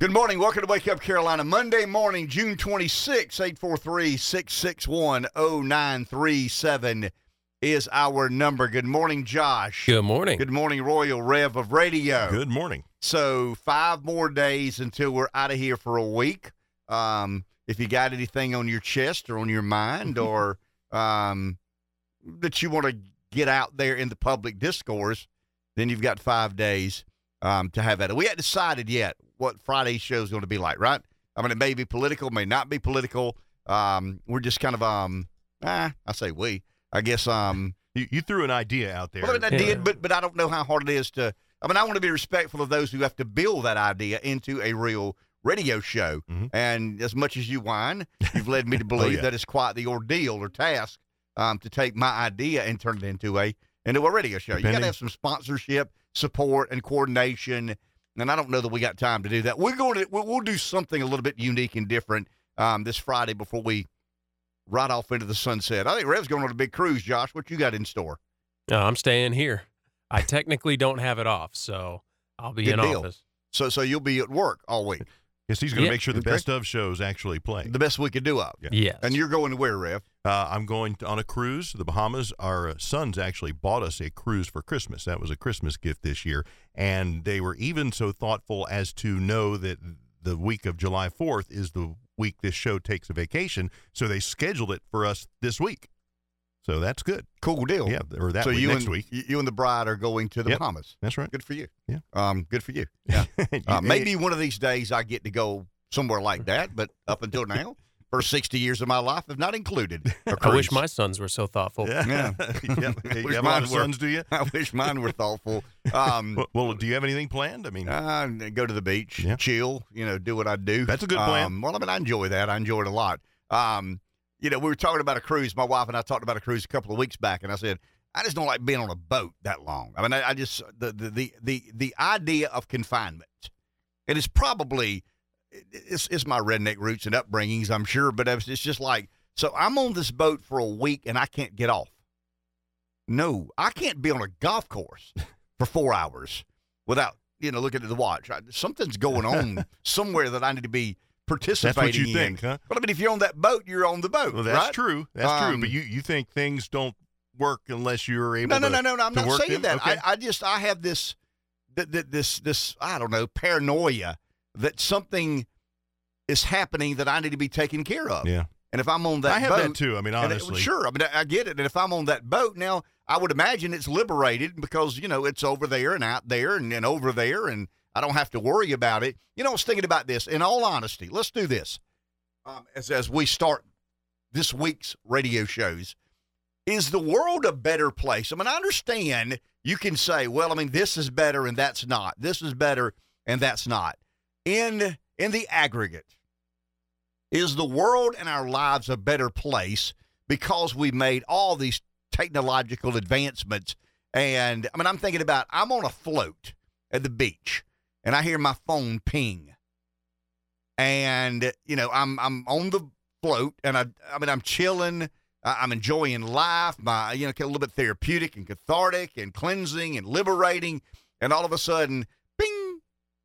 Good morning. Welcome to Wake Up Carolina. Monday morning, June 26, 843 661 0937 is our number. Good morning, Josh. Good morning. Good morning, Royal Rev of Radio. Good morning. So, five more days until we're out of here for a week. Um, if you got anything on your chest or on your mind or um, that you want to get out there in the public discourse, then you've got five days um, to have at it. We haven't decided yet what Friday's show is going to be like, right? I mean, it may be political, may not be political. Um, we're just kind of, um, ah, I say we. I guess, um, You, you threw an idea out there. well, I Yeah. did, but but I don't know how hard it is to. I mean, I want to be respectful of those who have to build that idea into a real radio show. Mhm. And as much as you whine, you've led me to believe yeah. that it's quite the ordeal or task um, to take my idea and turn it into a into a radio show. You got to have some sponsorship, support, and coordination. And I don't know that we got time to do that. We're going to we'll, we'll do something a little bit unique and different um, this Friday before we ride off into the sunset. I think Rev's going on a big cruise. Josh, what you got in store? No, I'm staying here. I technically don't have it off, so I'll be Good in deal. office. So so you'll be at work all week. Guess he's going to Yeah. make sure the Okay. best of shows actually play. The best we could do of. Yeah. Yes. And you're going to where, Rev? Uh, I'm going to, on a cruise to the Bahamas. Our uh, sons actually bought us a cruise for Christmas. That was a Christmas gift this year. And they were even so thoughtful as to know that the week of July 4th is the week this show takes a vacation. So they scheduled it for us this week. So that's good. Cool deal. Yeah, or that so week, you next and week. you and the bride are going to the Yep. Bahamas. That's right. Good for you. Yeah. Um, good for you. Yeah. Uh, maybe one of these days I get to go somewhere like that, but up until now, for 60 years of my life, have not included. I wish my sons were so thoughtful. Yeah. Yeah. yeah. You Wish have a lot mine of were. sons, do you? I wish mine were thoughtful. Um, Well, well, do you have anything planned? I mean, uh, go to the beach, Yeah. chill, you know, do what I do. That's a good plan. Um, well, I mean, I enjoy that. I enjoy it a lot. Um, you know, we were talking about a cruise. My wife and I talked about a cruise a couple of weeks back, and I said, I just don't like being on a boat that long. I mean, I, I just the, the the the the idea of confinement, it's probably it's it's my redneck roots and upbringings, I'm sure, but it's just like so I'm on this boat for a week and I can't get off. No, I can't be on a golf course for four hours without you know looking at the watch. Something's going on somewhere that I need to be participating. In. That's what you in. think, huh? Well, I mean, if you're on that boat, you're on the boat. Well, that's right? true. That's true. Um, But you, you think things don't work unless you're able No, no, to. no, no, no. I'm not saying them? that. Okay. I, I just I have this, th- th- this, this. I don't know, paranoia that something is happening that I need to be taken care of. Yeah. And if I'm on that I have boat, that too. I mean, and it- honestly. sure. I mean, I I get it. And if I'm on that boat now, I would imagine it's liberated because you know it's over there and out there and, and over there, and I don't have to worry about it. You know, I was thinking about this. In all honesty, let's do this um, as as we start this week's radio shows. Is the world a better place? I mean, I understand you can say, well, I mean, this is better and that's not. This is better and that's not. In in the aggregate, is the world and our lives a better place because we made all these technological advancements? And I mean, I'm thinking about I'm on a float at the beach and I hear my phone ping. And, you know, I'm I'm on the float and I I mean I'm chilling. I'm enjoying life. My you know, a little bit therapeutic and cathartic and cleansing and liberating. And all of a sudden.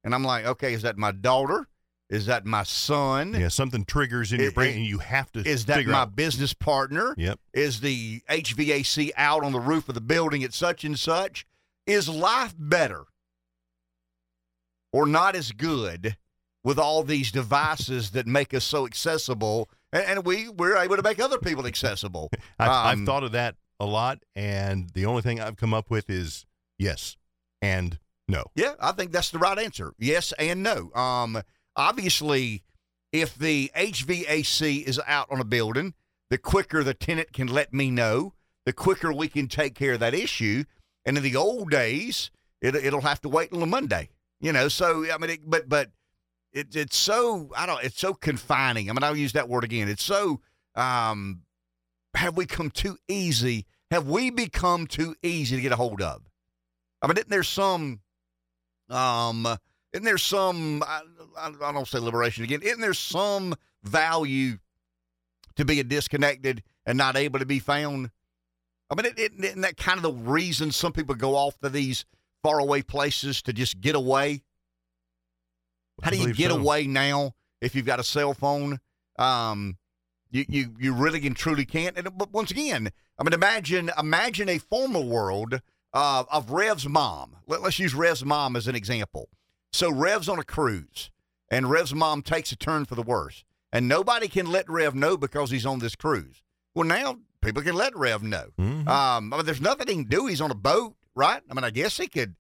And I'm like, okay, is that my daughter? Is that my son? Yeah, something triggers in your brain, is- and you have to Is that my out. business partner? Yep. Is the HVAC out on the roof of the building at such and such? Is life better or not as good with all these devices that make us so accessible? And, and we, we're able to make other people accessible. I've, um, I've thought of that a lot, and the only thing I've come up with is yes and no. Yeah, I think that's the right answer. Yes and no. Um, obviously, if the HVAC is out on a building, the quicker the tenant can let me know, the quicker we can take care of that issue. And in the old days, it, it'll have to wait until Monday. You know, so I mean, it, but but it, it's so I don't. It's so confining. I mean, I'll use that word again. It's so. Um, have we come too easy? Have we become too easy to get a hold of? I mean, isn't there some um, isn't there some, I, I, don't say liberation again, isn't there some value to being disconnected and not able to be found? I mean, isn't that kind of the reason some people go off to these faraway places to just get away? How do you get so. away now if you've got a cell phone? Um, you, you you really and truly can't. And but once again, I mean, imagine imagine a former world uh, of Rev's mom. Let, let's use Rev's mom as an example. So Rev's on a cruise, and Rev's mom takes a turn for the worse, and nobody can let Rev know because he's on this cruise. Well, now people can let Rev know. Mhm. Um, I mean, there's nothing he can do. He's on a boat, right? I mean, I guess he could.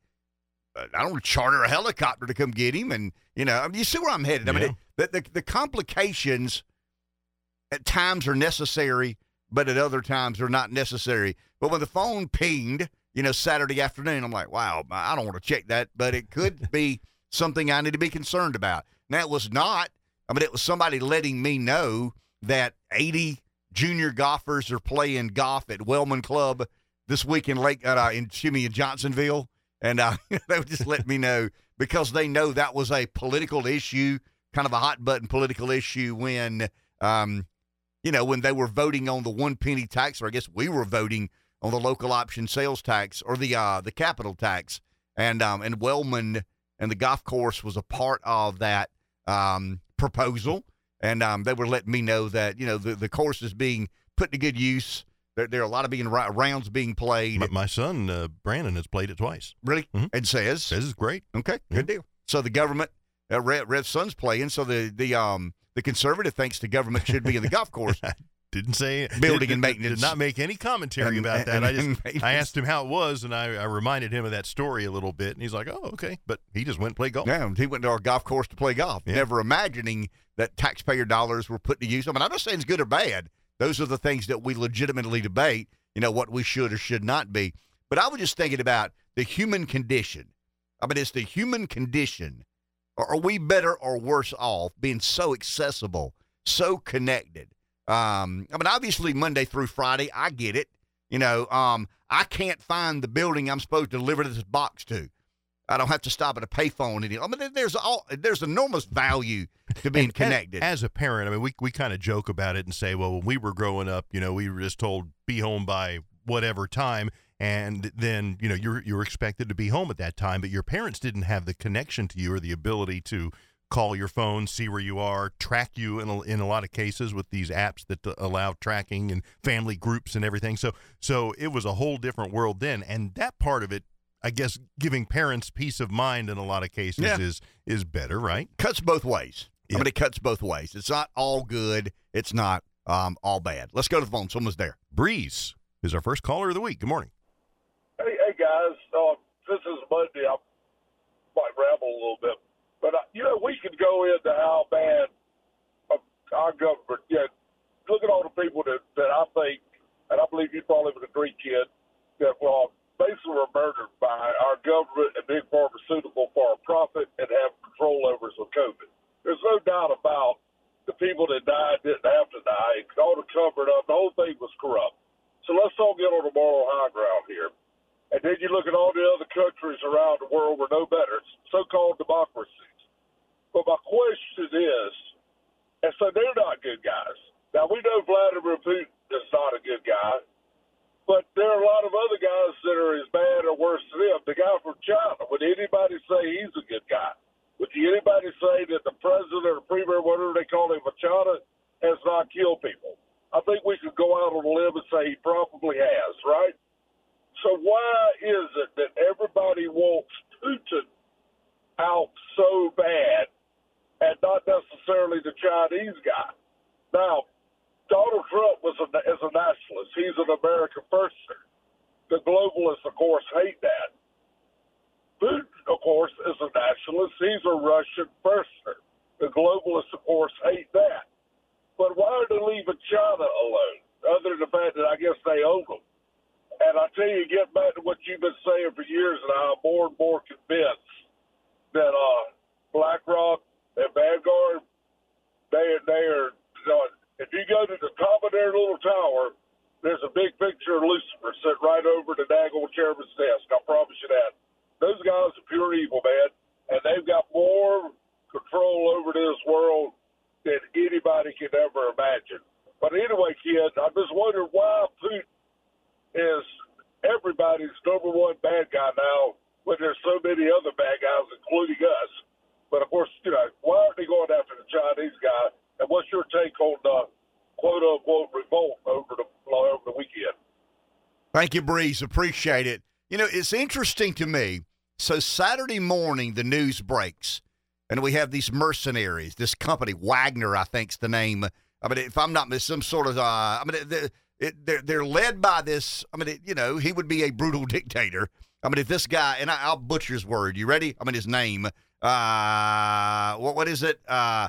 uh, I don't charter a helicopter to come get him, and you know, I mean, you see where I'm headed. I mean, it, the, the the complications at times are necessary, but at other times they're not necessary. But when the phone pinged, you know, Saturday afternoon, I'm like, wow, I don't want to check that, but it could be something I need to be concerned about. Now, it was not. I mean, it was somebody letting me know that 80 junior golfers are playing golf at Wellman Club this week in Lake uh, in Jimmy in Johnsonville, and uh, they would just let me know because they know that was a political issue, kind of a hot button political issue when, um, you know, when they were voting on the one penny tax, or I guess we were voting on the local option sales tax or the uh, the capital tax, and um, and Wellman and the golf course was a part of that um, proposal, and um, they were letting me know that you know the the course is being put to good use. There, there are a lot of being rounds being played. My, my son uh, Brandon has played it twice. really, Mhm. and says Says it's great. Okay, good deal. So the government, uh, Red, Red Sun's playing. So the the um the conservative thinks the government should be in the golf course. Didn't say Building did- and maintenance. Did not make any commentary And- about that. I just. I asked him how it was, and I, I reminded him of that story a little bit, and he's like, "Oh, okay." But he just went and played golf. Yeah, he went to our golf course to play golf, Yeah. never imagining that taxpayer dollars were put to use. I mean, I'm not saying it's good or bad. Those are the things that we legitimately debate. You know what we should or should not be. But I was just thinking about the human condition. I mean, it's the human condition. Are we better or worse off being so accessible, so connected? Um, I mean, obviously Monday through Friday, I get it. You know, um, I can't find the building I'm supposed to deliver this box to. I don't have to stop at a payphone. Any, I mean, there's all there's enormous value to being And connected. As, a parent, I mean, we we kind of joke about it and say, well, when we were growing up, you know, we were just told be home by whatever time, and then you know you're you're expected to be home at that time, but your parents didn't have the connection to you or the ability to call your phone, see where you are, track you in a, in a lot of cases with these apps that uh, allow tracking and family groups and everything. So so it was a whole different world then, and that part of it. I guess giving parents peace of mind in a lot of cases Yeah. is is better, right? cuts both ways. I mean, it cuts both ways. It's not all good. It's not um, all bad. Let's go to the phone. Someone's there. Breeze is our first caller of the week. Good morning. Hey, hey guys, uh, this is Monday. I might ramble a little bit, but uh, you know we could go into how bad our government. Yeah, look at all the people that that I think, and I believe you probably would agree, kid, that well basically were murdered by our government and big pharmaceutical for a profit and have control over us with COVID. There's no doubt about the people that died didn't have to die. It all covered up. The whole thing was corrupt. So let's all get on the moral high ground here. And then you look at all the other countries around the world were no better, so-called democracies. But my question is, and so they're not good guys. Now we know Vladimir Putin is not a good guy, but there are a lot of other guys that are as bad or worse than him. The guy from China, would anybody say he's a good guy? Would anybody say that the president or the premier, whatever they call him, of China, has not killed people? I think we could go out on a limb and say he probably has, right? So why is it that everybody wants Putin out so bad and not necessarily the Chinese guy? Now, Donald Trump was a, is a nationalist. He's an American firster. The globalists, of course, hate that. Putin, of course, is a nationalist. He's a Russian firster. The globalists, of course, hate that. But why are they leaving China alone? Other than the fact that I guess they own them. And I tell you, get back to what you've been saying for years, and I'm more and more convinced that uh, BlackRock they are. If you go to the top of their little tower, there's a big picture of Lucifer sitting right over the daggone chairman's desk. I promise you that. Those guys are pure evil, man, and they've got more control over this world than anybody could ever imagine. But anyway, kid, I just wonder why Putin is everybody's number one bad guy now when there's so many other bad guys, including us. But of course, you know, why aren't they going after the Chinese guy? And what's your take on the quote unquote revolt over the over the weekend? Thank you, Breeze. Appreciate it. You know, it's interesting to me. So Saturday morning, the news breaks, and we have these mercenaries. This company, Wagner, I think's the name. I mean, if I'm not mistaken, some sort of, uh, I mean, they're, they're, they're led by this. I mean, it, you know, he would be a brutal dictator. I mean, if this guy, and I, will butcher his word. You ready? I mean, his name. Uh, what what is it? Uh,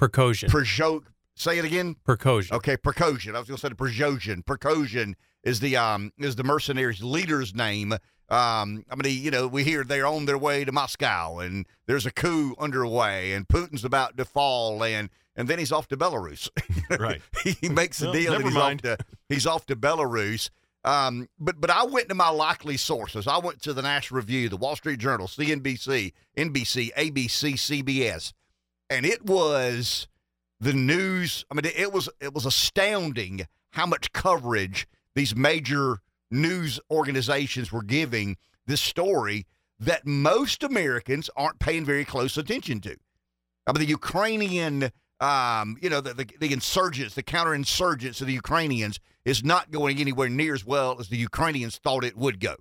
Prigozhin. Prigozhin. Say it again. Prigozhin. Okay, Prigozhin. I was going to say the. Prigozhin is the um is the mercenaries leader's name. Um, I mean, you know, we hear they're on their way to Moscow, and there's a coup underway, and Putin's about to fall, and and then he's off to Belarus. right. he makes a well, deal, and he's mind. off to he's off to Belarus. Um, but but I went to my likely sources. I went to the National Review, the Wall Street Journal, CNBC, NBC, ABC, CBS, and it was the news. I mean, it was it was astounding how much coverage these major news organizations were giving this story that most Americans aren't paying very close attention to. I mean, the Ukrainian, um, you know, the, the, the insurgents, the counterinsurgents of the Ukrainians is not going anywhere near as well as the Ukrainians thought it would go.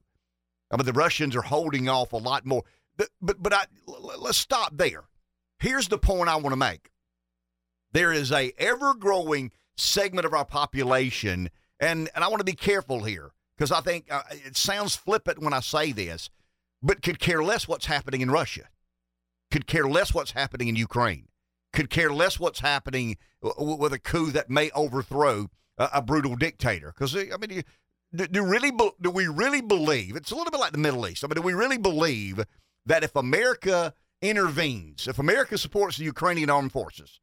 I mean, the Russians are holding off a lot more. But, but, but I, let's stop there. Here's the point I want to make. There is a ever growing segment of our population – and and I want to be careful here because I think uh, it sounds flippant when I say this, but could care less what's happening in Russia, could care less what's happening in Ukraine, could care less what's happening w- with a coup that may overthrow a, a brutal dictator. Because I mean, do, do really do we really believe it's a little bit like the Middle East? I mean, do we really believe that if America intervenes, if America supports the Ukrainian armed forces,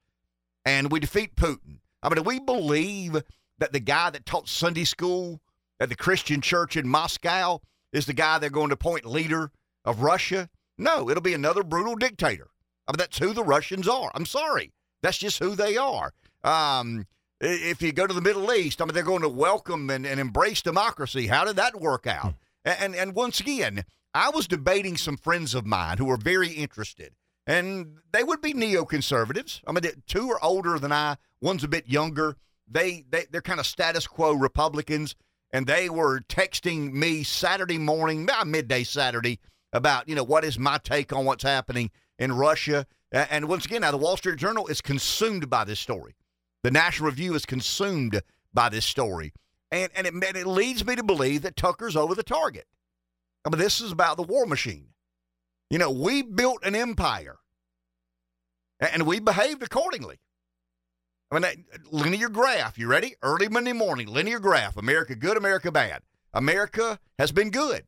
and we defeat Putin, I mean, do we believe? that the guy that taught Sunday school at the Christian church in Moscow is the guy they're going to appoint leader of Russia? No, it'll be another brutal dictator. I mean, that's who the Russians are. I'm sorry. That's just who they are. Um, if you go to the Middle East, I mean, they're going to welcome and, and embrace democracy. How did that work out? And, and, and once again, I was debating some friends of mine who were very interested, and they would be neoconservatives. I mean, two are older than I, one's a bit younger they, they they're kind of status quo Republicans, and they were texting me Saturday morning, midday Saturday, about you know what is my take on what's happening in Russia. And once again, now the Wall Street Journal is consumed by this story. The National Review is consumed by this story, and and it, and it leads me to believe that Tucker's over the target. I mean, this is about the war machine. You know, we built an empire, and we behaved accordingly. I mean, linear graph. You ready? Early Monday morning, linear graph. America good, America bad. America has been good.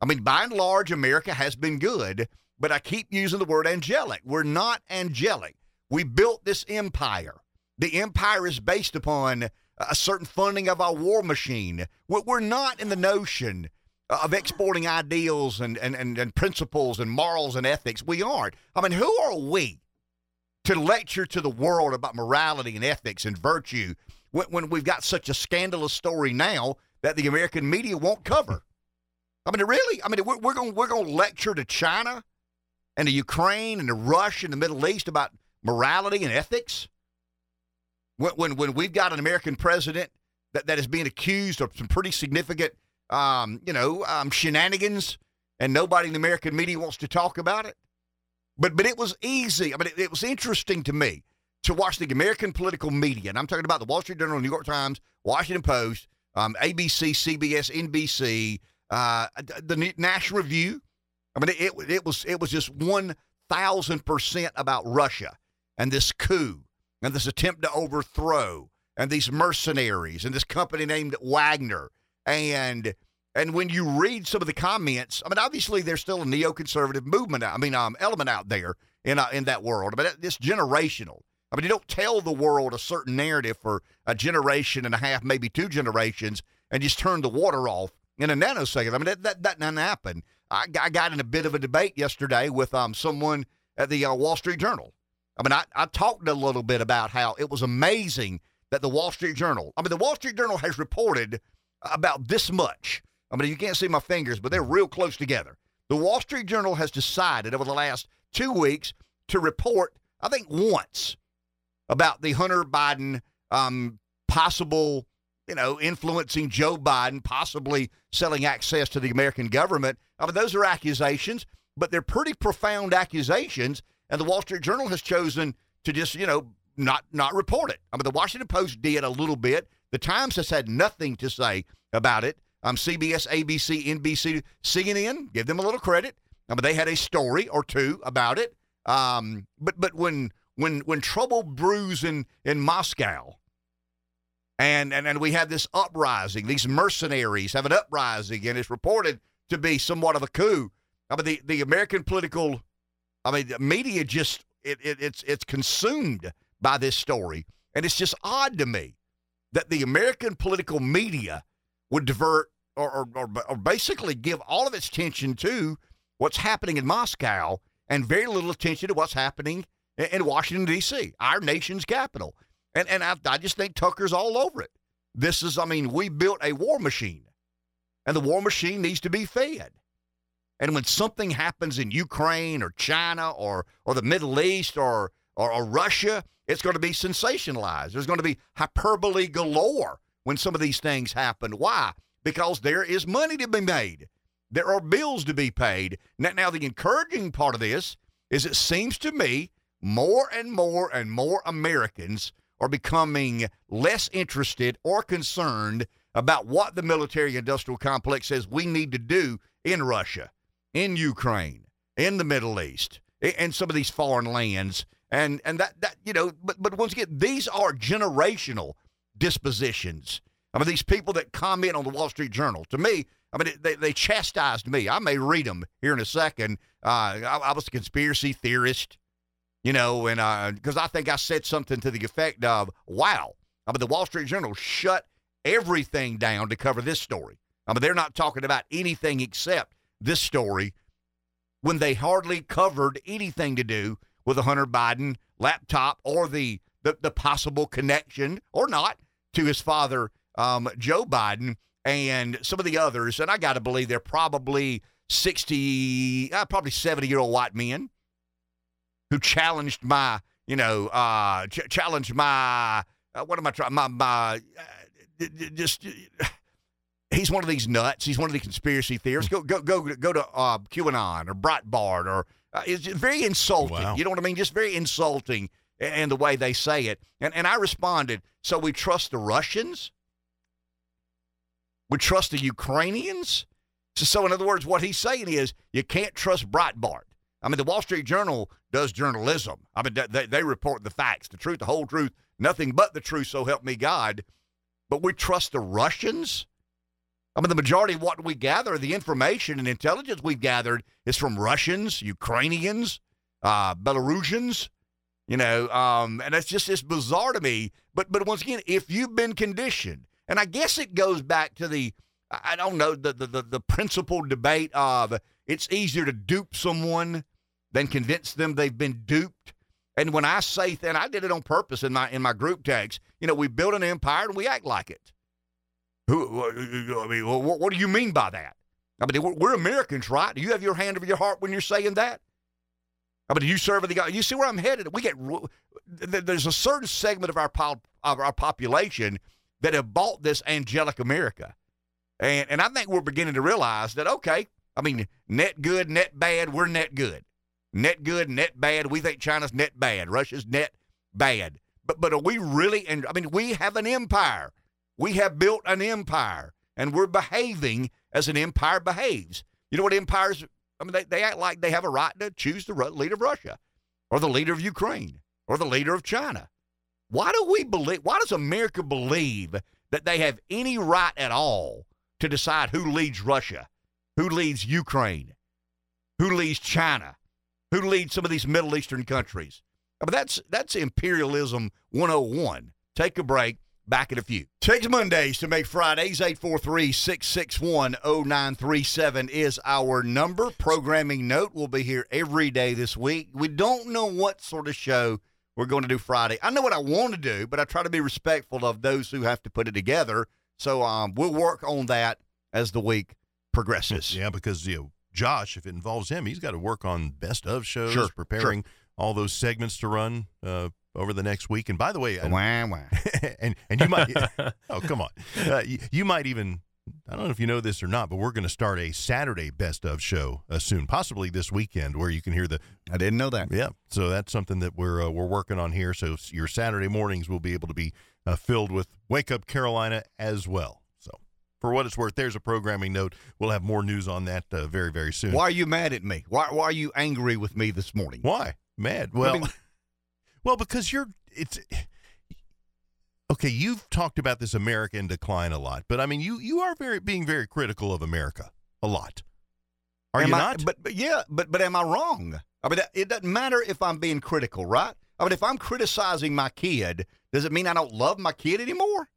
I mean, by and large, America has been good, but I keep using the word angelic. We're not angelic. We built this empire. The empire is based upon a certain funding of our war machine. We're not in the notion of exporting ideals and, and, and, and principles and morals and ethics. We aren't. I mean, who are we to lecture to the world about morality and ethics and virtue when, when we've got such a scandalous story now that the American media won't cover. I mean, really? I mean, we're, we're going we're to lecture to China and to Ukraine and to Russia and the Middle East about morality and ethics when when, when we've got an American president that, that is being accused of some pretty significant, um, you know, um, shenanigans, and nobody in the American media wants to talk about it. But but it was easy. I mean, it, it was interesting to me to watch the American political media, and I'm talking about the Wall Street Journal, New York Times, Washington Post, um, ABC, CBS, NBC, uh, the National Review. I mean, it, it was it was just one thousand percent about Russia and this coup and this attempt to overthrow and these mercenaries and this company named Wagner and and when you read some of the comments, I mean, obviously there's still a neoconservative movement. I mean, um, element out there in uh, in that world. Mean, it's generational. I mean, you don't tell the world a certain narrative for a generation and a half, maybe two generations, and just turn the water off in a nanosecond. I mean, that that, that doesn't happen. I, I got in a bit of a debate yesterday with um someone at the uh, Wall Street Journal. I mean, I, I talked a little bit about how it was amazing that the Wall Street Journal. I mean, the Wall Street Journal has reported about this much I mean, you can't see my fingers, but they're real close together. The Wall Street Journal has decided over the last two weeks to report, I think once, about the Hunter Biden um, possible, you know, influencing Joe Biden, possibly selling access to the American government. I mean, those are accusations, but they're pretty profound accusations. And the Wall Street Journal has chosen to just, you know, not not report it. I mean, the Washington Post did a little bit. The Times has had nothing to say about it. Um, CBS, ABC, NBC, CNN, give them a little credit. I mean, they had a story or two about it. Um, but but when when when trouble brews in in Moscow, and and and we have this uprising, these mercenaries have an uprising, and it's reported to be somewhat of a coup. I mean, the the American political, I mean, the media just it, it it's it's consumed by this story, and it's just odd to me that the American political media would divert or, or, or, or basically give all of its attention to what's happening in Moscow and very little attention to what's happening in, in Washington, D.C., our nation's capital. And, and I, I just think Tucker's all over it. This is, I mean, we built a war machine, and the war machine needs to be fed. And when something happens in Ukraine or China or, or the Middle East or, or, or Russia, it's going to be sensationalized. There's going to be hyperbole galore when some of these things happen. Why? Because there is money to be made. There are bills to be paid. Now, the encouraging part of this is it seems to me more and more and more Americans are becoming less interested or concerned about what the military industrial complex says we need to do in Russia, in Ukraine, in the Middle East, and some of these foreign lands. And and that that you know, but but once again, these are generational dispositions. I mean, these people that comment on the Wall Street Journal, to me, I mean, they, they chastised me. I may read them here in a second. Uh, I, I, was a conspiracy theorist, you know, and because uh, I think I said something to the effect of, wow, I mean, the Wall Street Journal shut everything down to cover this story. I mean, they're not talking about anything except this story when they hardly covered anything to do with the Hunter Biden laptop or the, the, the possible connection or not to his father, um, Joe Biden and some of the others, and I got to believe they're probably 60, uh, probably 70 year old white men who challenged my, you know, uh, ch- challenged my, uh, what am I trying, my, my, uh, just, he's one of these nuts. He's one of the conspiracy theorists. Go, go, go, go to uh, QAnon or Breitbart or, uh, it's very insulting. Wow. You know what I mean? Just very insulting and the way they say it. And, and I responded, so we trust the Russians? We trust the Ukrainians. So, so, in other words, what he's saying is you can't trust Breitbart. I mean, the Wall Street Journal does journalism. I mean, they, they report the facts, the truth, the whole truth, nothing but the truth, so help me God. But we trust the Russians? I mean, the majority of what we gather, the information and intelligence we've gathered, is from Russians, Ukrainians, uh, Belarusians, you know, um, and that's just it's bizarre to me. But but once again, if you've been conditioned and I guess it goes back to the, I don't know, the, the, the, the principal debate of it's easier to dupe someone than convince them they've been duped. And when I say, that, I did it on purpose in my in my group text, you know, we build an empire and we act like it. Who? I mean, what, what do you mean by that? I mean, we're, Americans, right? Do you have your hand over your heart when you're saying that? I mean, do you serve the God? You see where I'm headed? We get there's a certain segment of our of our population that have bought this angelic America. And, and I think we're beginning to realize that, okay, I mean, net good, net bad, we're net good. Net good, net bad. We think China's net bad. Russia's net bad. But, but are we really, and I mean, we have an empire. We have built an empire, and we're behaving as an empire behaves. You know what empires, I mean, they, they act like they have a right to choose the leader of Russia or the leader of Ukraine or the leader of China. Why do we believe? Why does America believe that they have any right at all to decide who leads Russia, who leads Ukraine, who leads China, who leads some of these Middle Eastern countries? I mean, that's that's imperialism 101. Take a break. Back in a few. Takes Mondays to make Fridays. 843 661 0937 is our number. Programming note will be here every day this week. We don't know what sort of show we're going to do Friday. I know what I want to do, but I try to be respectful of those who have to put it together. So um, we'll work on that as the week progresses. Yeah, because you know, Josh, if it involves him, he's got to work on best of shows, Sure, preparing all those segments to run uh, over the next week. And by the way, and, Wah, wah. and and you might oh come on, uh, you, you might even I don't know if you know this or not, but we're going to start a Saturday best of show uh, soon, possibly this weekend, where you can hear the I didn't know that. yeah. So that's something that we're uh, we're working on here. So your Saturday mornings will be able to be uh, filled with Wake Up Carolina as well. So for what it's worth, there's a programming note. We'll have more news on that uh, very very soon. Why are you mad at me? Why, why are you angry with me this morning? Why? Mad? Well, mean- well, because you're it's okay. You've talked about this American decline a lot, but I mean, you you are very being very critical of America a lot. Are Am you I- not? But, but yeah, but but am I wrong? I mean, it doesn't matter if I'm being critical, right? I mean, if I'm criticizing my kid, does it mean I don't love my kid anymore?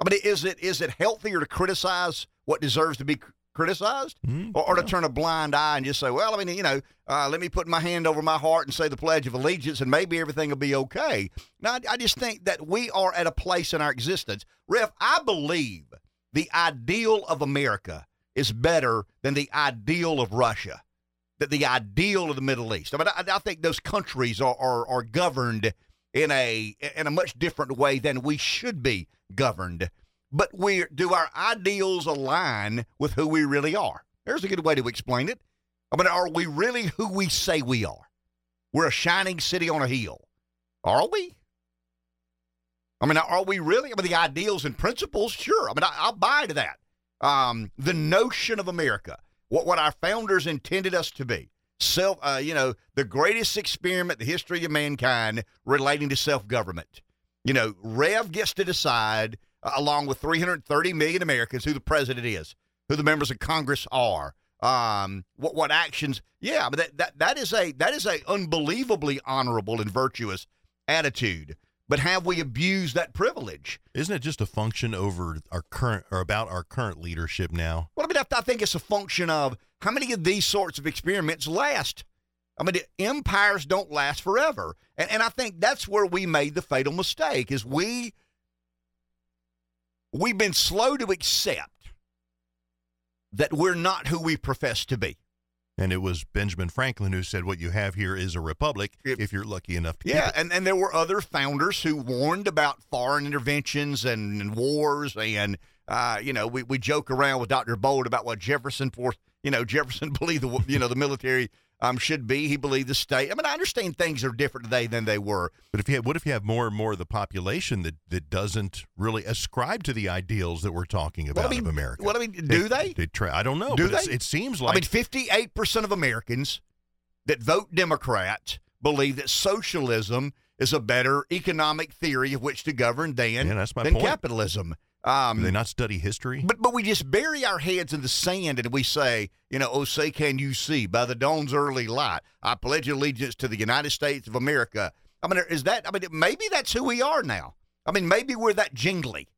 I mean, is it is it healthier to criticize what deserves to be criticized, Hmm, or, or to turn a blind eye and just say, well, I mean, you know, uh, let me put my hand over my heart and say the Pledge of Allegiance, and maybe everything will be okay. Now, I, I just think that we are at a place in our existence, Rev. I believe the ideal of America is better than the ideal of Russia, that the ideal of the Middle East. I mean, I, I think those countries are, are are governed in a in a much different way than we should be governed. But we do our ideals align with who we really are? There's a good way to explain it. I mean, are we really who we say we are? We're a shining city on a hill. Are we? I mean, are we really? I mean, the ideals and principles, sure. I mean, I, I'll buy to that. Um, the notion of America, what what our founders intended us to be, self, uh, you know, the greatest experiment the history of mankind relating to self government. You know, Rev gets to decide, along with 330 million Americans, who the president is, who the members of Congress are, um, what what actions. Yeah, but that, that that is a that is a unbelievably honorable and virtuous attitude. But have we abused that privilege? Isn't it just a function over our current or about our current leadership now? Well, I mean, I, I think it's a function of how many of these sorts of experiments last. I mean, empires don't last forever, and and I think that's where we made the fatal mistake. Is we we've been slow to accept that we're not who we profess to be. And it was Benjamin Franklin who said, "What you have here is a republic. If- If, you're lucky enough to Yeah, it." and, and there were other founders who warned about foreign interventions and, and wars, and uh, you know, we, we joke around with Dr. Bold about what Jefferson for you know Jefferson believed the you know the military um should be. He believed the state. I mean, I understand things are different today than they were. But if you have, what if you have more and more of the population that, that doesn't really ascribe to the ideals that we're talking about I mean, of America? what I mean, do they? try, I don't know. Do but they? It seems like I mean, fifty-eight percent of Americans that vote Democrat believe that socialism is a better economic theory of which to govern than Yeah, than point. capitalism. Um, do they not study history? But but we just bury our heads in the sand and we say, you know, oh say can you see by the dawn's early light, I pledge allegiance to the United States of America. I mean, is that? I mean, maybe that's who we are now. I mean, maybe we're that jingly,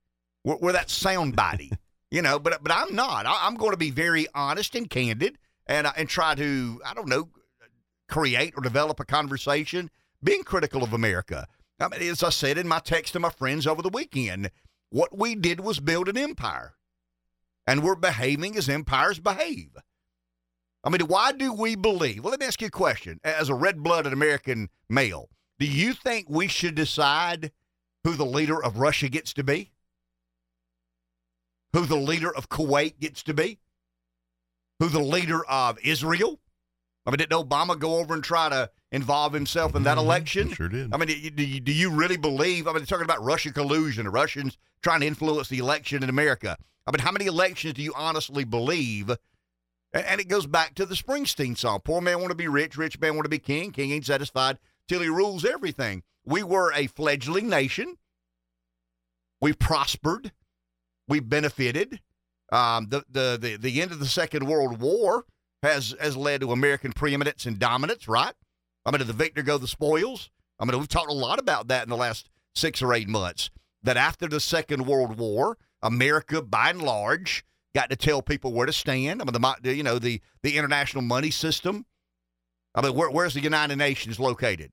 we're, we're that soundbitey, you know. But but I'm not. I, I'm going to be very honest and candid and uh, and try to I don't know create or develop a conversation being critical of America. I mean, as I said in my text to my friends over the weekend, what we did was build an empire. And we're behaving as empires behave. I mean, why do we believe? Well, let me ask you a question. As a red blooded American male, do you think we should decide who the leader of Russia gets to be? Who the leader of Kuwait gets to be? Who the leader of Israel? I mean, did Obama go over and try to involve himself in that Mhm, election? Sure did. I mean, do you, do you really believe? I mean, talking about Russian collusion, the Russians trying to influence the election in America. I mean, how many elections do you honestly believe? And, and it goes back to the Springsteen song Poor man want to be rich, rich man want to be king, king ain't satisfied till he rules everything. We were a fledgling nation. We prospered. We benefited. Um, the, the, the, the end of the Second World War has, has led to American preeminence and dominance, right? I mean, did the victor go the spoils? I mean, we've talked a lot about that in the last six or eight months. That after the Second World War, America, by and large, got to tell people where to stand. I mean, the you know the the international money system. I mean, where, where's the United Nations located?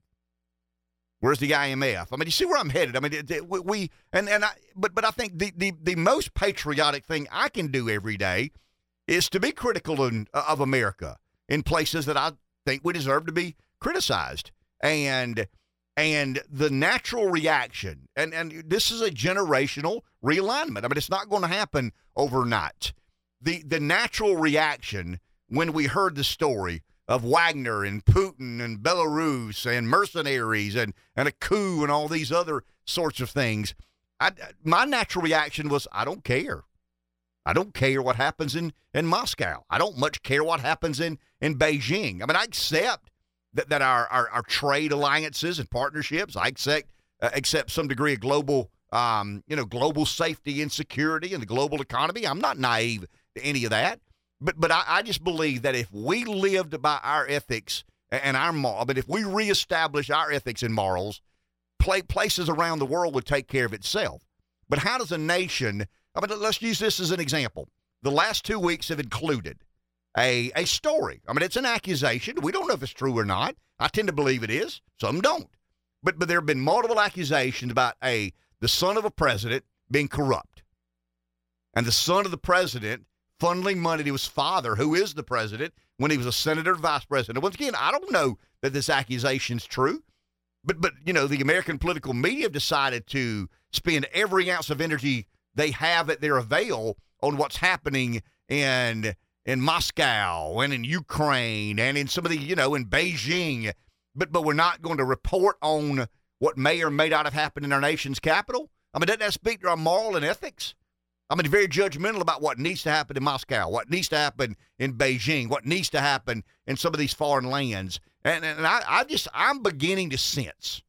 Where's the IMF? I mean, you see where I'm headed. I mean, it- it- we and and I, but but I think the, the the most patriotic thing I can do every day is to be critical in, uh, of America in places that I think we deserve to be criticized. And and the natural reaction, and, and this is a generational realignment. I mean, it's not going to happen overnight. The the natural reaction when we heard the story of Wagner and Putin and Belarus and mercenaries and, and a coup and all these other sorts of things, I, my natural reaction was, I don't care. I don't care what happens in, in Moscow. I don't much care what happens in, in Beijing. I mean, I accept that, that our, our, our trade alliances and partnerships, I accept, uh, accept some degree of global, um, you know, global safety and security and the global economy. I'm not naive to any of that. But but I, I just believe that if we lived by our ethics and our moral, but if we reestablish our ethics and morals, play, places around the world would take care of itself. But how does a nation? I mean, let's use this as an example. The last two weeks have included a a story. I mean, it's an accusation. We don't know if it's true or not. I tend to believe it is. Some don't. But but there have been multiple accusations about a the son of a president being corrupt, and the son of the president funneling money to his father, who is the president, when he was a senator vice president. Once again, I don't know that this accusation is true, but but you know the American political media have decided to spend every ounce of energy they have at their avail on what's happening in in Moscow and in Ukraine and in some of the you know in Beijing, but but we're not going to report on what may or may not have happened in our nation's capital. I mean, doesn't that speak to our moral and ethics? I mean, very judgmental about what needs to happen in Moscow, what needs to happen in Beijing, what needs to happen in some of these foreign lands. And, and I, I just, I'm beginning to sense,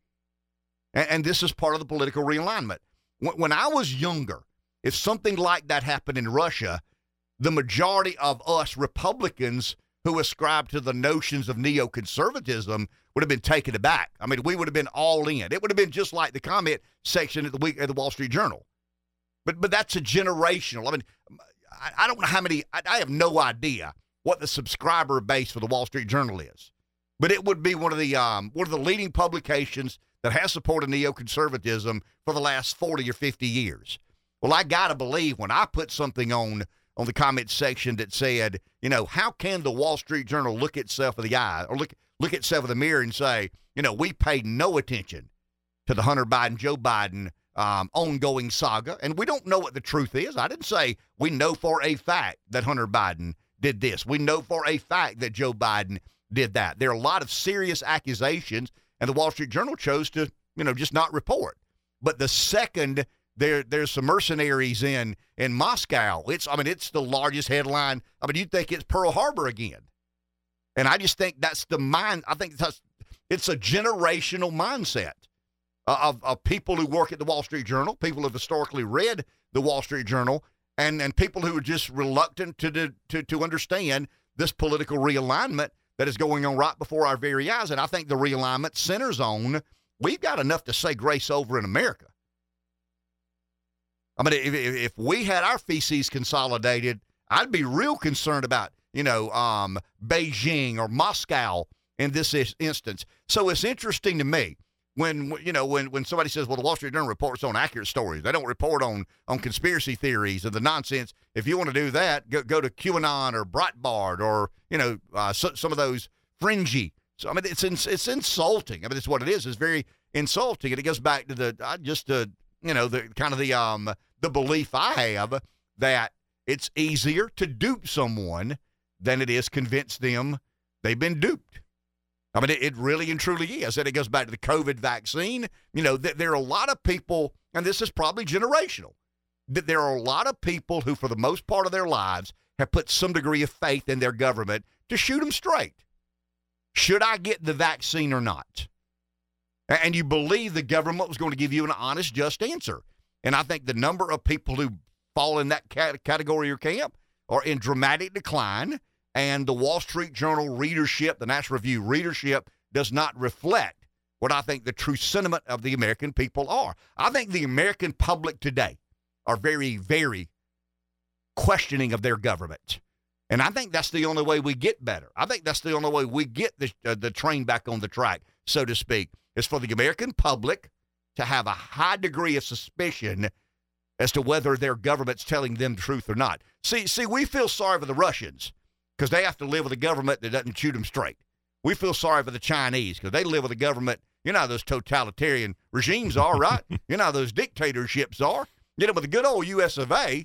and, and this is part of the political realignment. When, when I was younger, if something like that happened in Russia, the majority of us Republicans who ascribe to the notions of neoconservatism would have been taken aback. I mean, we would have been all in. It would have been just like the comment section at the week at the Wall Street Journal. But but that's a generational. I mean, I, I don't know how many. I, I, have no idea what the subscriber base for the Wall Street Journal is, but it would be one of the um, one of the leading publications that has supported neoconservatism for the last forty or fifty years. Well, I gotta believe when I put something on on the comment section that said, you know, how can the Wall Street Journal look itself in the eye or look look itself in the mirror and say, you know, we paid no attention to the Hunter Biden, Joe Biden um, ongoing saga. And we don't know what the truth is. I didn't say we know for a fact that Hunter Biden did this. We know for a fact that Joe Biden did that. There are a lot of serious accusations, and the Wall Street Journal chose to, you know, just not report. But the second there there's some mercenaries in in Moscow, it's I mean it's the largest headline. I mean you'd think it's Pearl Harbor again. And I just think that's the mind. I think that's it's a generational mindset. Uh, of, of people who work at the Wall Street Journal, people who have historically read the Wall Street Journal, and, and people who are just reluctant to, to, to understand this political realignment that is going on right before our very eyes. And I think the realignment centers on we've got enough to say grace over in America. I mean, if, if we had our feces consolidated, I'd be real concerned about, you know, um, Beijing or Moscow in this instance. So it's interesting to me when you know when when somebody says, "Well, the Wall Street Journal reports on accurate stories. They don't report on on conspiracy theories and the nonsense." If you want to do that, go, go to QAnon or Breitbart or you know uh, so, some of those fringy. So I mean, it's it's insulting. I mean, it's what it is. It's very insulting, and it goes back to the just the you know the kind of the um the belief I have that it's easier to dupe someone than it is convince them they've been duped. I mean, it, it, really and truly is. And it goes back to the COVID vaccine. You know, th- there are a lot of people, and this is probably generational, that there are a lot of people who, for the most part of their lives, have put some degree of faith in their government to shoot them straight. Should I get the vaccine or not? And you believe the government was going to give you an honest, just answer. And I think the number of people who fall in that category or camp are in dramatic decline and the Wall Street Journal readership, the National Review readership, does not reflect what I think the true sentiment of the American people are. I think the American public today are very, very questioning of their government. And I think that's the only way we get better. I think that's the only way we get the, uh, the train back on the track, so to speak, is for the American public to have a high degree of suspicion as to whether their government's telling them the truth or not. See, see, we feel sorry for the Russians because they have to live with a government that doesn't shoot them straight. We feel sorry for the Chinese because they live with a government. You know how those totalitarian regimes are, right? you know how those dictatorships are. You know, with the good old U.S. of A.,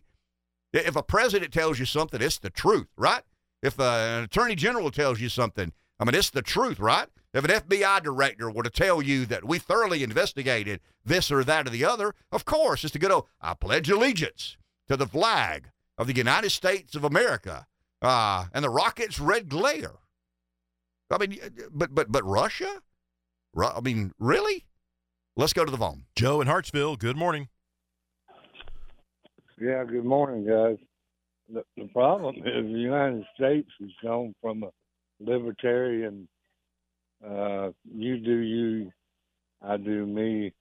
if a president tells you something, it's the truth, right? If uh, an attorney general tells you something, I mean, it's the truth, right? If an FBI director were to tell you that we thoroughly investigated this or that or the other, of course, it's the good old, I pledge allegiance to the flag of the United States of America uh, and the rocket's red glare. I mean, but but but Russia? Ru- I mean, really? Let's go to the phone. Joe in Hartsville, good morning. Yeah, good morning, guys. The, the problem is the United States has gone from a libertarian, uh, you do you, I do me,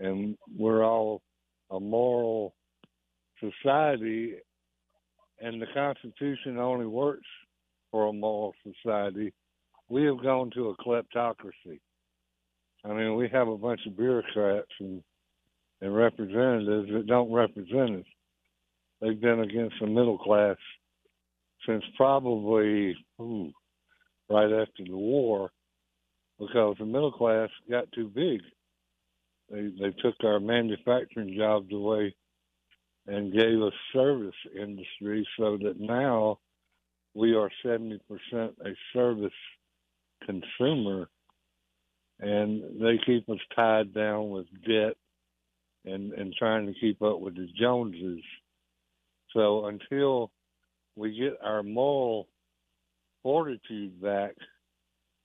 and we're all a moral society, and the Constitution only works for a moral society. We have gone to a kleptocracy. I mean, we have a bunch of bureaucrats and, and representatives that don't represent us they've been against the middle class since probably ooh, right after the war because the middle class got too big. They they took our manufacturing jobs away and gave us service industry so that now we are 70% a service consumer and they keep us tied down with debt and and trying to keep up with the Joneses so until we get our moral fortitude back,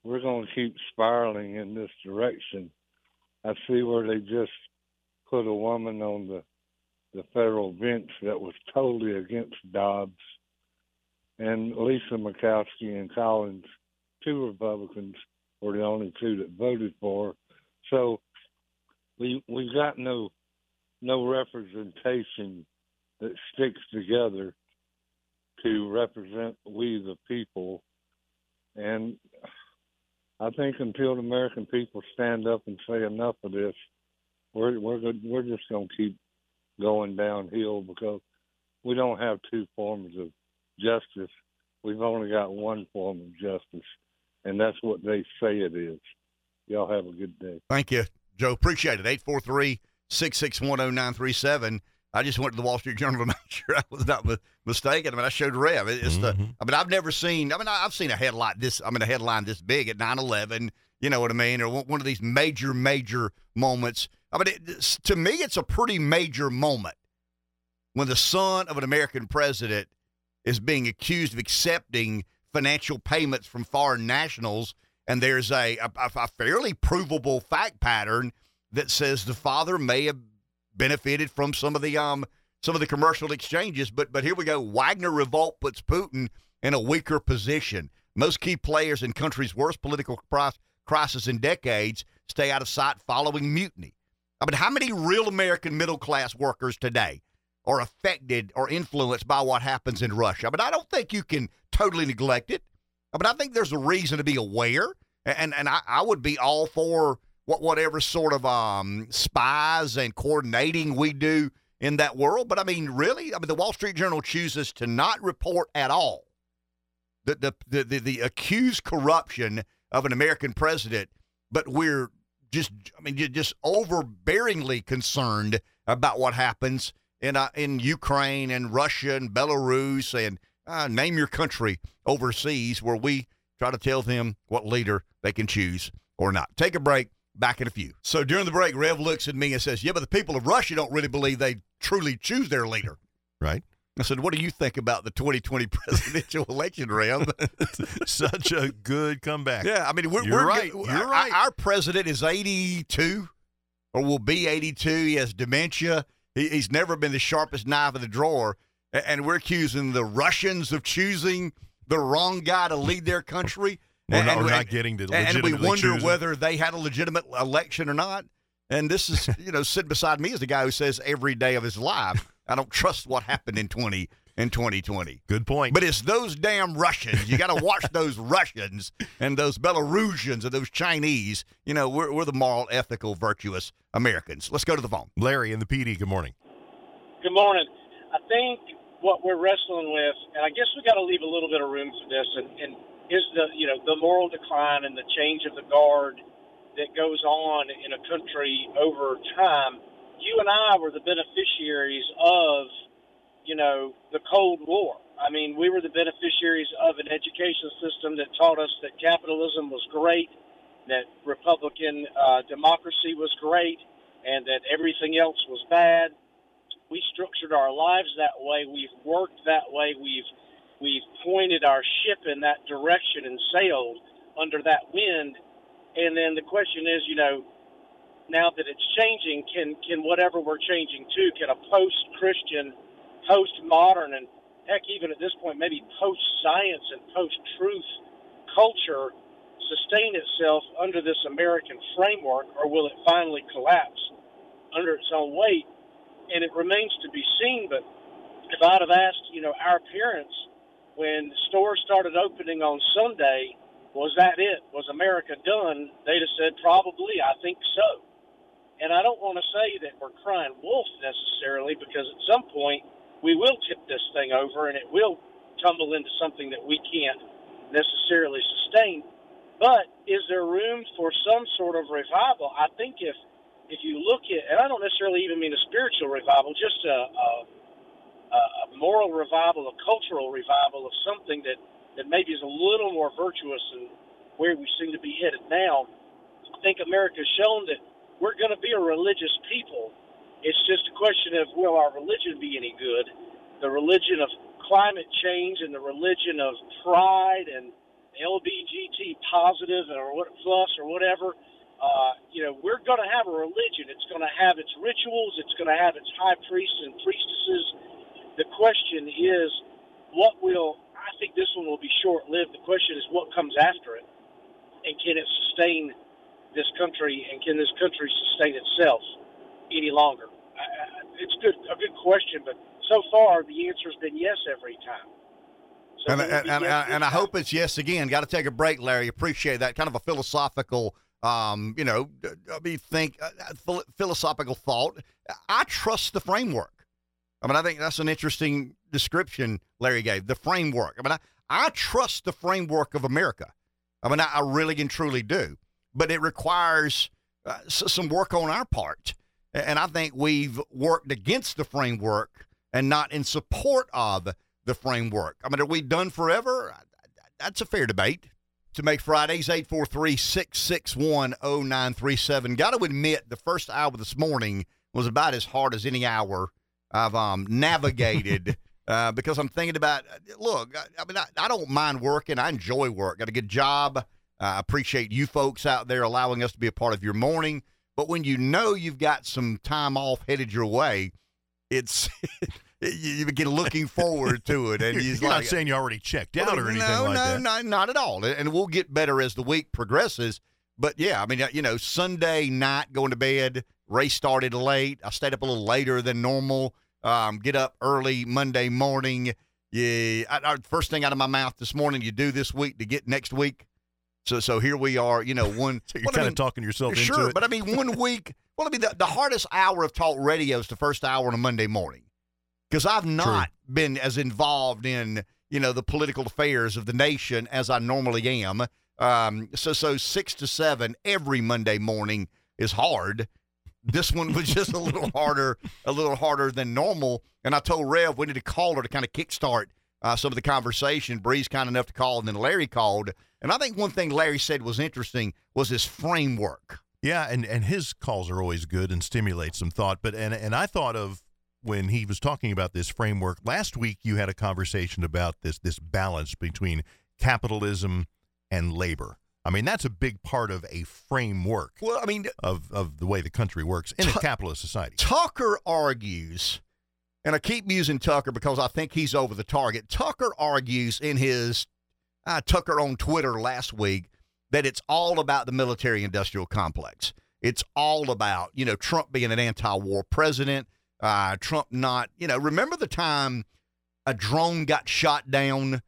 we're going to keep spiraling in this direction. I see where they just put a woman on the the federal bench that was totally against Dobbs, and Lisa Murkowski and Collins, two Republicans, were the only two that voted for. Her. So we we got no no representation that sticks together to represent we the people. And I think until the American people stand up and say enough of this, we're we're good, we're just going to keep going downhill because we don't have two forms of justice. We've only got one form of justice, and that's what they say it is. Y'all have a good day. Thank you, Joe. Appreciate it. 843 661 0937. I just went to the Wall Street Journal to make sure I was not mistaken. I mean, I showed Rev. It's the. Mm-hmm. I mean, I've never seen. I mean, I've seen a headline this. I mean, a headline this big at 9/11. You know what I mean? Or one of these major, major moments. I mean, it, to me, it's a pretty major moment when the son of an American president is being accused of accepting financial payments from foreign nationals, and there's a, a, a fairly provable fact pattern that says the father may have benefited from some of the um some of the commercial exchanges. But but here we go. Wagner revolt puts Putin in a weaker position. Most key players in country's worst political crisis in decades stay out of sight following mutiny. I mean, how many real American middle class workers today are affected or influenced by what happens in Russia? I mean, I don't think you can totally neglect it. I mean, I think there's a reason to be aware, and and I, I would be all for what whatever sort of um, spies and coordinating we do in that world. But I mean, really, I mean, the Wall Street Journal chooses to not report at all the the the, the, the accused corruption of an American president, but we're just, I mean, just overbearingly concerned about what happens in uh, in Ukraine and Russia and Belarus and uh, name your country overseas, where we try to tell them what leader they can choose or not. Take a break. Back in a few. So during the break, Rev looks at me and says, Yeah, but the people of Russia don't really believe they truly choose their leader. Right. I said, What do you think about the 2020 presidential election, Rev? Such a good comeback. Yeah, I mean, we're, You're we're right. You're You're right. Our, president is 82 or will be 82. He has dementia. He, he's never been the sharpest knife in the drawer. And we're accusing the Russians of choosing the wrong guy to lead their country. We're not, and, we're and- not getting to and we wonder whether they had a legitimate election or not. And this is, you know, sitting beside me is the guy who says every day of his life, I don't trust what happened in 20 in 2020. Good point. But it's those damn Russians. You got to watch those Russians and those Belarusians and those Chinese. You know, we're, we're the moral, ethical, virtuous Americans. Let's go to the phone. Larry in the Pee Dee. Good morning. Good morning. I think what we're wrestling with, and I guess we got to leave a little bit of room for this, and, and is the you know the moral decline and the change of the guard that goes on in a country over time. You and I were the beneficiaries of you know the Cold War. I mean, we were the beneficiaries of an education system that taught us that capitalism was great, that Republican uh, democracy was great, and that everything else was bad we structured our lives that way. We've worked that way. We've we've pointed our ship in that direction and sailed under that wind. And then the question is, you know, now that it's changing, can can whatever we're changing to, can a post-Christian, post-modern, and heck, even at this point, maybe post-science and post-truth culture sustain itself under this American framework, or will it finally collapse under its own weight? and it remains to be seen. But if I'd have asked, you know, our parents when stores started opening on Sunday, was that it? Was America done? They'd have said, probably. I think so. And I don't want to say that we're crying wolf necessarily, because at some point we will tip this thing over and it will tumble into something that we can't necessarily sustain. But is there room for some sort of revival? I think if if you look at, and I don't necessarily even mean a spiritual revival, just a, a, a moral revival, a cultural revival of something that, that maybe is a little more virtuous than where we seem to be headed now. I think America's shown that we're going to be a religious people. It's just a question of will our religion be any good? The religion of climate change and the religion of pride and LBGT positive or what plus or whatever uh, you know, we're going to have a religion. It's going to have its rituals. It's going to have its high priests and priestesses. The question is, what will? I think this one will be short-lived. The question is, what comes after it, and can it sustain this country, and can this country sustain itself any longer? I, it's good, a good question, but so far the answer has been yes every time. So and, and, and, and I hope it's yes again. Got to take a break, Larry. Appreciate that kind of a philosophical um, you know, I mean, think uh, philosophical thought. I trust the framework. I mean, I think that's an interesting description Larry gave. The framework. I mean, I, I trust the framework of America. I mean, I, I really and truly do. But it requires uh, some work on our part. And I think we've worked against the framework and not in support of the framework. I mean, are we done forever? That's a fair debate to make Fridays, 843 661 0937. Got to admit, the first hour this morning was about as hard as any hour I've um, navigated uh, because I'm thinking about look, I, I mean, I, I, don't mind working, I enjoy work, got a good job. I uh, appreciate you folks out there allowing us to be a part of your morning. But when you know you've got some time off headed your way, it's you begin looking forward to it, and you're, he's you're like, not saying you already checked out well, or anything no, like no, that. No, no, not at all. And we'll get better as the week progresses. But yeah, I mean, uh, you know, Sunday night going to bed, race started late. I stayed up a little later than normal. Um, get up early Monday morning. Yeah, I, I, first thing out of my mouth this morning. You do this week to get next week. So, so here we are. You know, one. so you're kind I mean, of talking yourself sure, into it. but I mean, one week. Well, I mean, the, the hardest hour of talk radio is the first hour on a Monday morning because I've not True. been as involved in you know the political affairs of the nation as I normally am. Um, so so six to seven every Monday morning is hard. This one was just a little harder, a little harder than normal. And I told Rev we need to call her to kind of kickstart uh, some of the conversation. Bree's kind enough to call, and then Larry called. And I think one thing Larry said was interesting was his framework. Yeah, and, and his calls are always good and stimulate some thought. But and and I thought of when he was talking about this framework last week you had a conversation about this this balance between capitalism and labor i mean that's a big part of a framework well i mean of of the way the country works in a capitalist society. Tucker argues and i keep using tucker because i think he's over the target. Tucker argues in his uh, tucker on twitter last week that it's all about the military industrial complex. It's all about you know trump being an anti-war president uh, Trump not, you know, remember the time a drone got shot down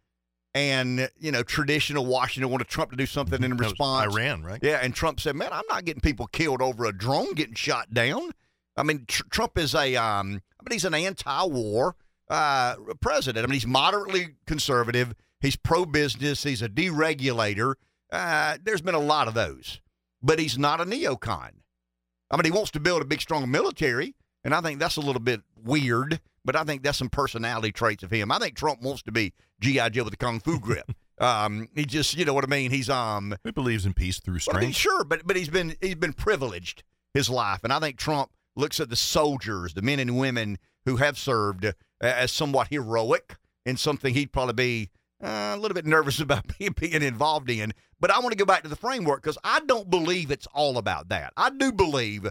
and, you know, traditional Washington wanted Trump to do something in response? Iran, right? Yeah. And Trump said, man, I'm not getting people killed over a drone getting shot down. I mean, tr- Trump is a, um, I mean, he's an anti-war uh, president. I mean, he's moderately conservative. He's pro-business. He's a deregulator. Uh, there's been a lot of those, but he's not a neocon. I mean, he wants to build a big, strong military, and I think that's a little bit weird. But I think that's some personality traits of him. I think Trump wants to be GI Joe with a kung fu grip. um, he just, you know what I mean. He's um, He believes in peace through well, strength. I mean, sure, but but he's been he's been privileged his life, and I think Trump looks at the soldiers, the men and women who have served, uh, as somewhat heroic and something he'd probably be uh, a little bit nervous about being, being involved in. But I want to go back to the framework because I don't believe it's all about that. I do believe,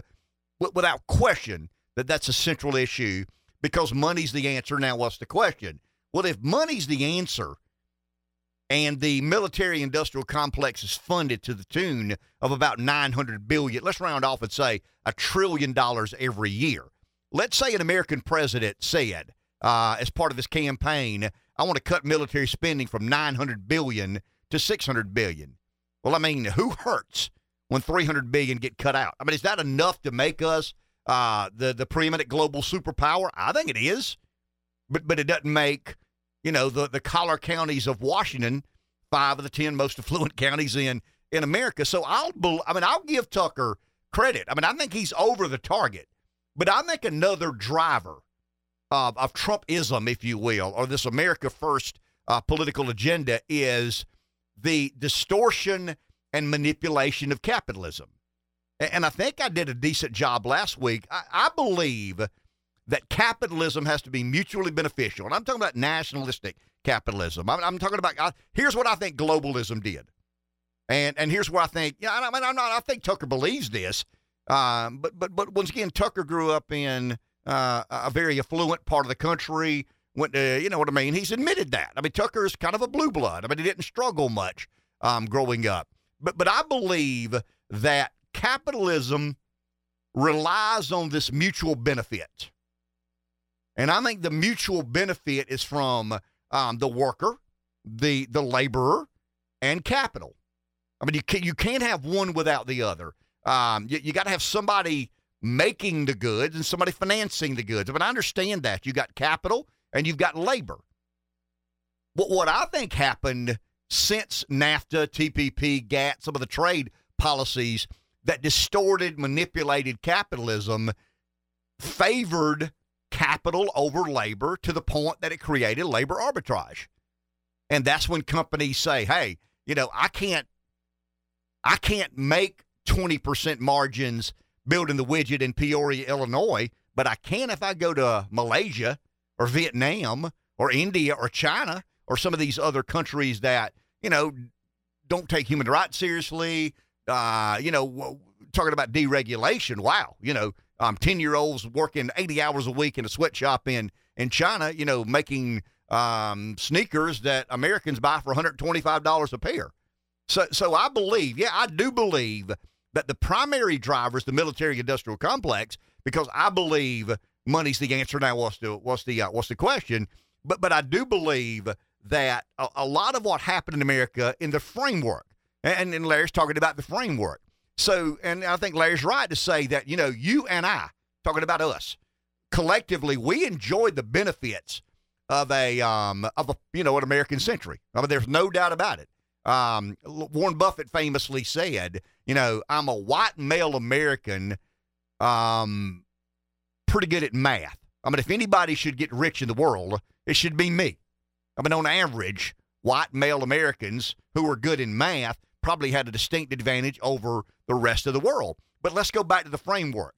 w- without question, that that's a central issue because money's the answer. Now, what's the question? Well, if money's the answer, and the military industrial complex is funded to the tune of about 900 billion let's round off and say a trillion dollars every year let's say an american president said uh, as part of his campaign i want to cut military spending from 900 billion to 600 billion well i mean who hurts when 300 billion get cut out i mean is that enough to make us uh, the, the preeminent global superpower i think it is but but it doesn't make you know the the collar counties of Washington, five of the ten most affluent counties in in America. So I'll I mean I'll give Tucker credit. I mean I think he's over the target, but I think another driver of of Trumpism, if you will, or this America First uh, political agenda is the distortion and manipulation of capitalism. And I think I did a decent job last week. I, I believe that capitalism has to be mutually beneficial. And I'm talking about nationalistic capitalism. I'm, I'm talking about, uh, here's what I think globalism did. And and here's what I think, yeah, I mean, I'm not, I think Tucker believes this. Um, but, but, but once again, Tucker grew up in uh, a very affluent part of the country. Went to, you know what I mean? He's admitted that. I mean, Tucker's kind of a blue blood. I mean, he didn't struggle much um, growing up. But, but I believe that capitalism relies on this mutual benefit. And I think the mutual benefit is from um, the worker, the the laborer, and capital. I mean, you can't, you can't have one without the other. Um, you you got to have somebody making the goods and somebody financing the goods. I mean, I understand that. You got capital and you've got labor. But what I think happened since NAFTA, TPP, GATT, some of the trade policies that distorted, manipulated capitalism favored capital over labor to the point that it created labor arbitrage. And that's when companies say, "Hey, you know, I can't I can't make 20% margins building the widget in Peoria, Illinois, but I can if I go to Malaysia or Vietnam or India or China or some of these other countries that, you know, don't take human rights seriously, uh, you know, talking about deregulation. Wow, you know, um, 10 year olds working 80 hours a week in a sweatshop in, in China, you know, making um, sneakers that Americans buy for $125 a pair. So, so I believe, yeah, I do believe that the primary driver is the military industrial complex because I believe money's the answer. Now, what's the what's the uh, what's the question? But but I do believe that a, a lot of what happened in America in the framework, and, and Larry's talking about the framework. So, and I think Larry's right to say that you know you and I talking about us collectively, we enjoyed the benefits of a um of a you know an American century. I mean, there's no doubt about it. Um, Warren Buffett famously said, you know, I'm a white male American, um, pretty good at math. I mean, if anybody should get rich in the world, it should be me. I mean, on average, white male Americans who are good in math probably had a distinct advantage over the rest of the world. But let's go back to the framework.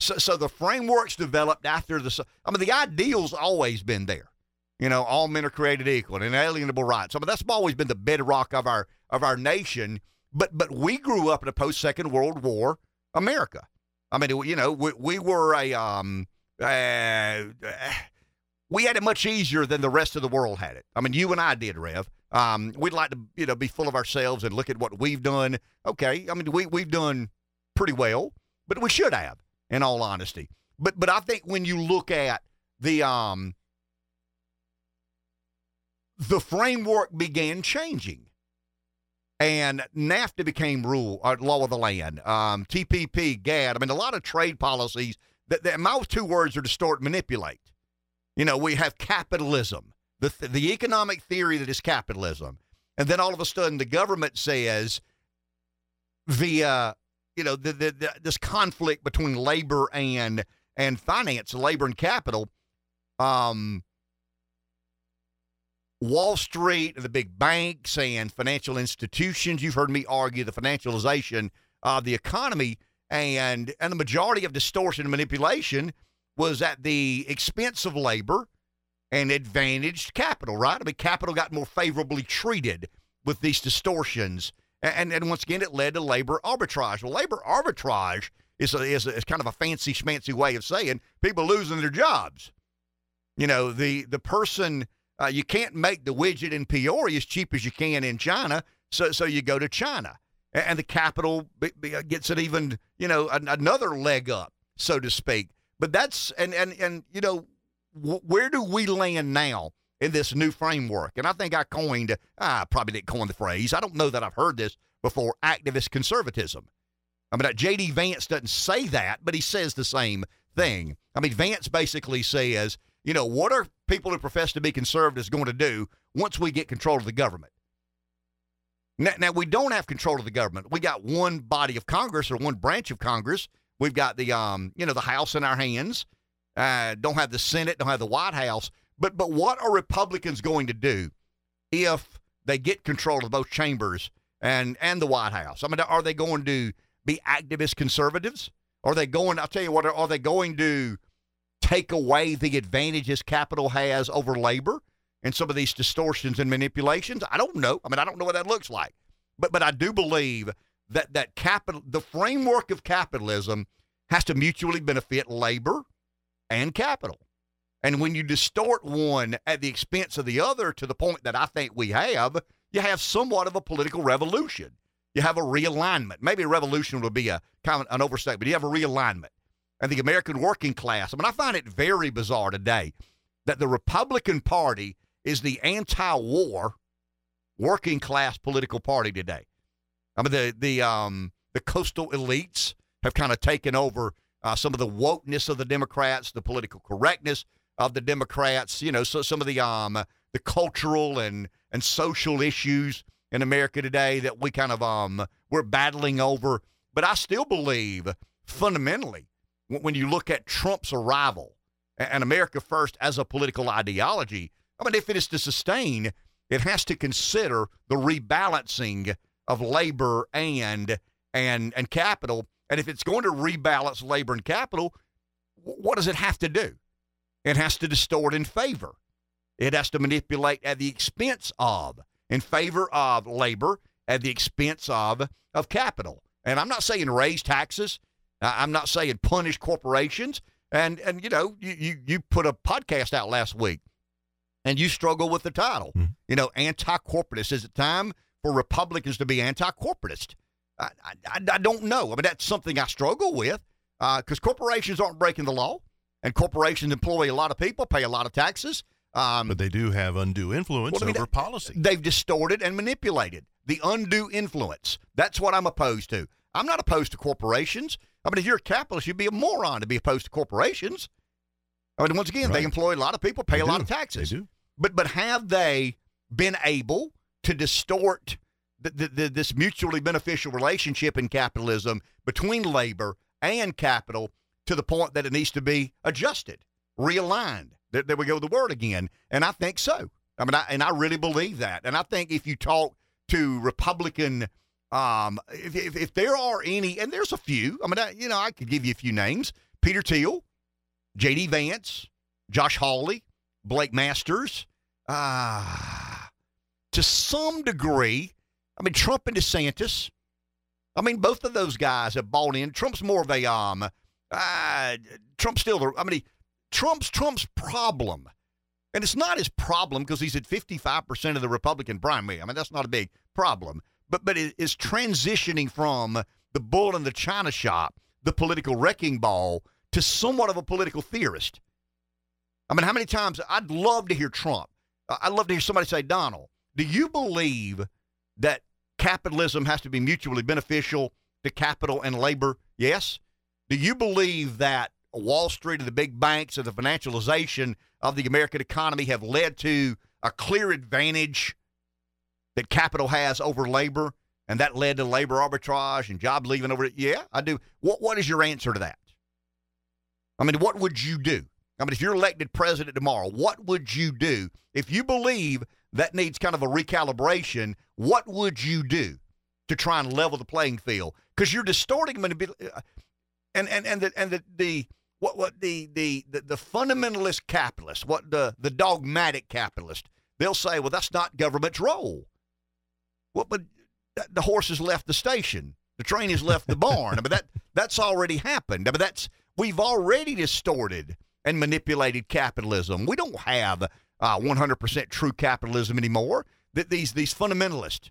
So, so the framework's developed after the. I mean, the ideal's always been there. You know, all men are created equal and inalienable rights. I mean, that's always been the bedrock of our of our nation. But but we grew up in a post Second World War America. I mean, you know, we, we were a um, uh, we had it much easier than the rest of the world had it. I mean, you and I did, Rev. Um, we'd like to, you know, be full of ourselves and look at what we've done. Okay, I mean, we we've done pretty well, but we should have, in all honesty. But but I think when you look at the um the framework began changing. And NAFTA became rule, uh, law of the land. Um, TPP, GATT. I mean, a lot of trade policies that, that my two words are distort, manipulate. You know, we have capitalism, the the economic theory that is capitalism, and then all of a sudden the government says via you know the, the, the this conflict between labor and and finance, labor and capital. Um, Wall Street, the big banks and financial institutions. You've heard me argue the financialization of the economy, and and the majority of distortion and manipulation was at the expense of labor and advantaged capital. Right? I mean, capital got more favorably treated with these distortions, and and once again, it led to labor arbitrage. Well, labor arbitrage is a, is, a, is kind of a fancy schmancy way of saying people losing their jobs. You know, the the person uh, you can't make the widget in Peoria as cheap as you can in China, so so you go to China, and, and the capital b- b- gets it even you know an, another leg up, so to speak. But that's and and and you know where do we land now in this new framework? And I think I coined I probably didn't coin the phrase. I don't know that I've heard this before. Activist conservatism. I mean, J.D. Vance doesn't say that, but he says the same thing. I mean, Vance basically says you know, what are people who profess to be conservatives going to do once we get control of the government? Now, now, we don't have control of the government. We got one body of Congress or one branch of Congress. We've got the, um, you know, the House in our hands. Uh, don't have the Senate. Don't have the White House. But but what are Republicans going to do if they get control of both chambers and and the White House? I mean, are they going to be activist conservatives? Are they going? I'll tell you what. Are they going to take away the advantages capital has over labor and some of these distortions and manipulations? I don't know. I mean, I don't know what that looks like. But but I do believe that that capital the framework of capitalism has to mutually benefit labor and capital. And when you distort one at the expense of the other to the point that I think we have, you have somewhat of a political revolution. You have a realignment. Maybe a revolution would be a kind of an overstatement. But you have a realignment and the American working class. I mean, I find it very bizarre today that the Republican Party is the anti-war working class political party today. I mean, the the um the coastal elites have kind of taken over uh, some of the wokeness of the Democrats, the political correctness of the Democrats. You know, so some of the um the cultural and and social issues in America today that we kind of um we're battling over. But I still believe fundamentally when you look at Trump's arrival and America First as a political ideology, I mean, if it is to sustain, it has to consider the rebalancing of labor and and and capital. And if it's going to rebalance labor and capital, what does it have to do? It has to distort in favor. It has to manipulate at the expense of, in favor of labor, at the expense of of capital. And I'm not saying raise taxes. I'm not saying punish corporations. And and you know, you you, you put a podcast out last week, and you struggle with the title. Mm-hmm. You know, anti-corporatist. Is it time for Republicans to be anti-corporatist? I, I, I don't know. I mean, that's something I struggle with because uh, corporations aren't breaking the law, and corporations employ a lot of people, pay a lot of taxes. Um, but they do have undue influence well, I mean, over policy. They've distorted and manipulated the undue influence. That's what I'm opposed to. I'm not opposed to corporations. I mean, if you're a capitalist, you'd be a moron to be opposed to corporations. I mean, once again, right. they employ a lot of people, pay they a do. lot of taxes. They do. But but have they been able to distort the, the, this mutually beneficial relationship in capitalism between labor and capital to the point that it needs to be adjusted, realigned? There, there we go, the word again. And I think so. I mean, I, and I really believe that. And I think if you talk to Republican um, if, if, if, there are any, and there's a few, I mean, I, you know, I could give you a few names Peter Thiel, J.D. Vance, Josh Hawley, Blake Masters. Uh, to some degree, I mean, Trump and DeSantis. I mean, both of those guys have bought in. Trump's more of a, um, uh, Trump's still the, I mean, Trump's, Trump's problem, and it's not his problem because he's at 55% of the Republican primary. I mean, that's not a big problem but but it is transitioning from the bull in the china shop, the political wrecking ball, to somewhat of a political theorist. I mean, how many times I'd love to hear Trump. I'd love to hear somebody say, Donald, do you believe that capitalism has to be mutually beneficial to capital and labor? Yes. Do you believe that Wall Street and the big banks and the financialization of the American economy have led to a clear advantage that capital has over labor, and that led to labor arbitrage and job leaving over it. Yeah, I do. What What is your answer to that? I mean, what would you do? I mean, if you're elected president tomorrow, what would you do if you believe that needs kind of a recalibration? What would you do to try and level the playing field? Because you're distorting uh, and and and the and the, the what what the, the the the fundamentalist capitalist, what the the dogmatic capitalist, they'll say, well, that's not government's role. Well, but the horse has left the station. The train has left the barn. I mean, that that's already happened. I mean, that's we've already distorted and manipulated capitalism. We don't have uh, 100% true capitalism anymore. That these these fundamentalists,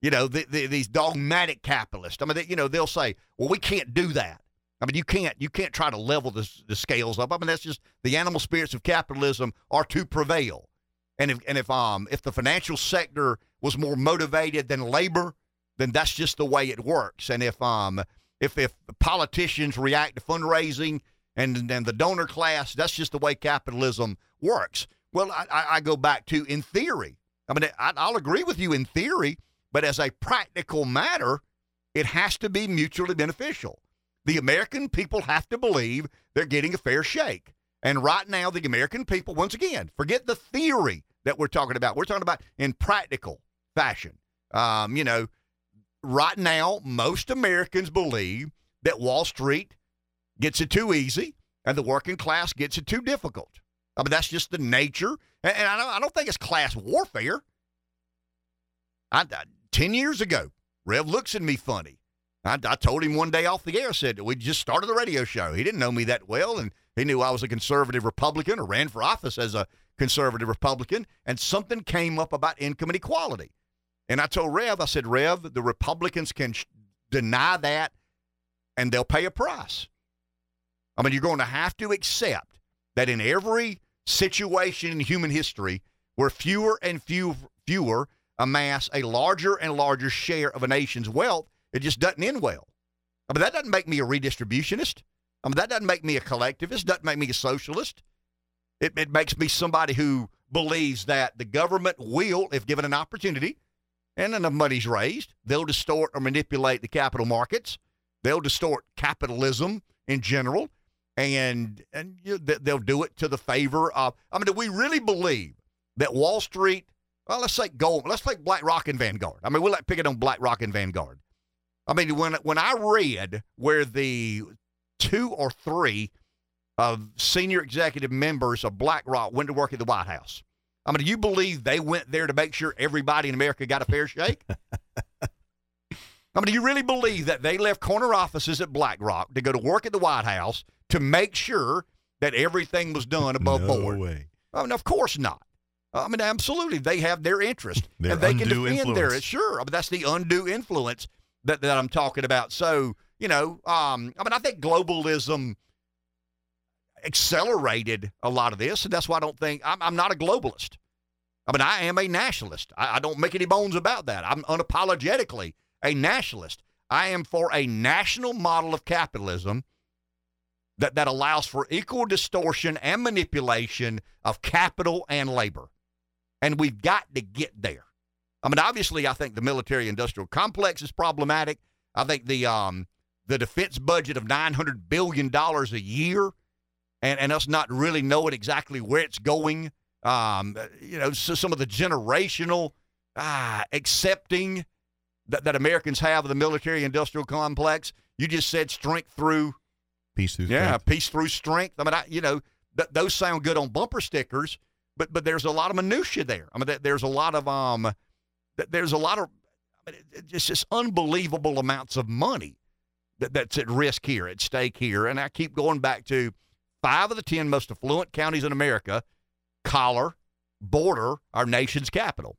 you know, the, the, these dogmatic capitalists. I mean, they, you know, they'll say, "Well, we can't do that." I mean, you can't you can't try to level the, the scales up. I mean, that's just the animal spirits of capitalism are to prevail. And if and if um if the financial sector was more motivated than labor, then that's just the way it works. And if um if if politicians react to fundraising and then the donor class, that's just the way capitalism works. Well, I, I go back to in theory. I mean, I'll agree with you in theory, but as a practical matter, it has to be mutually beneficial. The American people have to believe they're getting a fair shake. And right now, the American people, once again, forget the theory that we're talking about. We're talking about in practical fashion. Um, you know, right now, most Americans believe that Wall Street gets it too easy and the working class gets it too difficult. I mean, that's just the nature. And, I, don't, I don't think it's class warfare. I, I, 10 years ago, Rev looks at me funny. I, I told him one day off the air, I said, We just started the radio show. He didn't know me that well, and he knew I was a conservative Republican or ran for office as a conservative Republican, and something came up about income inequality. And I told Rev, I said, Rev, the Republicans can sh- deny that and they'll pay a price. I mean, you're going to have to accept that in every situation in human history where fewer and few, fewer amass a larger and larger share of a nation's wealth, it just doesn't end well. I mean, that doesn't make me a redistributionist. I mean, that doesn't make me a collectivist, doesn't make me a socialist. It, it makes me somebody who believes that the government will, if given an opportunity and enough money's raised, they'll distort or manipulate the capital markets. They'll distort capitalism in general, and and you, they'll do it to the favor of. I mean, do we really believe that Wall Street? Well, let's say gold. Let's take BlackRock and Vanguard. I mean, we'll like pick it on BlackRock and Vanguard. I mean, when when I read where the two or three of senior executive members of BlackRock went to work at the White House, I mean, do you believe they went there to make sure everybody in America got a fair shake? I mean, do you really believe that they left corner offices at BlackRock to go to work at the White House to make sure that everything was done above no board? Way. I mean, of course not. I mean, absolutely, they have their interest, Their and they can defend their sure. I mean, that's the undue influence that, that I'm talking about. So, you know, um, I mean, I think globalism accelerated a lot of this, and that's why I don't think I'm, I'm not a globalist. I mean, I am a nationalist. I, I don't make any bones about that. I'm unapologetically a nationalist. I am for a national model of capitalism that, that allows for equal distortion and manipulation of capital and labor. And we've got to get there. I mean, obviously, I think the military industrial complex is problematic. I think the um, the defense budget of $900 billion a year and, and us not really knowing exactly where it's going. Um, you know, so some of the generational ah, accepting that, that Americans have of the military industrial complex. You just said strength through Peace through yeah, strength. peace through strength. I mean, I, you know, th- those sound good on bumper stickers, but but there's a lot of minutia there. I mean, th- there's a lot of um, th- there's a lot of I mean, it, it's just unbelievable amounts of money that, that's at risk here, at stake here. And I keep going back to five of the ten most affluent counties in America collar, border our nation's capital.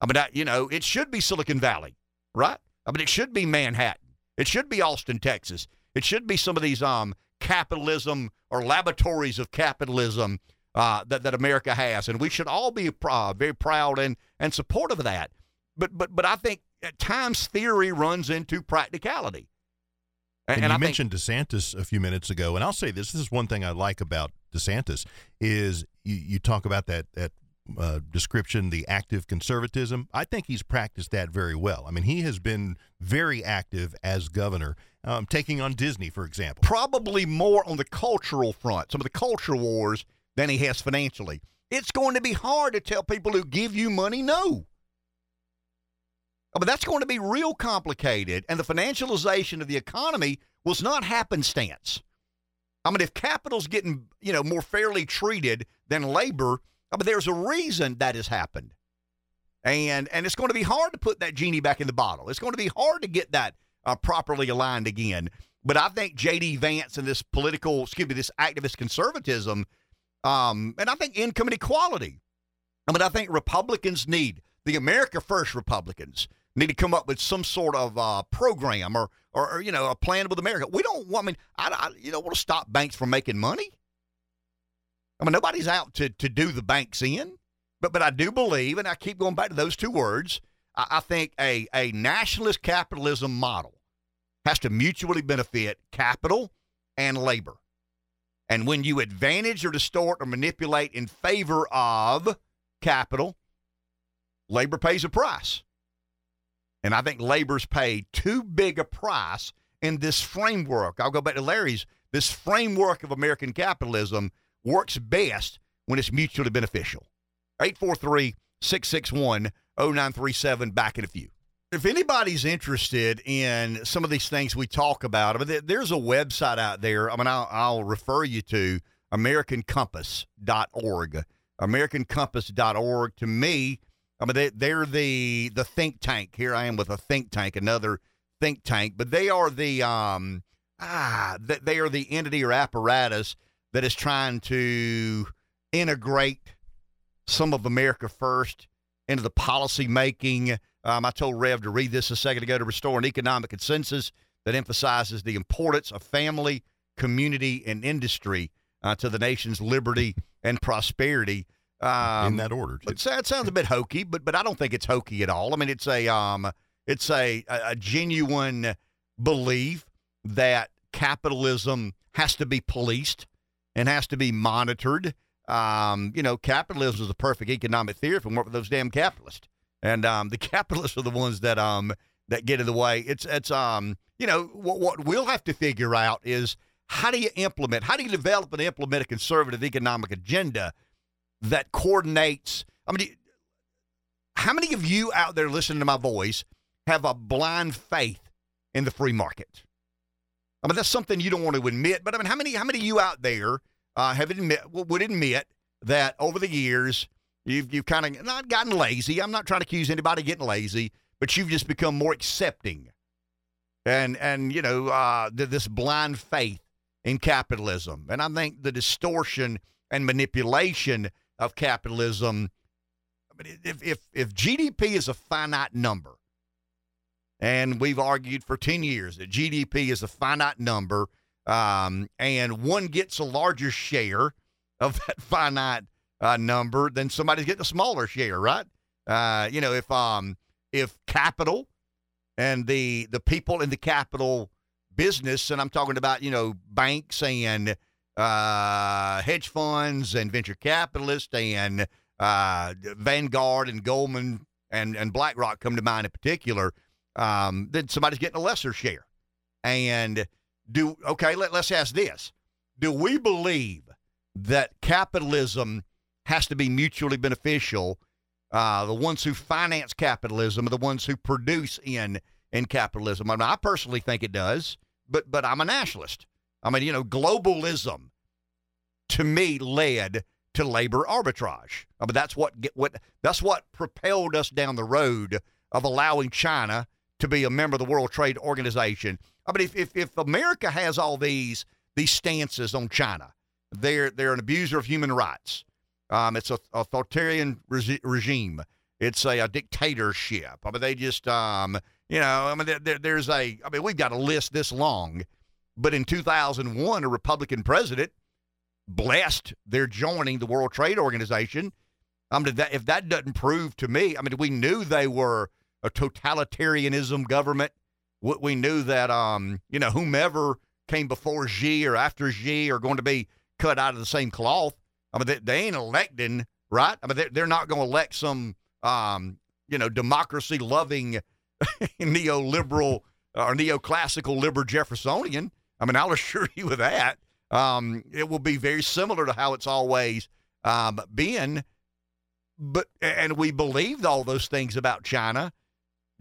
I mean, I, you know, it should be Silicon Valley, right? I mean, it should be Manhattan. It should be Austin, Texas. It should be some of these um, capitalism or laboratories of capitalism uh, that, that America has. And we should all be uh, very proud and, and supportive of that. But, but, but I think at times theory runs into practicality. And, And, you I think mentioned DeSantis a few minutes ago, and I'll say this: this is one thing I like about DeSantis is you, you talk about that that uh, description, the active conservatism. I think he's practiced that very well. I mean, he has been very active as governor, um, taking on Disney, for example. probably more on the cultural front, some of the cultural wars, than he has financially. It's going to be hard to tell people who give you money no. Uh, But that's going to be real complicated. And the financialization of the economy was not happenstance. I mean, if capital's getting, you know, more fairly treated than labor, I mean, there's a reason that has happened. And and it's going to be hard to put that genie back in the bottle. It's going to be hard to get that uh, properly aligned again. But I think J.D. Vance and this political, excuse me, this activist conservatism, um, and I think income inequality. I mean, I think Republicans need the America First Republicans need to come up with some sort of uh, program or, or, or you know a plan with America. We don't want. I mean, I, I you don't want to stop banks from making money. I mean, nobody's out to to do the banks in, but but I do believe, and I keep going back to those two words. I, I think a a nationalist capitalism model has to mutually benefit capital and labor. And when you advantage or distort or manipulate in favor of capital, labor pays a price. And I think labor's paid too big a price in this framework. I'll go back to Larry's. This framework of American capitalism works best when it's mutually beneficial. 843 661 0937. Back in a few. If anybody's interested in some of these things we talk about, I mean, there's a website out there. I mean, I'll, I'll refer you to AmericanCompass.org. AmericanCompass.org. To me, I mean, they, they're the the think tank. Here I am with a think tank, another think tank, but they are the um ah they, they are the entity or apparatus that is trying to integrate some of America First into the policy making. Um, I told Rev to read this a second ago to restore an economic consensus that emphasizes the importance of family, community, and industry uh, to the nation's liberty and prosperity. Um, in that order. too. it sa- sounds a bit hokey, but but I don't think it's hokey at all. I mean, it's a um, it's a a genuine belief that capitalism has to be policed and has to be monitored. Um, you know, capitalism is a perfect economic theory from work with those damn capitalists, and um, the capitalists are the ones that um that get in the way. It's it's um you know what what we'll have to figure out is how do you implement, how do you develop and implement a conservative economic agenda that coordinates. I mean, how many of you out there listening to my voice have a blind faith in the free market? I mean, that's something you don't want to admit. But I mean, how many how many of you out there uh, have admit would admit that over the years you've you've kind of not gotten lazy? I'm not trying to accuse anybody of getting lazy, but you've just become more accepting, and and you know uh, th- this blind faith in capitalism. And I think the distortion and manipulation of capitalism. I mean, if if if GDP is a finite number, and we've argued for ten years that GDP is a finite number, um, and one gets a larger share of that finite uh, number, then somebody's getting a smaller share, right? Uh, you know, if um if capital and the the people in the capital business, and I'm talking about you know banks and uh, hedge funds and venture capitalists and uh, Vanguard and Goldman and, and BlackRock come to mind in particular, um, then somebody's getting a lesser share. And do okay, let, let's ask this. Do we believe that capitalism has to be mutually beneficial? Uh, the ones who finance capitalism are the ones who produce in in capitalism. I, mean, I personally think it does, but but I'm a nationalist. I mean, you know, globalism to me led to labor arbitrage. I mean, that's what what that's what propelled us down the road of allowing China to be a member of the World Trade Organization. I mean, if if, if America has all these these stances on China, they're they're an abuser of human rights. Um, it's a authoritarian regi- regime. It's a, a dictatorship. I mean, they just um, you know, I mean, there- there, there's a. I mean, we've got a list this long, but in 2001, a Republican president blessed their joining the World Trade Organization. I mean, that, if that doesn't prove to me, I mean, we knew they were a totalitarianism government. We knew that um, you know whomever came before Xi or after Xi are going to be cut out of the same cloth. I mean, they, they ain't electing, right? I mean, they're, they're not going to elect some um, you know democracy loving neoliberal or neoclassical liberal Jeffersonian. I mean, I'll assure you of that. Um, it will be very similar to how it's always um, been. But and we believed all those things about China,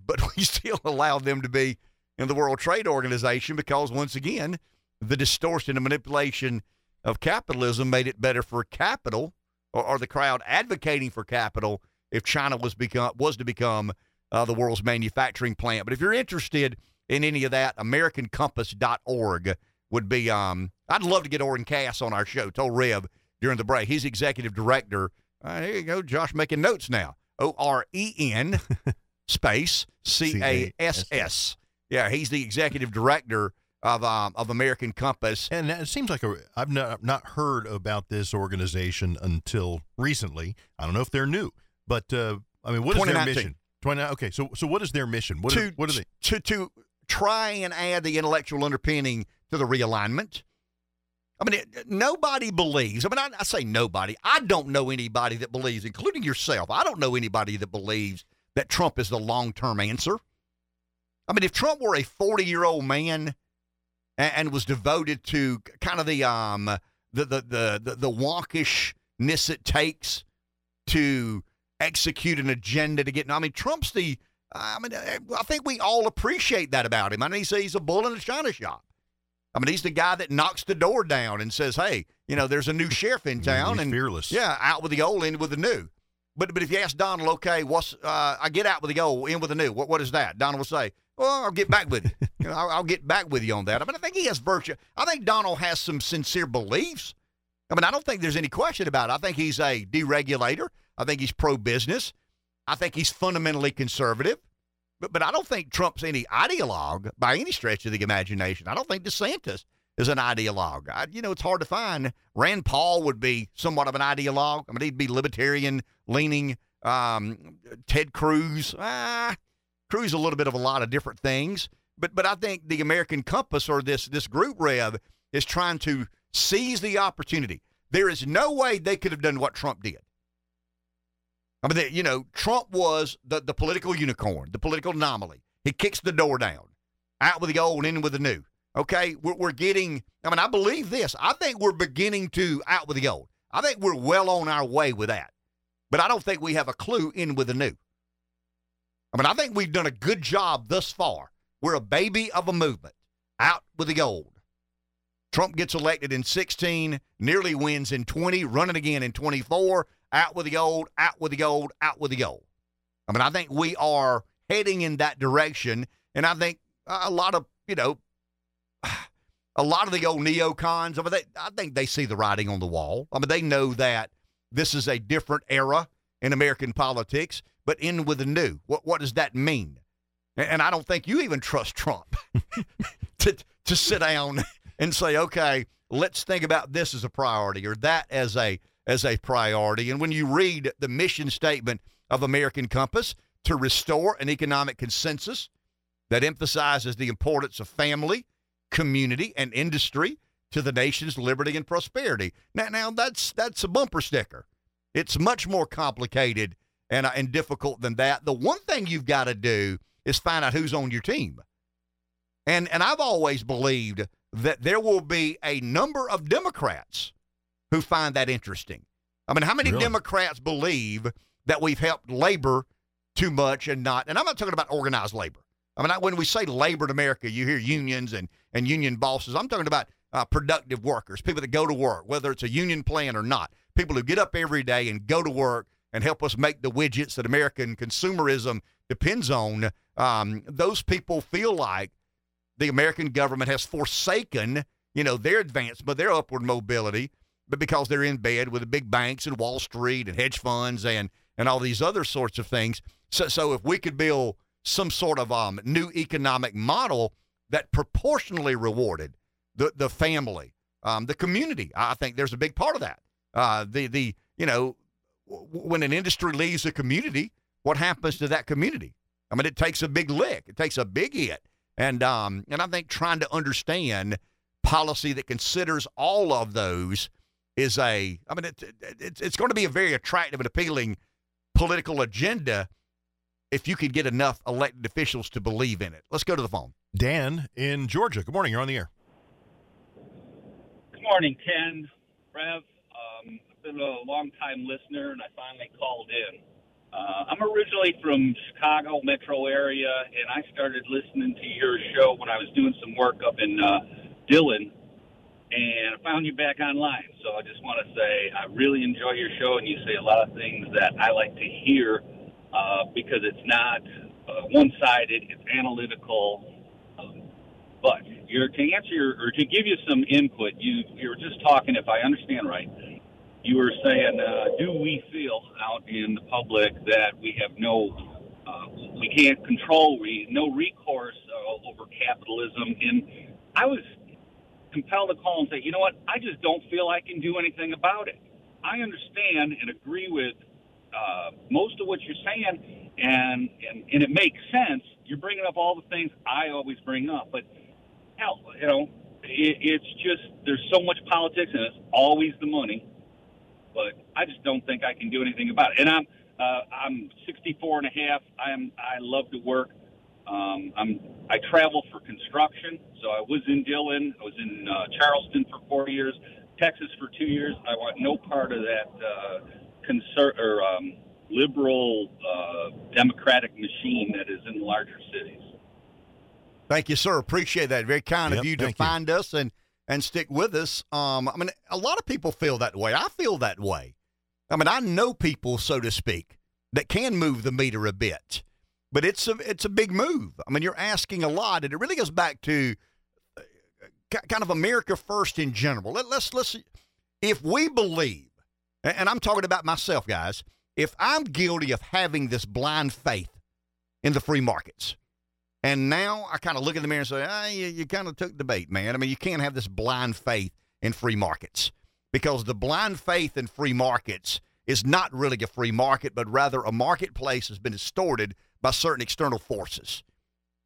but we still allowed them to be in the World Trade Organization because once again, the distortion and manipulation of capitalism made it better for capital or, or the crowd advocating for capital if China was become was to become uh, the world's manufacturing plant. But if you're interested in any of that, AmericanCompass.org would be. Um, I'd love to get Oren Cass on our show. Told Rev during the break. He's executive director. Uh, here you go, Josh, making notes now. O R E N space C A S S. Yeah, he's the executive director of um, of American Compass. And it seems like a, I've not, not heard about this organization until recently. I don't know if they're new, but uh, I mean, what is their mission? Twenty. Okay, so so what is their mission? What to, are, what are they? to to try and add the intellectual underpinning to the realignment. I mean, it, nobody believes. I mean, I, I say nobody. I don't know anybody that believes, including yourself. I don't know anybody that believes that Trump is the long term answer. I mean, if Trump were a 40 year old man and, and was devoted to kind of the um the the the the, the wonkishness it takes to execute an agenda to get. I mean, Trump's the. I mean, I think we all appreciate that about him. I mean, he's, he's a bull in a china shop. I mean, he's the guy that knocks the door down and says, "Hey, you know, there's a new sheriff in town, He's and fearless. yeah, out with the old, in with the new." But but if you ask Donald, okay, what's uh, I get out with the old, in with the new. What what is that? Donald will say, "Well, I'll get back with you. you know, I'll, I'll get back with you on that." I mean, I think he has virtue. I think Donald has some sincere beliefs. I mean, I don't think there's any question about it. I think he's a deregulator. I think he's pro business. I think he's fundamentally conservative. But but I don't think Trump's any ideologue by any stretch of the imagination. I don't think DeSantis is an ideologue. I, you know, it's hard to find. Rand Paul would be somewhat of an ideologue. I mean, he'd be libertarian leaning. Um, Ted Cruz, ah, Cruz a little bit of a lot of different things. But but I think the American Compass or this this group Rev is trying to seize the opportunity. There is no way they could have done what Trump did. I mean, they, you know, Trump was the, the political unicorn, the political anomaly. He kicks the door down, out with the old, in with the new. Okay, we're, we're getting. I mean, I believe this. I think we're beginning to out with the old. I think we're well on our way with that, but I don't think we have a clue in with the new. I mean, I think we've done a good job thus far. We're a baby of a movement, out with the old. Trump gets elected in 16, nearly wins in 20, running again in 24, out with the old, out with the old, out with the old. I mean, I think we are heading in that direction. And I think a lot of, you know, a lot of the old neocons, I mean, they, I think they see the writing on the wall. I mean, they know that this is a different era in American politics, but end with the new. What, what does that mean? And, and I don't think you even trust Trump to, to sit down and say, okay, let's think about this as a priority or that as a as a priority. And when you read the mission statement of American Compass to restore an economic consensus that emphasizes the importance of family, community, and industry to the nation's liberty and prosperity. Now, now that's that's a bumper sticker. It's much more complicated and uh, and difficult than that. The one thing you've got to do is find out who's on your team. And and I've always believed that there will be a number of Democrats who find that interesting. I mean, how many Really? Democrats believe that we've helped labor too much and not? And I'm not talking about organized labor. I mean, I, when we say labor in America, you hear unions and, and union bosses. I'm talking about uh, productive workers, people that go to work, whether it's a union plan or not, people who get up every day and go to work and help us make the widgets that American consumerism depends on. Um, those people feel like the American government has forsaken, you know, their advancement, their upward mobility, but because they're in bed with the big banks and Wall Street and hedge funds and and all these other sorts of things. So, so if we could build some sort of um, new economic model that proportionally rewarded the the family, um, the community, I think there's a big part of that. Uh, the the you know, when an industry leaves a community, what happens to that community? I mean, it takes a big lick. It takes a big hit. And um, and I think trying to understand policy that considers all of those is a. I mean, it, it, it's going to be a very attractive and appealing political agenda if you could get enough elected officials to believe in it. Let's go to the phone. Dan in Georgia. Good morning. You're on the air. Good morning, Ken. Rev, I've been a long time listener, and I finally called in. Uh, I'm originally from Chicago metro area, and I started listening to your show when I was doing some work up in uh, Dillon, and I found you back online. So I just want to say I really enjoy your show, and you say a lot of things that I like to hear uh, because it's not uh, one-sided; it's analytical. Um, but you're, to answer your or to give you some input, you you were just talking, if I understand right, you were saying, uh, do we feel out in the public that we have no, uh, we can't control, we no recourse uh, over capitalism? And I was compelled to call and say, you know what, I just don't feel I can do anything about it. I understand and agree with uh, most of what you're saying, and, and and it makes sense. You're bringing up all the things I always bring up, but hell, you know, it, it's just there's so much politics, and it's always the money. But I just don't think I can do anything about it. And I'm uh, I'm 64 and a half. I'm I love to work. Um, I'm I travel for construction, so I was in Dillon. I was in uh, Charleston for four years, Texas for two years. I want no part of that uh, conser- or um, liberal uh, democratic machine that is in the larger cities. Thank you, sir. Appreciate that. Very kind Yep, of you to thank you. find us and and stick with us. Um, I mean, a lot of people feel that way. I feel that way. I mean, I know people, so to speak, that can move the meter a bit, but it's a it's a big move. I mean, you're asking a lot, and it really goes back to uh, kind of America first in general. Let, let's let's if we believe, and I'm talking about myself, guys. If I'm guilty of having this blind faith in the free markets, and now I kind of look in the mirror and say, ah, you, you kind of took the bait, man. I mean, you can't have this blind faith in free markets because the blind faith in free markets is not really a free market, but rather a marketplace has been distorted by certain external forces.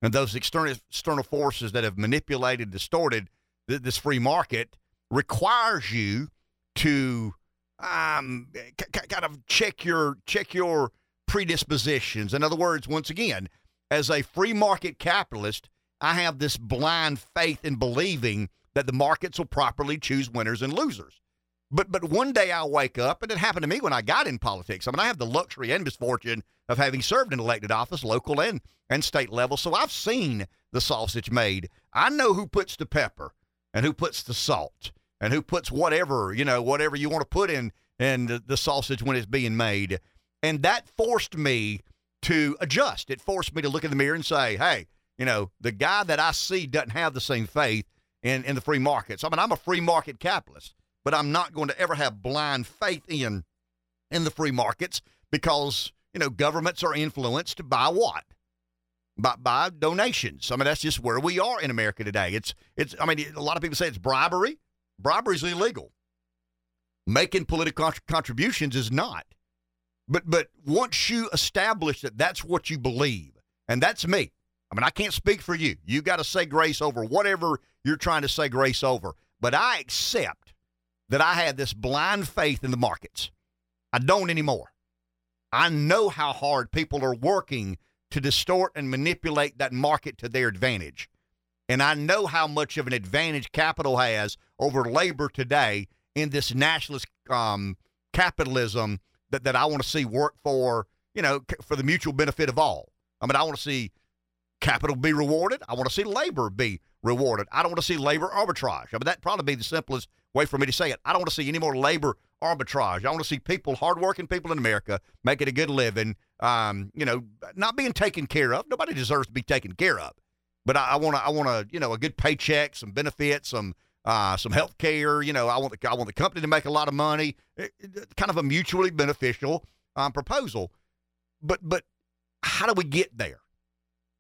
And those external, external forces that have manipulated, distorted th- this free market requires you to um, k- kind of check your check your predispositions. In other words, once again, as a free market capitalist, I have this blind faith in believing that the markets will properly choose winners and losers. But but one day I'll wake up, and it happened to me when I got in politics. I mean, I have the luxury and misfortune of having served in elected office, local and and state level. So I've seen the sausage made. I know who puts the pepper and who puts the salt and who puts whatever you know whatever you want to put in in the, the sausage when it's being made. And that forced me to adjust. It forced me to look in the mirror and say, hey, you know, the guy that I see doesn't have the same faith in, in the free markets. I mean, I'm a free market capitalist, but I'm not going to ever have blind faith in in the free markets because, you know, governments are influenced by what? By, by donations. I mean, that's just where we are in America today. It's it's I mean, a lot of people say it's bribery. Bribery is illegal. Making political contributions is not. But but once you establish that that's what you believe, and that's me. I mean, I can't speak for you. You got to say grace over whatever you're trying to say grace over. But I accept that I had this blind faith in the markets. I don't anymore. I know how hard people are working to distort and manipulate that market to their advantage. And I know how much of an advantage capital has over labor today in this nationalist um, capitalism that, that I want to see work for, you know, for the mutual benefit of all. I mean, I want to see capital be rewarded. I want to see labor be rewarded. I don't want to see labor arbitrage. I mean, that'd probably be the simplest way for me to say it. I don't want to see any more labor arbitrage. I want to see people, hardworking people in America, making a good living, um, you know, not being taken care of. Nobody deserves to be taken care of. But I want to, I want to, you know, a good paycheck, some benefits, some uh, some health care. You know, I want the I want the company to make a lot of money. It- it- kind of a mutually beneficial um, proposal. But but how do we get there?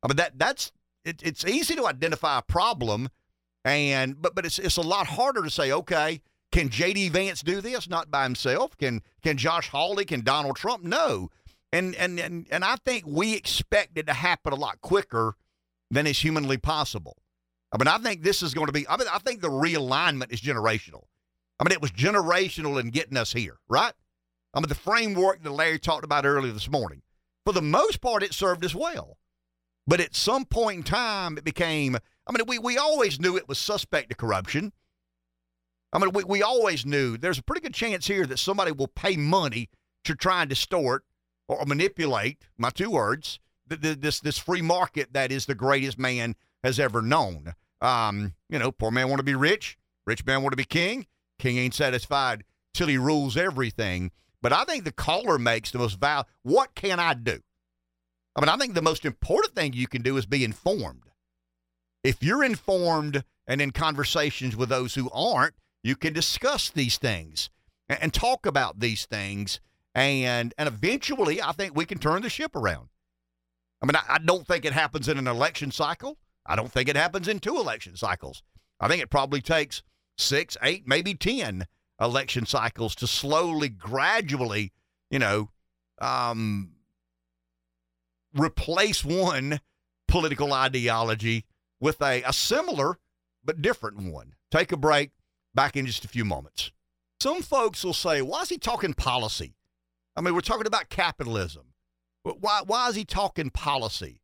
I mean that that's it, it's easy to identify a problem, and but but it's it's a lot harder to say okay. Can J.D. Vance do this? Not by himself. Can can Josh Hawley? Can Donald Trump? No. And and and and I think we expect it to happen a lot quicker than is humanly possible. I mean, I think this is going to be, I mean, I think the realignment is generational. I mean, it was generational in getting us here, right? I mean, the framework that Larry talked about earlier this morning, for the most part, it served us well. But at some point in time, it became, I mean, we, we always knew it was suspect to corruption. I mean, we, we always knew there's a pretty good chance here that somebody will pay money to try and distort or manipulate, my two words, this, this free market that is the greatest man has ever known. Um, you know, poor man want to be rich, rich man want to be king. King ain't satisfied till he rules everything. But I think the caller makes the most val. What can I do? I mean, I think the most important thing you can do is be informed. If you're informed and in conversations with those who aren't, you can discuss these things and, and talk about these things. And and eventually, I think we can turn the ship around. I mean, I, I don't think it happens in an election cycle. I don't think it happens in two election cycles. I think it probably takes six, eight, maybe 10 election cycles to slowly, gradually, you know, um, replace one political ideology with a, a similar but different one. Take a break. Back in just a few moments. Some folks will say, why is he talking policy? I mean, we're talking about capitalism. Why, why is he talking policy?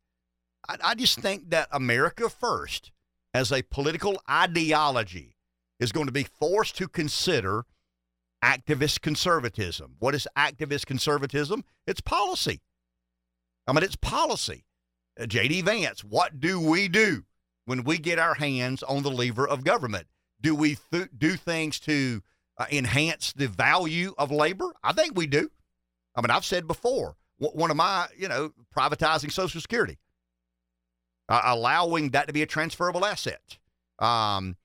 I, I just think that America First, as a political ideology, is going to be forced to consider activist conservatism. What is activist conservatism? It's policy. I mean, it's policy. Uh, J.D. Vance, what do we do when we get our hands on the lever of government? Do we th- do things to uh, enhance the value of labor? I think we do. I mean, I've said before, one of my, you know, privatizing Social Security, uh, allowing that to be a transferable asset, um,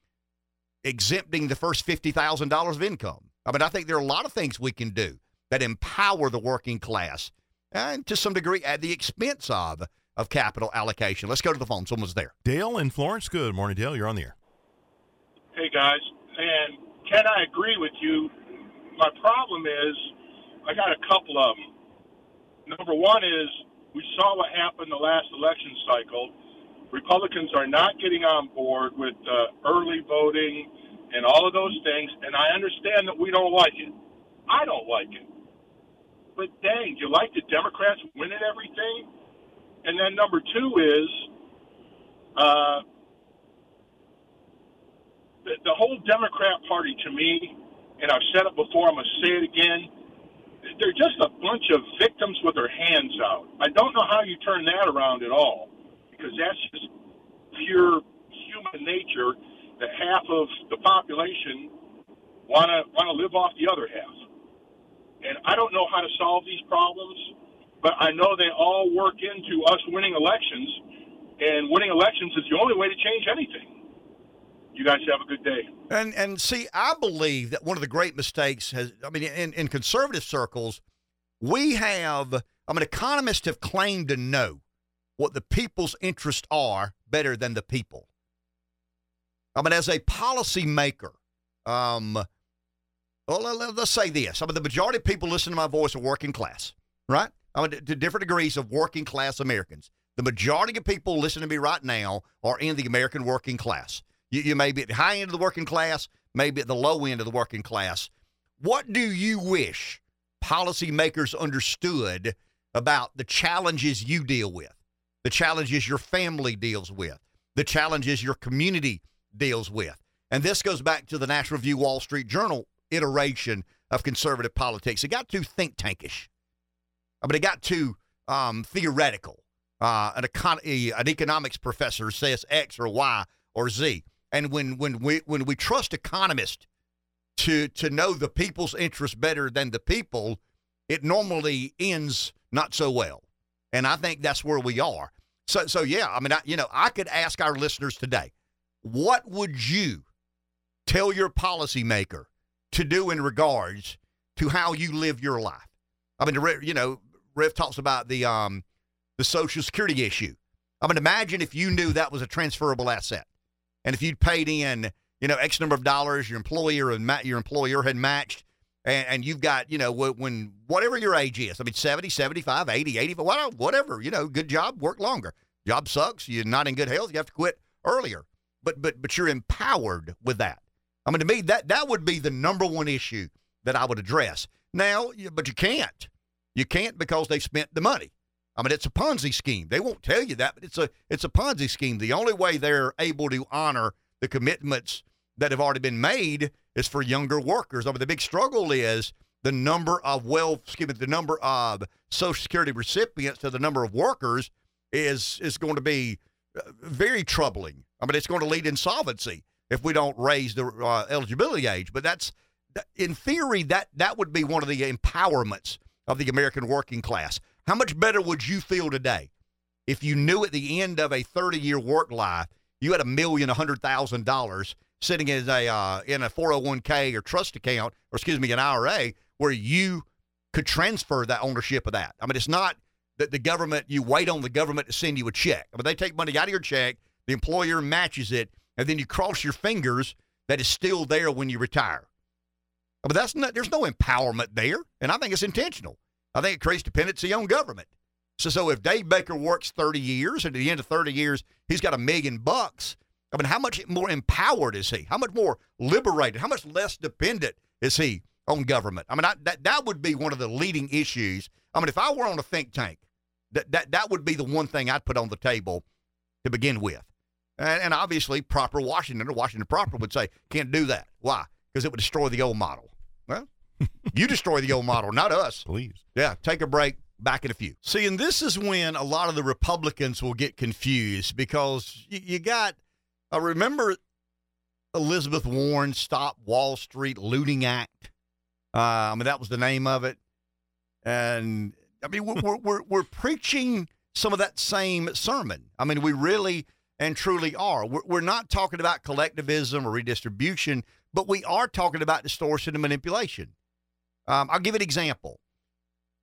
exempting the first $50,000 of income. I mean, I think there are a lot of things we can do that empower the working class and to some degree at the expense of of capital allocation. Let's go to the phone. Someone's there. Dale in Florence. Good morning, Dale. You're on the air. Hey, guys. And can I agree with you? My problem is I got a couple of them. Number one is we saw what happened the last election cycle. Republicans are not getting on board with uh, early voting and all of those things, and I understand that we don't like it. I don't like it. But dang, you like the Democrats winning everything? And then number two is uh, the, the whole Democrat Party to me, and I've said it before, I'm going to say it again they're just a bunch of victims with their hands out. I don't know how you turn that around at all, because that's just pure human nature. That half of the population want to want to live off the other half, and I don't know how to solve these problems, but I know they all work into us winning elections, and winning elections is the only way to change anything. You guys have a good day. And and see, I believe that one of the great mistakes has, I mean, in, in conservative circles, we have, I mean, economists have claimed to know what the people's interests are better than the people. I mean, as a policymaker, um, well, let, us say this. I mean, the majority of people listening to my voice are working class, right? I mean, to different degrees of working class Americans. The majority of people listening to me right now are in the American working class. You, you may be at the high end of the working class, maybe at the low end of the working class. What do you wish policymakers understood about the challenges you deal with, the challenges your family deals with, the challenges your community deals with? And this goes back to the National Review Wall Street Journal iteration of conservative politics. It got too think tankish. but it got too um, theoretical. Uh, an, econ- an economics professor says X or Y or Z. And when when we when we trust economists to to know the people's interest better than the people, it normally ends not so well. And I think that's where we are. So so yeah, I mean, I, you know, I could ask our listeners today, what would you tell your policymaker to do in regards to how you live your life? I mean, you know, Rev talks about the um the Social Security issue. I mean, imagine if you knew that was a transferable asset. And if you'd paid in, you know, X number of dollars, your employer and your employer had matched, and, and you've got, you know, when whatever your age is, I mean, 70, 75, 80, 85, whatever, you know, good job, work longer. Job sucks. You're not in good health. You have to quit earlier. But but but you're empowered with that. I mean, to me, that that would be the number one issue that I would address. Now, but you can't. You can't because they've spent the money. I mean, it's a Ponzi scheme. They won't tell you that, but it's a it's a Ponzi scheme. The only way they're able to honor the commitments that have already been made is for younger workers. I mean, the big struggle is the number of well, excuse me, the number of Social Security recipients to the number of workers is is going to be uh, very troubling. I mean, it's going to lead insolvency if we don't raise the uh, eligibility age. But that's in theory that that would be one of the empowerments of the American working class. How much better would you feel today if you knew at the end of a 30 year work life you had a million, a hundred thousand dollars sitting as a uh, in a 401k or trust account, or excuse me, an IRA, where you could transfer that ownership of that. I mean, it's not that the government you wait on the government to send you a check. I mean, they take money out of your check, the employer matches it, and then you cross your fingers that it's still there when you retire. But that's not. There's no empowerment there, and I think it's intentional. I think it creates dependency on government. So, so if Dave Baker works 30 years, and at the end of 30 years, he's got a million bucks. I mean, how much more empowered is he? How much more liberated? How much less dependent is he on government? I mean, I, that that would be one of the leading issues. I mean, if I were on a think tank, that that that would be the one thing I'd put on the table to begin with. And, and obviously, proper Washington or Washington proper would say can't do that. Why? Because it would destroy the old model. Well, you destroy the old model, not us. Please. Yeah, take a break. Back in a few. See, and this is when a lot of the Republicans will get confused because you, you got. I remember Elizabeth Warren Stop Wall Street Looting Act. Uh, I mean, that was the name of it, and I mean, we're, we're we're we're preaching some of that same sermon. I mean, we really and truly are. We're, we're not talking about collectivism or redistribution, but we are talking about distortion and manipulation. Um, I'll give an example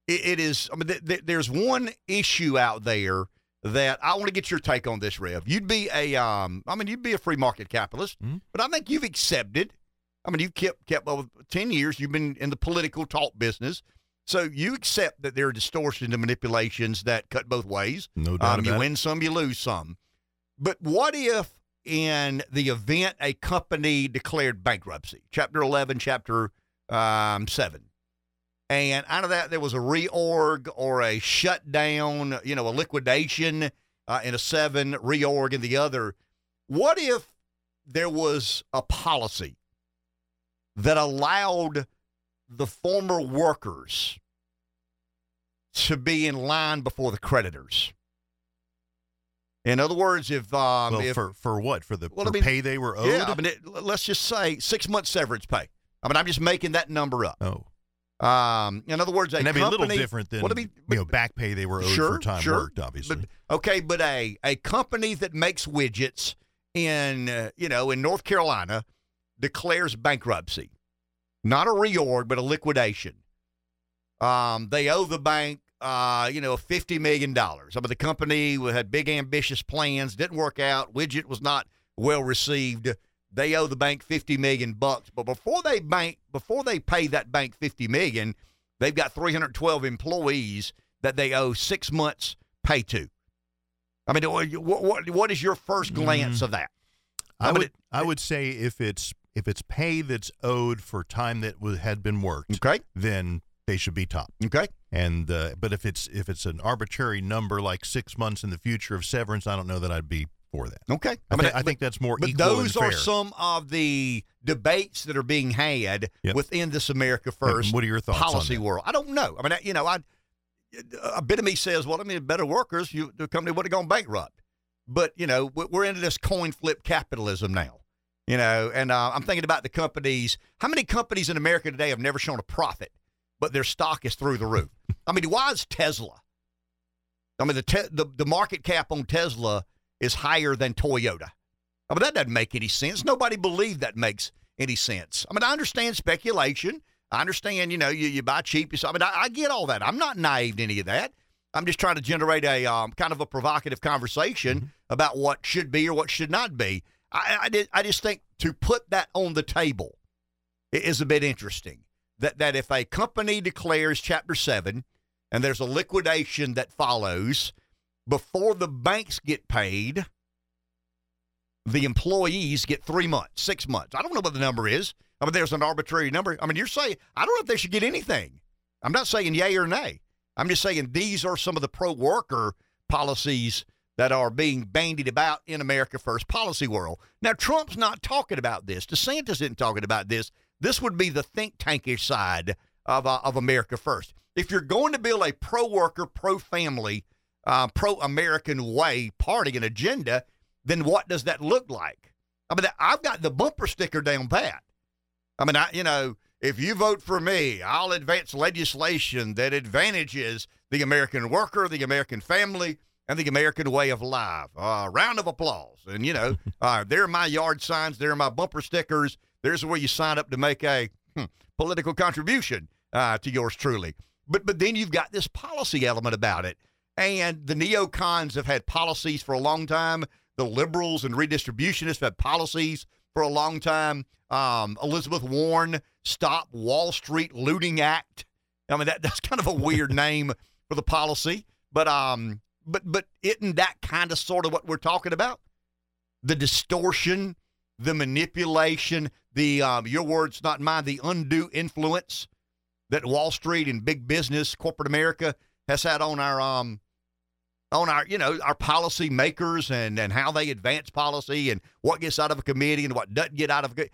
it, it is. I mean, th- th- there's one issue out there that I want to get your take on this, Rev. You'd be a, um, I mean, you'd be a free market capitalist, Mhm. but I think you've accepted. I mean, you've kept kept over ten years. You've been in the political talk business, so you accept that there are distortions and manipulations that cut both ways. No doubt Um, you about it. win some, you lose some. But what if, in the event a company declared bankruptcy, Chapter 11, Chapter um, 7, and out of that there was a reorg or a shutdown, you know, a liquidation uh, in a 7, reorg in the other? What if there was a policy that allowed the former workers to be in line before the creditors? In other words, if um, well, if for for what? For the Well, for I mean, pay they were owed? yeah, I mean, it, let's just say six months severance pay. I mean, I'm just making that number up. oh, Um, in other words, a and that'd be a little company- different than What do we- you know back pay they were owed Sure, for time sure. worked. Obviously, But okay, but a a company that makes widgets in uh, you know in North Carolina declares bankruptcy, not a reorg, but a liquidation. Um, they owe the bank, uh, you know, fifty million dollars. I mean, the company had big ambitious plans, didn't work out. Widget was not well received. They owe the bank fifty million bucks, but before they bank, before they pay that bank fifty million, they've got three hundred twelve employees that they owe six months pay to. I mean, what what, what is your first glance of that? I mean, would I would say if it's if it's pay that's owed for time that had been worked, Okay, then they should be top. okay, And uh, but if it's if it's an arbitrary number like six months in the future of severance, I don't know that I'd be for that. okay. I, mean, thi- I think that's more But those are some of the debates that are being had Yep. within this America First What are your thoughts policy world. I don't know. I mean, I- you know, I a bit of me says, well, I mean, better workers, you the company would have gone bankrupt. But you know, we- we're into this coin flip capitalism now. You know, and uh, I'm thinking about the companies. How many companies in America today have never shown a profit, but their stock is through the roof? I mean, why is Tesla? I mean, the, te- the the market cap on Tesla is higher than Toyota. I mean, that doesn't make any sense. Nobody believed that makes any sense. I mean, I understand speculation. I understand, you know, you, you buy cheap. You, I mean, I, I get all that. I'm not naive to any of that. I'm just trying to generate a um, kind of a provocative conversation about what should be or what should not be. I, I, did, I just think to put that on the table is a bit interesting. That that if a company declares Chapter Seven and there's a liquidation that follows, before the banks get paid, the employees get three months, six months. I don't know what the number is. I mean, there's an arbitrary number. I mean, you're saying, I don't know if they should get anything. I'm not saying yay or nay. I'm just saying these are some of the pro worker policies that are being bandied about in America First policy world. Now, Trump's not talking about this. DeSantis isn't talking about this. This would be the think tankish side of, uh, of America First. If you're going to build a pro worker, pro family, uh, pro American way party and agenda, then what does that look like? I mean, I've got the bumper sticker down pat. I mean, I, you know, if you vote for me, I'll advance legislation that advantages the American worker, the American family, and the American way of life. Uh, round of applause. And, you know, uh, there are my yard signs, there are my bumper stickers. There's where you sign up to make a hmm, political contribution uh, to yours truly. But, but then you've got this policy element about it. And the neocons have had policies for a long time. The liberals and redistributionists have had policies for a long time. Um, Elizabeth Warren, Stop Wall Street Looting Act. I mean, that, that's kind of a weird name for the policy, but um, but but isn't that kind of sort of what we're talking about? The distortion, the manipulation, the um, your words, not mine, the undue influence that Wall Street and big business, corporate America has had on our um on our you know our policy makers and and how they advance policy and what gets out of a committee and what doesn't get out of a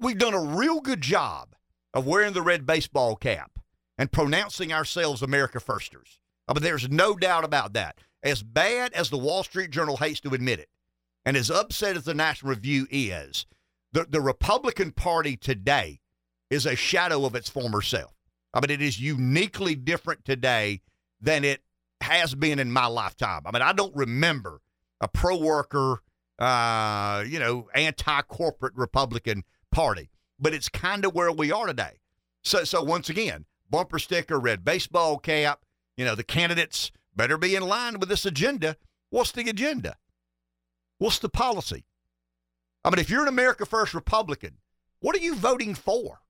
we've done a real good job of wearing the red baseball cap and pronouncing ourselves America firsters. I mean, there's no doubt about that. As bad as the Wall Street Journal hates to admit it, and as upset as the National Review is, the, the Republican Party today is a shadow of its former self. I mean, it is uniquely different today than it has been in my lifetime. I mean, I don't remember a pro worker, uh, you know, anti corporate Republican Party, but it's kind of where we are today. So, so once again, bumper sticker, red baseball cap. You know, the candidates better be in line with this agenda. What's the agenda? What's the policy? I mean, if you're an America First Republican, what are you voting for?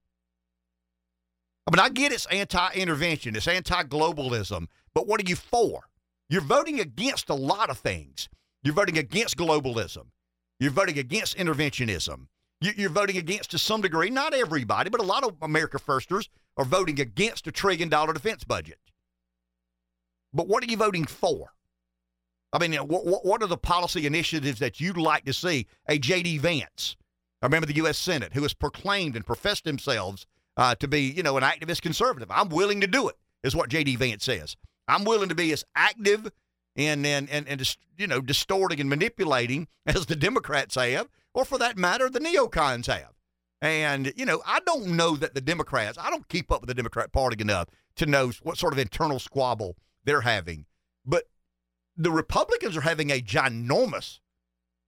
I mean, I get it's anti intervention, it's anti globalism, but what are you for? You're voting against a lot of things. You're voting against globalism. You're voting against interventionism. You're voting against, to some degree, not everybody, but a lot of America Firsters are voting against a trillion dollar defense budget. But what are you voting for? I mean, what, are the policy initiatives that you'd like to see? A J.D. Vance, a member of the U.S. Senate, who has proclaimed and professed themselves uh, to be, you know, an activist conservative. I'm willing to do it, is what J.D. Vance says. I'm willing to be as active and and and, and you know distorting and manipulating as the Democrats have, or for that matter, the neocons have. And you know, I don't know that the Democrats. I don't keep up with the Democrat Party enough to know what sort of internal squabble they're having. But the Republicans are having a ginormous,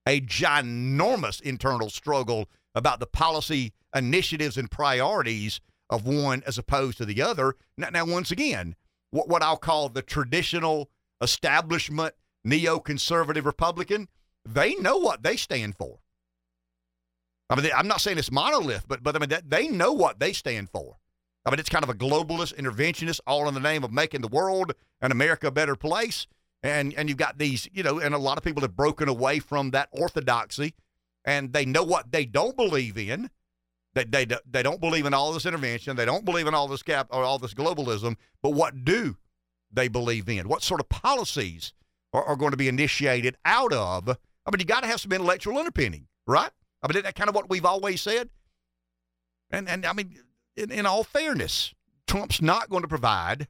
a ginormous internal struggle about the policy initiatives and priorities of one as opposed to the other. Now, now once again, what, what I'll call the traditional establishment neoconservative Republican, they know what they stand for. I mean, I'm not saying it's monolith, but but I mean that, they know what they stand for. I mean, it's kind of a globalist, interventionist, all in the name of making the world and America a better place. And and you've got these, you know, and a lot of people have broken away from that orthodoxy, and they know what they don't believe in. They they they don't believe in all this intervention. They don't believe in all this cap or all this globalism. But what do they believe in? What sort of policies are, are going to be initiated out of? I mean, you got to have some intellectual underpinning, right? I mean, that kind of what we've always said. And and I mean, in, in all fairness, Trump's not going to provide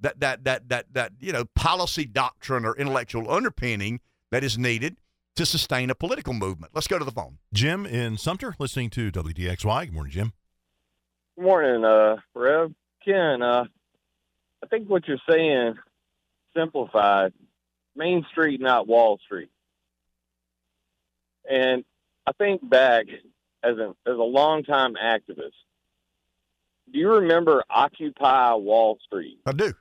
that that that that that you know policy doctrine or intellectual underpinning that is needed to sustain a political movement. Let's go to the phone. Jim in Sumter, listening to WDXY. Good morning, Jim. Good morning, uh, Rev. Ken, uh, I think what you're saying, simplified, Main Street, not Wall Street. And I think back as a as a longtime activist. Do you remember Occupy Wall Street? I do.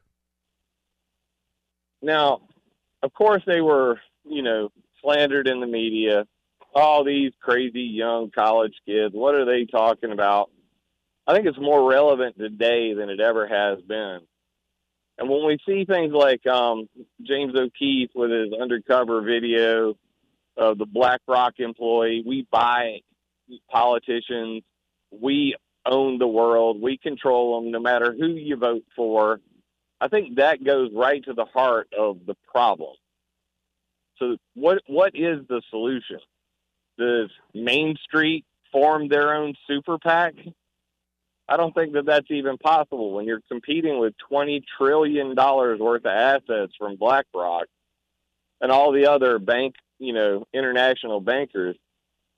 Now, of course, they were, you know, slandered in the media. All these crazy young college kids, what are they talking about? I think it's more relevant today than it ever has been. And when we see things like um, James O'Keefe with his undercover video of the BlackRock employee, we buy politicians, we own the world, we control them no matter who you vote for. I think that goes right to the heart of the problem. So, what what is the solution? Does Main Street form their own super PAC? I don't think that that's even possible when you're competing with twenty trillion dollars worth of assets from BlackRock and all the other bank, you know, international bankers.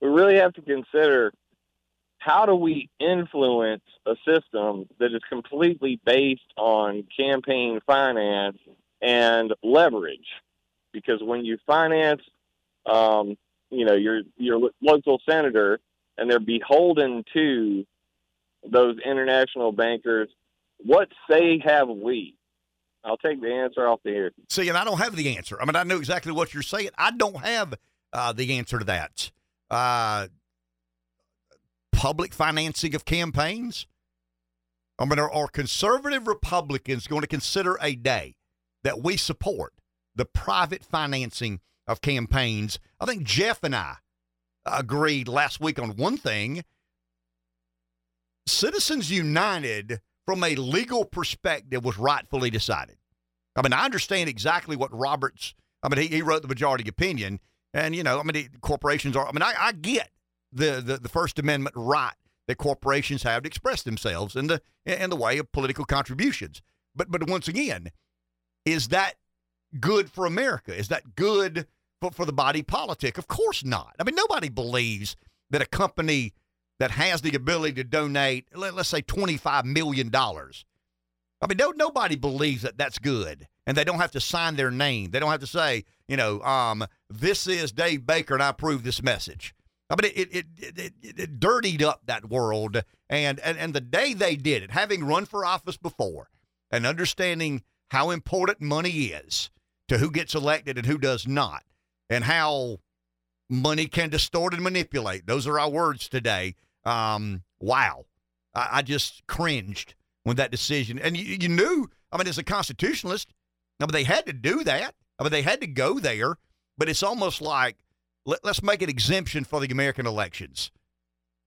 We really have to consider how do we influence a system that is completely based on campaign finance and leverage? Because when you finance, um, you know, your your local senator, and they're beholden to those international bankers, what say have we? I'll take the answer off the air. See, and I don't have the answer. I mean, I know exactly what you're saying. I don't have uh, the answer to that. Uh, public financing of campaigns? I mean, are, are conservative Republicans going to consider a day that we support the private financing of campaigns? I think Jeff and I agreed last week on one thing Citizens United, from a legal perspective, was rightfully decided. I mean, I understand exactly what Roberts. I mean, he, he wrote the majority opinion, and you know, I mean, corporations are. I mean, I, I get the, the the First Amendment right that corporations have to express themselves in the in the way of political contributions. But but once again, is that good for America? Is that good for, for the body politic? Of course not. I mean, nobody believes that a company that has the ability to donate, let, us say, $25 million. I mean, no, nobody believes that that's good. And they don't have to sign their name. They don't have to say, you know, um, this is Dave Baker and I approve this message. I mean, it, it, it, it, dirtied up that world. And, and, and the day they did it, having run for office before and understanding how important money is to who gets elected and who does not, and how money can distort and manipulate. Those are our words today. Um, wow. I, I, just cringed when that decision, and you, you, knew, I mean, as a constitutionalist, I mean, they had to do that. I mean, they had to go there, but it's almost like let, us make an exemption for the American elections.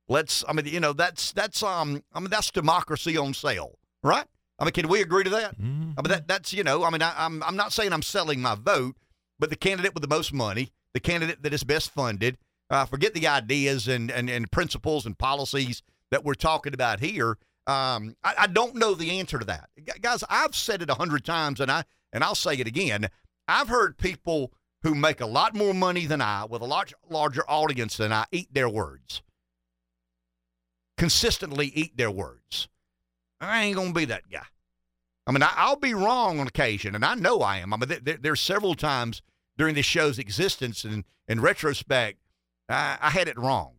Let's, I mean, you know, that's, that's, um, I mean, that's democracy on sale, right? I mean, can we agree to that? Mm-hmm. I mean, that, that's, you know, I mean, I, I'm, I'm not saying I'm selling my vote, but the candidate with the most money, the candidate that is best funded, uh, forget the ideas and, and, and principles and policies that we're talking about here. Um, I, I, don't know the answer to that, guys. I've said it a hundred times, and I and I'll say it again. I've heard people who make a lot more money than I, with a large larger audience than I, eat their words. Consistently eat their words. I ain't gonna be that guy. I mean, I, will be wrong on occasion, and I know I am. I mean, there, there's several times during this show's existence, and in retrospect, I, I had it wrong.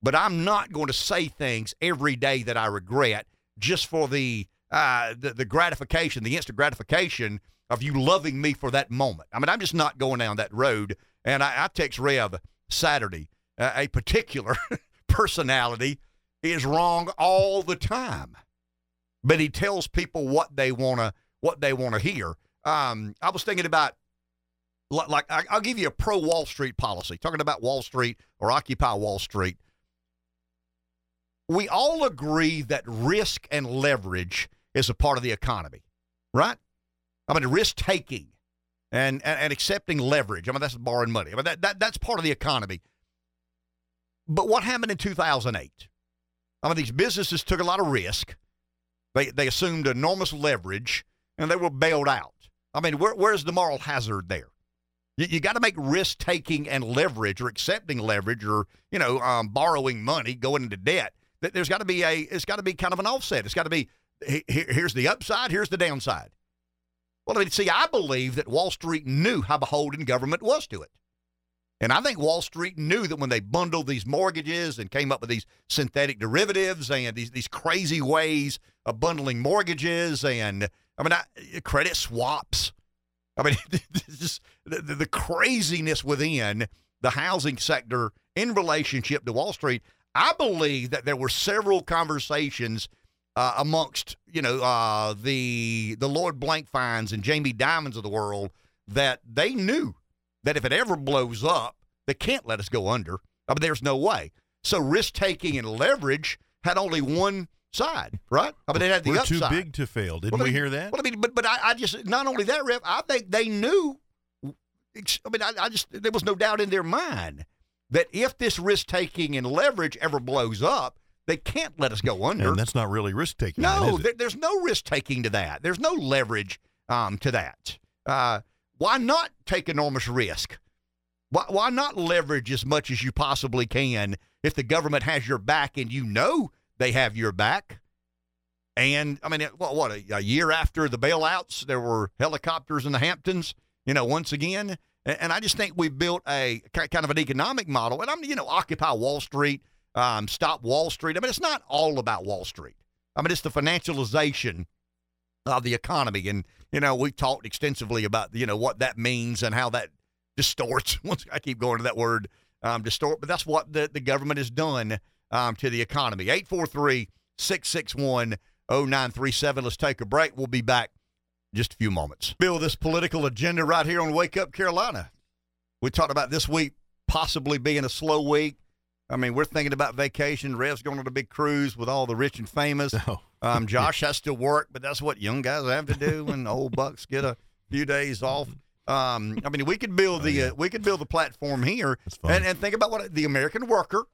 But I'm not going to say things every day that I regret just for the, uh, the, the gratification, the instant gratification of you loving me for that moment. I mean, I'm just not going down that road. And I, I text Rev Saturday, uh, a particular personality is wrong all the time, but he tells people what they want to what they want to hear. Um, I was thinking about like I'll give you a pro Wall Street policy, talking about Wall Street or Occupy Wall Street. We all agree that risk and leverage is a part of the economy, right? I mean, risk taking and, and, and accepting leverage. I mean, that's borrowing money. I mean, that, that, that's part of the economy. But what happened in 2008? I mean, these businesses took a lot of risk. They, they assumed enormous leverage and they were bailed out. I mean, where, where's the moral hazard there? You, you got to make risk taking and leverage, or accepting leverage, or you know, um, borrowing money, going into debt. That there's got to be a. It's got to be kind of an offset. It's got to be. Here's the upside. Here's the downside. Well, I mean, see, I believe that Wall Street knew how beholden government was to it. And I think Wall Street knew that when they bundled these mortgages and came up with these synthetic derivatives and these, these crazy ways of bundling mortgages and, I mean, I, credit swaps I mean, just the, the craziness within the housing sector in relationship to Wall Street. I believe that there were several conversations uh, amongst you know uh, the the Lloyd Blankfeins and Jamie Dimons of the world that they knew that if it ever blows up, they can't let us go under. I mean, there's no way. So risk taking and leverage had only one side, right? I mean, they had the We're upside. too big to fail. Didn't Well, I we mean- hear that? Well, I mean, but but I, I just not only that, Rev. I think they knew. I mean, I, I just there was no doubt in their mind that if this risk taking and leverage ever blows up, they can't let us go under. and that's not really risk taking. No, there, there's no risk taking to that. There's no leverage um, to that. Uh, why not take enormous risk? Why, why not leverage as much as you possibly can if the government has your back and you know they have your back? And I mean, what, what a, a year after the bailouts, there were helicopters in the Hamptons. You know, once again, and, and I just think we've built a kind of an economic model. And I'm, you know, Occupy Wall Street, um, Stop Wall Street. I mean, it's not all about Wall Street. I mean, it's the financialization of the economy, and you know, we've talked extensively about you know what that means and how that distorts. Once I keep going to that word, um, distort, but that's what the, the government has done um, to the economy. 843 661 0937. Let's take a break. We'll be back in just a few moments. Bill, this political agenda right here on Wake Up Carolina. We talked about this week possibly being a slow week. I mean, we're thinking about vacation. Rev's going on a big cruise with all the rich and famous. Oh. Um, Josh has to work, but that's what young guys have to do when old bucks get a few days off. Um, I mean, we could build the uh, we could build the platform here, and and think about what the American worker.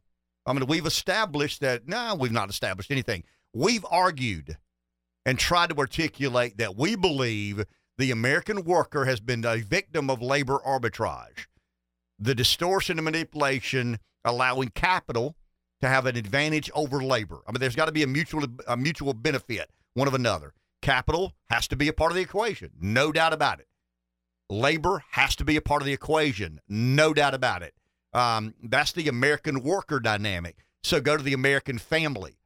I mean, we've established that. No, we've not established anything. We've argued and tried to articulate that we believe the American worker has been a victim of labor arbitrage, the distortion and manipulation allowing capital to have an advantage over labor. I mean, there's got to be a mutual a mutual benefit one of another. Capital has to be a part of the equation, no doubt about it. Labor has to be a part of the equation, no doubt about it. Um, that's the American worker dynamic. So go to the American family.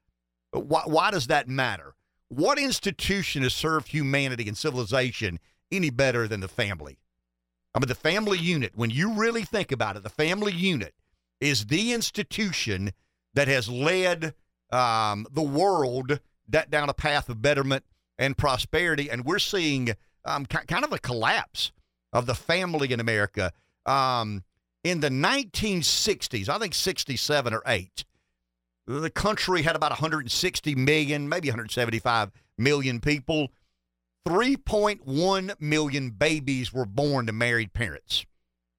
Why, why does that matter? What institution has served humanity and civilization any better than the family? I mean, the family unit, when you really think about it, the family unit is the institution that has led um, the world that down a path of betterment and prosperity. And we're seeing um, ki- kind of a collapse of the family in America. Um, in the 1960s, I think 67 or 8, the country had about 160 million, maybe 175 million people. 3.1 million babies were born to married parents.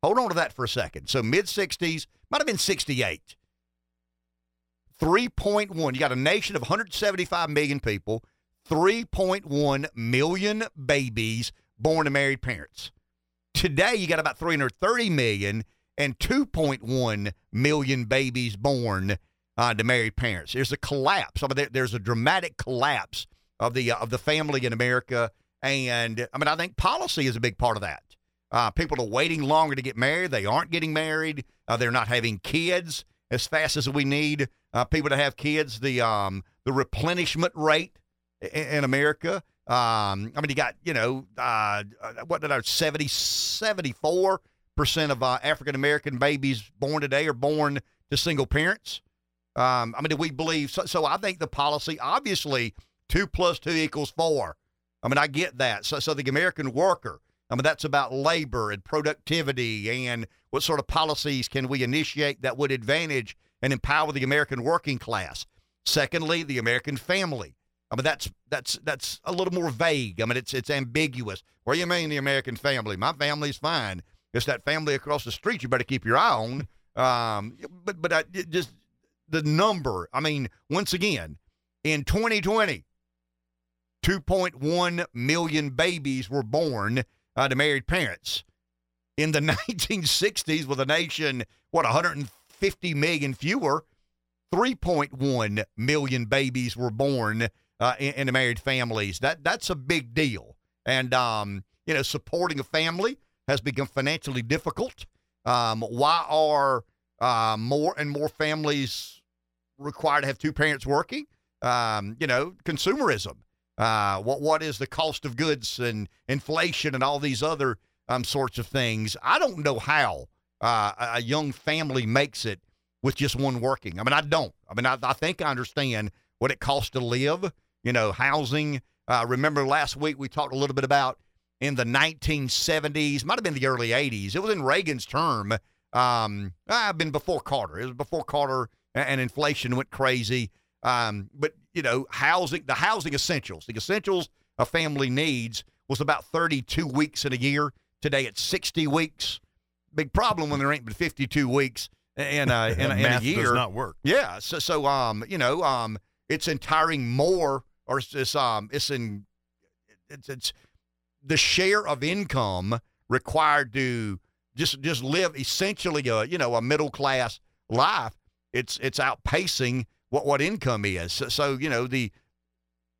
Hold on to that for a second. So mid 60s, might have been 68. 3.1. You got a nation of 175 million people, 3.1 million babies born to married parents. Today, you got about 330 million and 2.1 million babies born uh, to married parents. There's a collapse. I mean, there, there's a dramatic collapse of the uh, of the family in America, and I mean, I think policy is a big part of that. Uh, people are waiting longer to get married. They aren't getting married. Uh, they're not having kids as fast as we need uh, people to have kids. The um, the replenishment rate in, in America. Um, I mean, you got you know uh, what did I 70 74 percent of uh, African American babies born today are born to single parents. Um, I mean, do we believe so? So I think the policy obviously two plus two equals four. I mean, I get that. So, so the American worker. I mean, that's about labor and productivity and what sort of policies can we initiate that would advantage and empower the American working class. Secondly, the American family. I mean, that's that's that's a little more vague. I mean, it's it's ambiguous. What do you mean the American family? My family's fine. It's that family across the street you better keep your eye on. Um, but but I, just the number. I mean, once again, in 2020, 2.1 million babies were born uh, to married parents. In the 1960s, with a nation, what, 150 million fewer, 3.1 million babies were born uh, in, into married families. That That's a big deal. And, um, you know, supporting a family has become financially difficult. Um, why are uh, more and more families required to have two parents working? Um, you know, consumerism. Uh, what what is the cost of goods and inflation and all these other um, sorts of things? I don't know how uh, a young family makes it with just one working. I mean, I don't. I mean, I, I think I understand what it costs to live. you know, housing. Uh, remember last week we talked a little bit about in the 1970s, might have been the early 80s. It was in Reagan's term. Um, I've been before Carter. It was before Carter, and inflation went crazy. Um, but you know, housing, the housing essentials, the essentials a family needs was about 32 weeks in a year. Today it's 60 weeks. Big problem when there ain't but 52 weeks in a, in, a, in a year. does not work. Yeah. So, so um, you know, um, it's entiring more, or it's, it's um, it's in, it's, it's the share of income required to just just live essentially a you know a middle class life. It's it's outpacing what what income is. So, so you know the,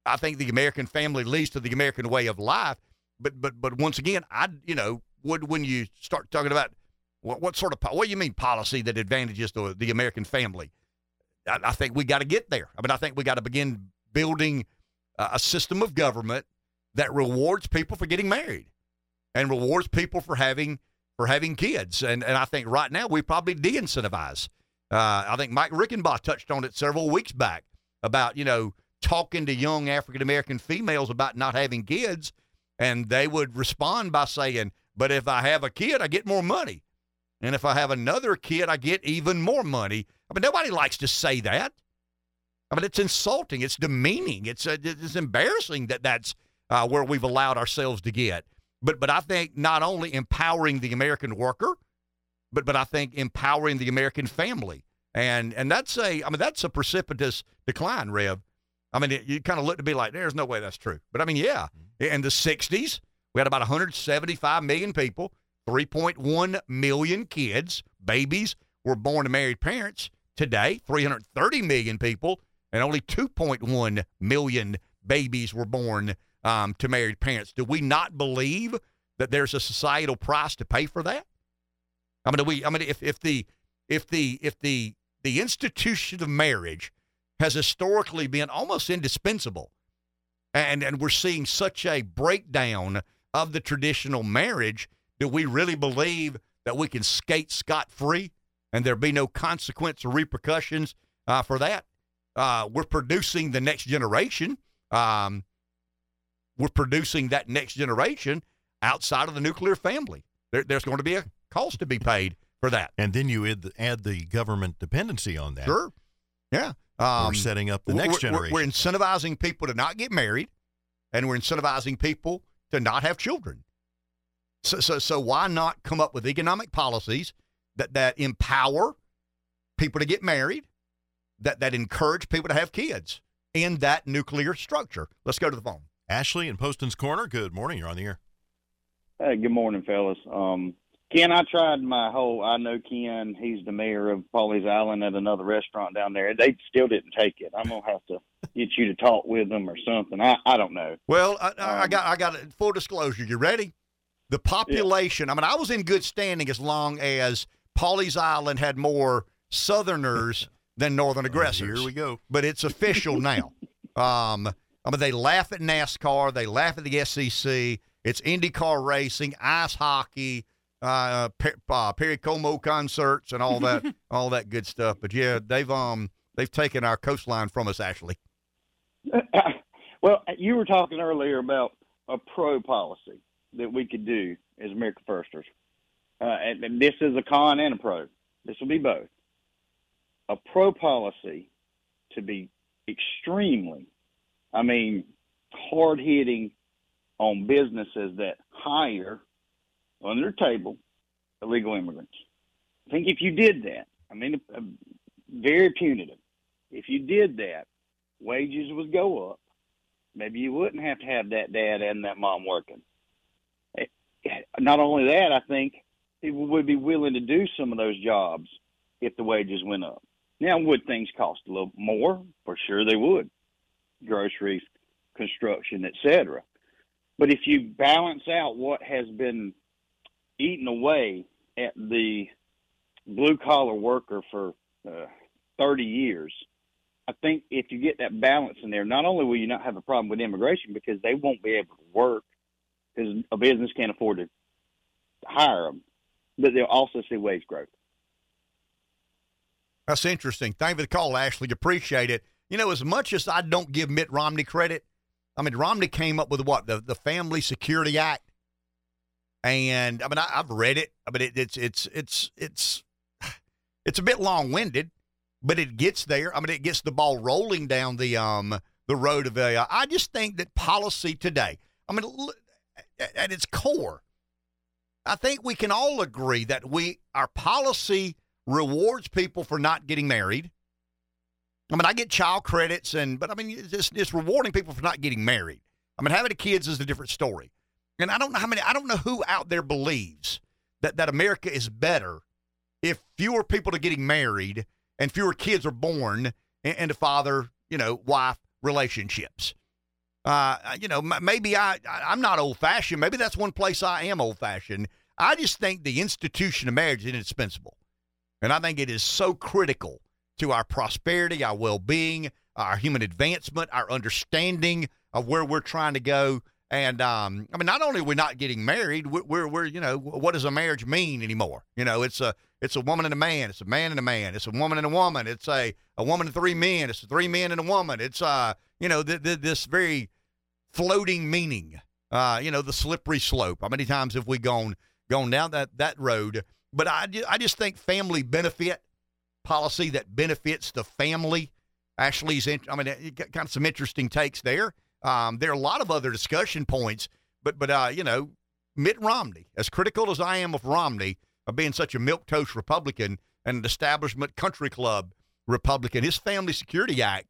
I think the American family leads to the American way of life. But but but once again, I you know would when you start talking about what, what sort of what do you mean policy that advantages the, the American family? I, I think we got to get there. I mean, I think we got to begin building a system of government that rewards people for getting married and rewards people for having for having kids. And and I think right now we probably de-incentivize. Uh, I think Mike Rickenbach touched on it several weeks back about you know talking to young African American females about not having kids, and they would respond by saying, "But if I have a kid, I get more money." And if I have another kid, I get even more money. I mean, nobody likes to say that. I mean, it's insulting. It's demeaning. It's uh, it's embarrassing that that's uh, where we've allowed ourselves to get. But but I think not only empowering the American worker, but but I think empowering the American family. And and that's a I mean that's a precipitous decline, Rev. I mean, it, you kind of look to be like, there's no way that's true. But I mean, yeah, in the 60s, we had about 175 million people, 3.1 million kids, babies were born to married parents. Today, 330 million people, and only 2.1 million babies were born um, to married parents. Do we not believe that there's a societal price to pay for that? I mean, we? I mean, if, if the if the if the the institution of marriage has historically been almost indispensable, and and we're seeing such a breakdown of the traditional marriage, do we really believe that we can skate scot free and there be no consequence or repercussions uh, for that? Uh, we're producing the next generation. Um, we're producing that next generation outside of the nuclear family. There, there's going to be a cost to be paid for that. And then you add the, add the government dependency on that. Sure. Yeah. Um, we're setting up the next we're, generation. We're, we're incentivizing people to not get married, and we're incentivizing people to not have children. So, so, so why not come up with economic policies that, that empower people to get married, that, that encourage people to have kids in that nuclear structure? Let's go to the phone. Ashley in Poston's Corner. Good morning. You're on the air. Hey, good morning, fellas. Um, Ken, I tried my whole. I know Ken. He's the mayor of Pawleys Island at another restaurant down there. They still didn't take it. I'm gonna have to get you to talk with them or something. I I don't know. Well, I, I got I got it. Full disclosure. You ready? The population. Yeah. I mean, I was in good standing as long as Pawleys Island had more Southerners than Northern aggressors. Oh, here we go. But it's official now. Um, I mean, they laugh at NASCAR. They laugh at the SEC. It's IndyCar racing, ice hockey, uh, uh, Perry Como concerts, and all that, all that good stuff. But yeah, they've um they've taken our coastline from us, Ashley. well, you were talking earlier about a pro policy that we could do as America Firsters, uh, and, and this is a con and a pro. This will be both. A pro policy to be extremely, I mean, hard hitting on businesses that hire on their table illegal immigrants. I think if you did that, I mean, uh, very punitive. If you did that, wages would go up. Maybe you wouldn't have to have that dad and that mom working. Eh, not only that, I think people would be willing to do some of those jobs if the wages went up. Now, would things cost a little more? For sure, they would. Groceries, construction, etc. But if you balance out what has been eaten away at the blue collar worker for uh, 30 years, I think if you get that balance in there, not only will you not have a problem with immigration because they won't be able to work because a business can't afford to hire them, but they'll also see wage growth. That's interesting. Thank you for the call, Ashley. Appreciate it. You know, as much as I don't give Mitt Romney credit, I mean, Romney came up with what the the Family Security Act, and I mean, I, have read it. I mean, it, it's it's it's it's it's a bit long winded, but it gets there. I mean, it gets the ball rolling down the um the road of AI. I just think that policy today. I mean, at its core, I think we can all agree that we our policy rewards people for not getting married. I mean, I get child credits, and but I mean, it's, it's rewarding people for not getting married. I mean, having kids is a different story. And I don't know how many. I don't know who out there believes that that America is better if fewer people are getting married and fewer kids are born and, father, you know, wife relationships. Uh, you know, maybe I I'm not old fashioned. Maybe that's one place I am old fashioned. I just think the institution of marriage is indispensable, and I think it is so critical to our prosperity, our well being, our human advancement, our understanding of where we're trying to go. And um, I mean, not only are we not getting married, we're, we're, we're, you know, what does a marriage mean anymore? You know, it's a it's a woman and a man. It's a man and a man. It's a woman and a woman. It's a a woman and three men. It's three men and a woman. It's uh, you know, th- th- this very floating meaning. Uh, you know, the slippery slope. How many times have we gone gone down that that road? But I I just think family benefit policy that benefits the family actually is. I mean, kind of some interesting takes there. Um, there are a lot of other discussion points, but but uh, you know, Mitt Romney, as critical as I am of Romney, of being such a milk toast Republican and an establishment country club Republican, his Family Security Act.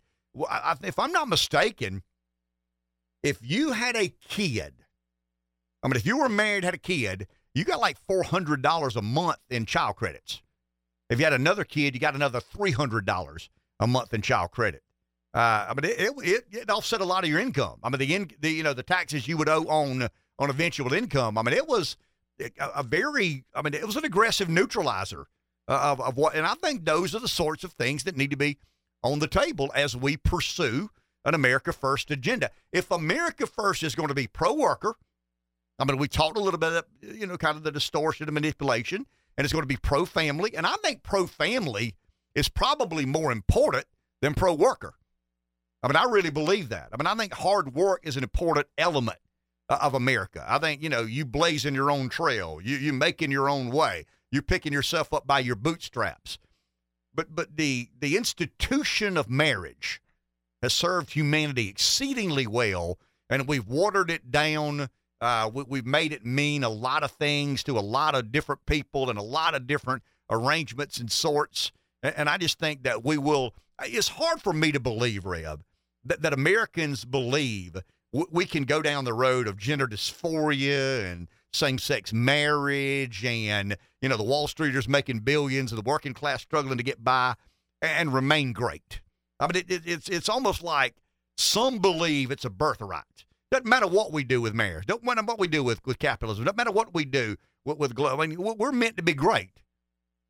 If I'm not mistaken, if you had a kid, I mean, if you were married, had a kid, you got like four hundred dollars a month in child credits. If you had another kid, you got another three hundred dollars a month in child credit. Uh, I mean, it, it, it offset a lot of your income. I mean, the, in, the you know the taxes you would owe on on eventual income. I mean, it was a, a very, I mean, it was an aggressive neutralizer of, of what, and I think those are the sorts of things that need to be on the table as we pursue an America First agenda. If America First is going to be pro worker, I mean, we talked a little bit, of, you know, kind of the distortion and manipulation, and it's going to be pro family. And I think pro family is probably more important than pro worker. I mean, I really believe that. I mean, I think hard work is an important element uh, of America. I think, you know, you blazing your own trail, you, you making your own way, you're picking yourself up by your bootstraps. But, but the, the institution of marriage has served humanity exceedingly well, and we've watered it down. Uh, we, have made it mean a lot of things to a lot of different people and a lot of different arrangements and sorts. And, and I just think that we will. It's hard for me to believe, Rev, that, that Americans believe we can go down the road of gender dysphoria and same-sex marriage and you know the wall streeters making billions and the working class struggling to get by and remain great i mean it, it, it's it's almost like some believe it's a birthright doesn't matter what we do with marriage don't matter what we do with, with capitalism. Doesn't matter what we do with, with I mean, we're meant to be great.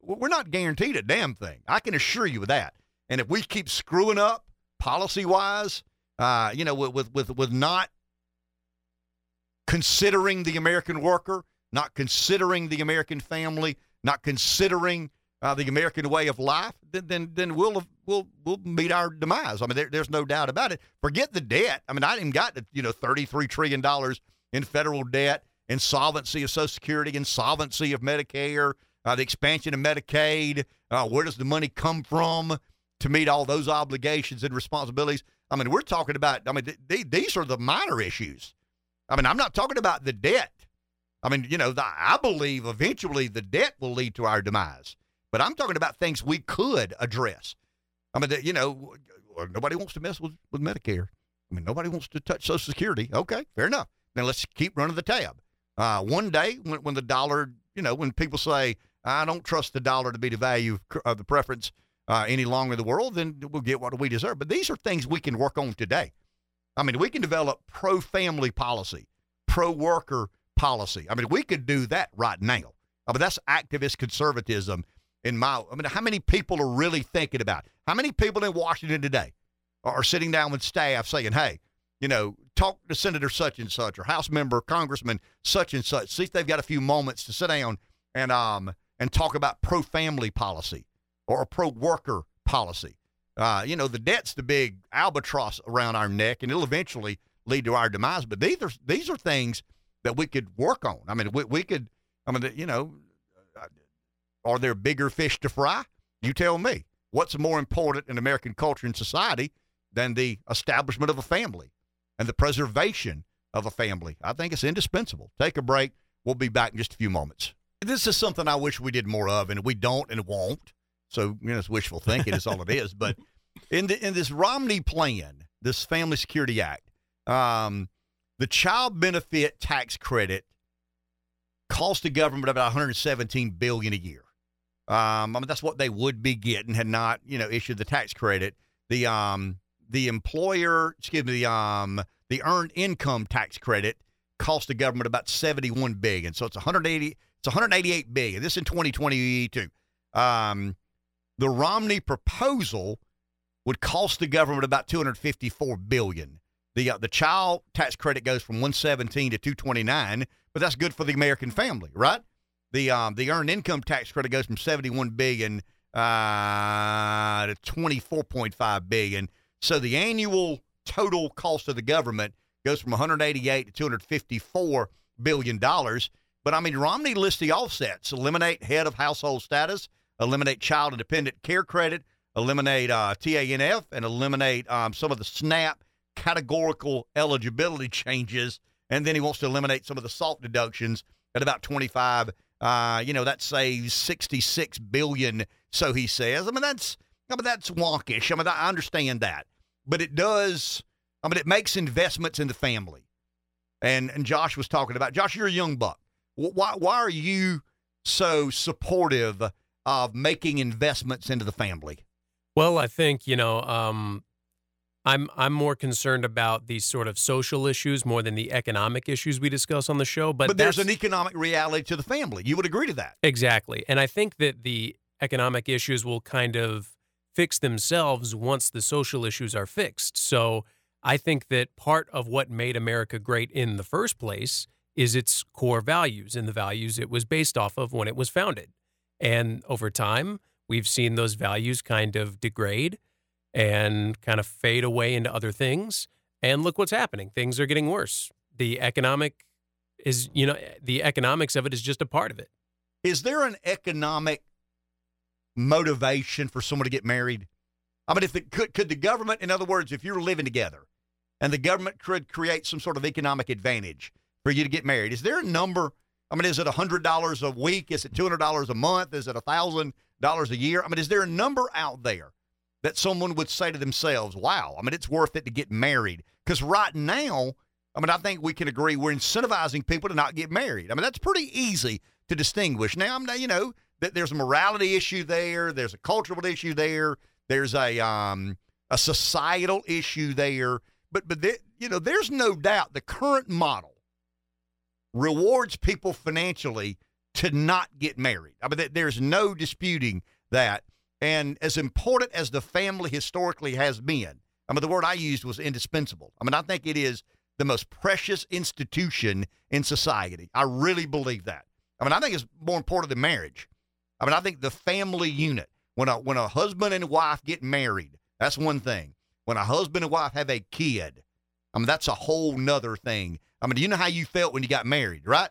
We're not guaranteed a damn thing. I can assure you of that. And if we keep screwing up policy wise uh, you know, with, with, with, with not considering the American worker, not considering the American family, not considering uh, the American way of life, then then, then we'll we'll we'll meet our demise. I mean, there, there's no doubt about it. Forget the debt. I mean, I even got you know 33 trillion dollars in federal debt, insolvency of Social Security, insolvency of Medicare, uh, the expansion of Medicaid. Uh, where does the money come from to meet all those obligations and responsibilities? I mean, we're talking about, I mean, th- th- these are the minor issues. I mean, I'm not talking about the debt. I mean, you know, the, I believe eventually the debt will lead to our demise, but I'm talking about things we could address. I mean, you know, nobody wants to mess with, with Medicare. I mean, nobody wants to touch Social Security. Okay, fair enough. Then let's keep running the tab. Uh, one day, when, when the dollar, you know, when people say, I don't trust the dollar to be the value of the preference uh, any longer in the world, then we'll get what we deserve. But these are things we can work on today. I mean, we can develop pro family policy, pro worker policy. I mean, we could do that right now. I mean, that's activist conservatism in my. I mean, how many people are really thinking about? How many people in Washington today are sitting down with staff saying, "Hey, you know, talk to Senator such and such or House member, Congressman such and such. See if they've got a few moments to sit down and um and talk about pro family policy or pro worker policy. Uh, you know, the debt's the big albatross around our neck, and it'll eventually lead to our demise. But these are these are things that we could work on. I mean, we, we could. I mean, you know, are there bigger fish to fry? You tell me. What's more important in American culture and society than the establishment of a family and the preservation of a family? I think it's indispensable. Take a break. We'll be back in just a few moments. This is something I wish we did more of, and we don't and won't. So, you know, it's wishful thinking is all it is. But in the, in this Romney plan, this Family Security Act, um, the child benefit tax credit costs the government about 117 billion a year. Um, I mean, that's what they would be getting had not, you know, issued the tax credit. The um, the employer, excuse me, the um, the earned income tax credit cost the government about 71 billion. So it's 180, it's 188 billion. This in 2022. Um, the Romney proposal would cost the government about 254 billion. The uh, the child tax credit goes from 117 to 229, but that's good for the American family, right? The um, the earned income tax credit goes from 71 billion uh, to 24.5 billion. So the annual total cost of the government goes from 188 to 254 billion dollars. But I mean, Romney lists the offsets: eliminate head of household status, eliminate child independent care credit, eliminate uh, TANF, and eliminate um, some of the SNAP categorical eligibility changes. And then he wants to eliminate some of the SALT deductions at about 25 uh, you know, that saves 66 billion, so he says. I mean, that's I mean, that's wonkish. I mean, I understand that. But it does I mean, it makes investments in the family. And and Josh was talking about Josh, you're a young buck. Why why are you so supportive of making investments into the family? Well, I think, you know, um, I'm I'm more concerned about these sort of social issues more than the economic issues we discuss on the show. But, but there's an economic reality to the family. You would agree to that. Exactly. And I think that the economic issues will kind of fix themselves once the social issues are fixed. So I think that part of what made America great in the first place is its core values and the values it was based off of when it was founded. And over time, we've seen those values kind of degrade and kind of fade away into other things. And look what's happening. Things are getting worse. The economic is, you know, the economics of it is just a part of it. Is there an economic motivation for someone to get married? I mean, if it could, could the government, in other words, if you're living together and the government could create some sort of economic advantage for you to get married, is there a number? I mean, is it $100 a week? Is it $200 a month? Is it $1,000 a year? I mean, is there a number out there that someone would say to themselves, wow, I mean, it's worth it to get married. Because right now, I mean, I think we can agree we're incentivizing people to not get married. I mean, that's pretty easy to distinguish. Now, I'm you know, that there's a morality issue there, there's a cultural issue there, there's a um a societal issue there, but but there, you know, there's no doubt the current model rewards people financially to not get married. I mean, there's no disputing that. And as important as the family historically has been, I mean, the word I used was indispensable. I mean, I think it is the most precious institution in society. I really believe that. I mean, I think it's more important than marriage. I mean, I think the family unit, when a when a husband and wife get married, that's one thing. When a husband and wife have a kid, I mean, that's a whole nother thing. I mean, do you know how you felt when you got married, right?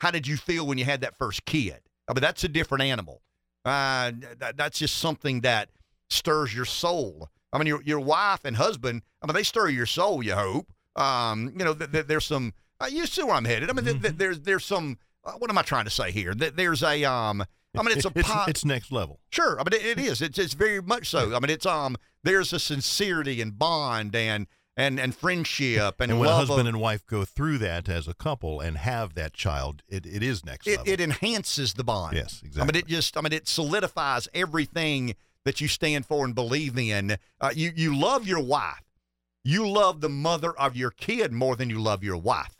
How did you feel when you had that first kid? I mean, that's a different animal. Uh, that, that's just something that stirs your soul. I mean, your your wife and husband. I mean, they stir your soul. You hope. Um, you know, th- th- there's some. Uh, you see where I'm headed. I mean, th- Mm-hmm. there's there's some. Uh, what am I trying to say here? Th- there's a um. I mean, it's a it's, po- it's next level. Sure, I mean it, it is. It's it's very much so. I mean, it's um. There's a sincerity and bond and and and friendship and, And when a husband of, and wife go through that as a couple and have that child, it, it is next it, level. it enhances the bond. Yes, exactly. I mean, it just, I mean, it solidifies everything that you stand for and believe in. Uh, you, you love your wife. You love the mother of your kid more than you love your wife.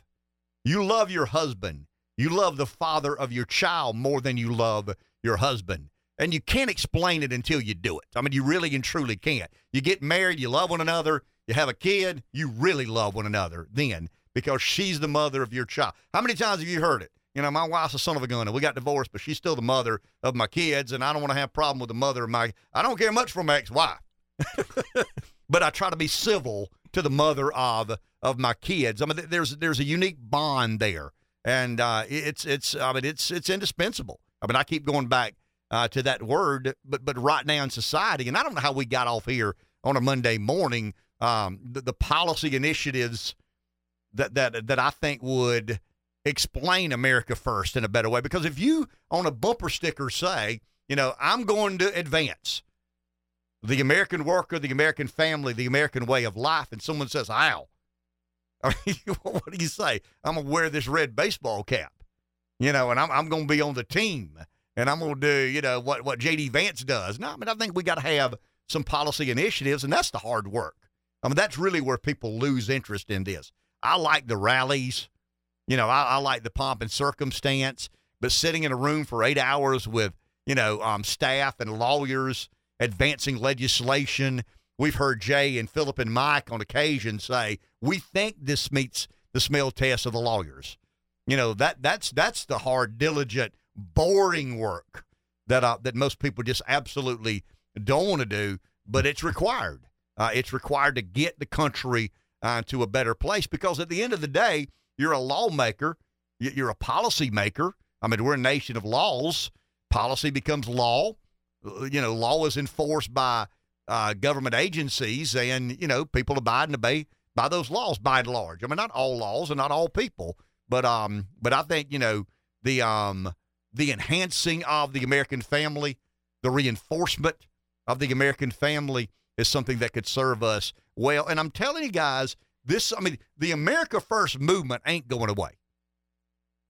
You love your husband. You love the father of your child more than you love your husband. And you can't explain it until you do it. I mean, you really and truly can't. You get married, you love one another, you have a kid, you really love one another then because she's the mother of your child. How many times have you heard it? You know, my wife's a son of a gun and we got divorced, but she's still the mother of my kids, and I don't want to have a problem with the mother of my I don't care much for my ex wife. but I try to be civil to the mother of of my kids. I mean, there's there's a unique bond there, and uh, it's it's I mean it's it's indispensable. I mean, I keep going back uh, to that word, but but right now in society, and I don't know how we got off here on a Monday morning. Um, the, the policy initiatives that that that I think would explain America first in a better way. Because if you on a bumper sticker say, you know, I'm going to advance the American worker, the American family, the American way of life, and someone says, how? I mean, what do you say? I'm gonna wear this red baseball cap, you know, and I'm I'm gonna be on the team, and I'm gonna do, you know, what what JD Vance does. No, I mean, I think we got to have some policy initiatives, and that's the hard work. I mean, that's really where people lose interest in this. I like the rallies, you know, I, I like the pomp and circumstance, but sitting in a room for eight hours with, you know, um, staff and lawyers advancing legislation. We've heard Jay and Philip and Mike on occasion say, "We think this meets the smell test of the lawyers." You know that that's that's the hard, diligent, boring work that uh, that most people just absolutely don't want to do, but it's required. Uh, it's required to get the country uh, to a better place because at the end of the day, you're a lawmaker, you're a policy maker. I mean, we're a nation of laws. Policy becomes law. Uh, you know, law is enforced by uh, government agencies, and you know, people abide and obey by those laws by and large. I mean, not all laws and not all people, but um, but I think you know the um the enhancing of the American family, the reinforcement of the American family is something that could serve us well. And I'm telling you guys, this I mean, the America First movement ain't going away.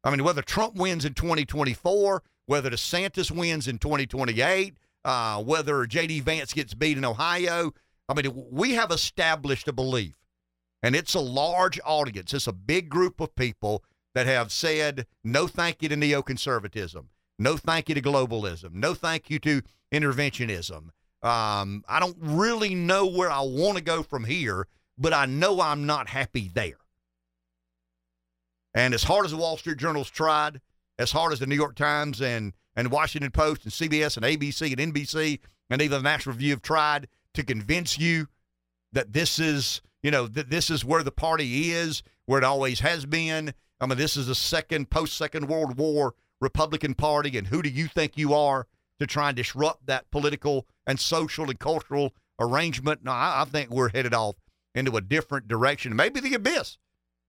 I mean, whether Trump wins in 2024, whether DeSantis wins in 2028, uh, whether J.D. Vance gets beat in Ohio, I mean, we have established a belief, and it's a large audience. It's a big group of people that have said no thank you to neoconservatism, no thank you to globalism, no thank you to interventionism. Um, I don't really know where I want to go from here, but I know I'm not happy there. And as hard as the Wall Street Journal's tried, as hard as the New York Times and, and Washington Post and CBS and ABC and NBC and even the National Review have tried to convince you that this is, you know, that this is where the party is, where it always has been. I mean, this is a second, post Second World War Republican Party, and who do you think you are to try and disrupt that political and social and cultural arrangement? No, I, I think we're headed off into a different direction, maybe the abyss.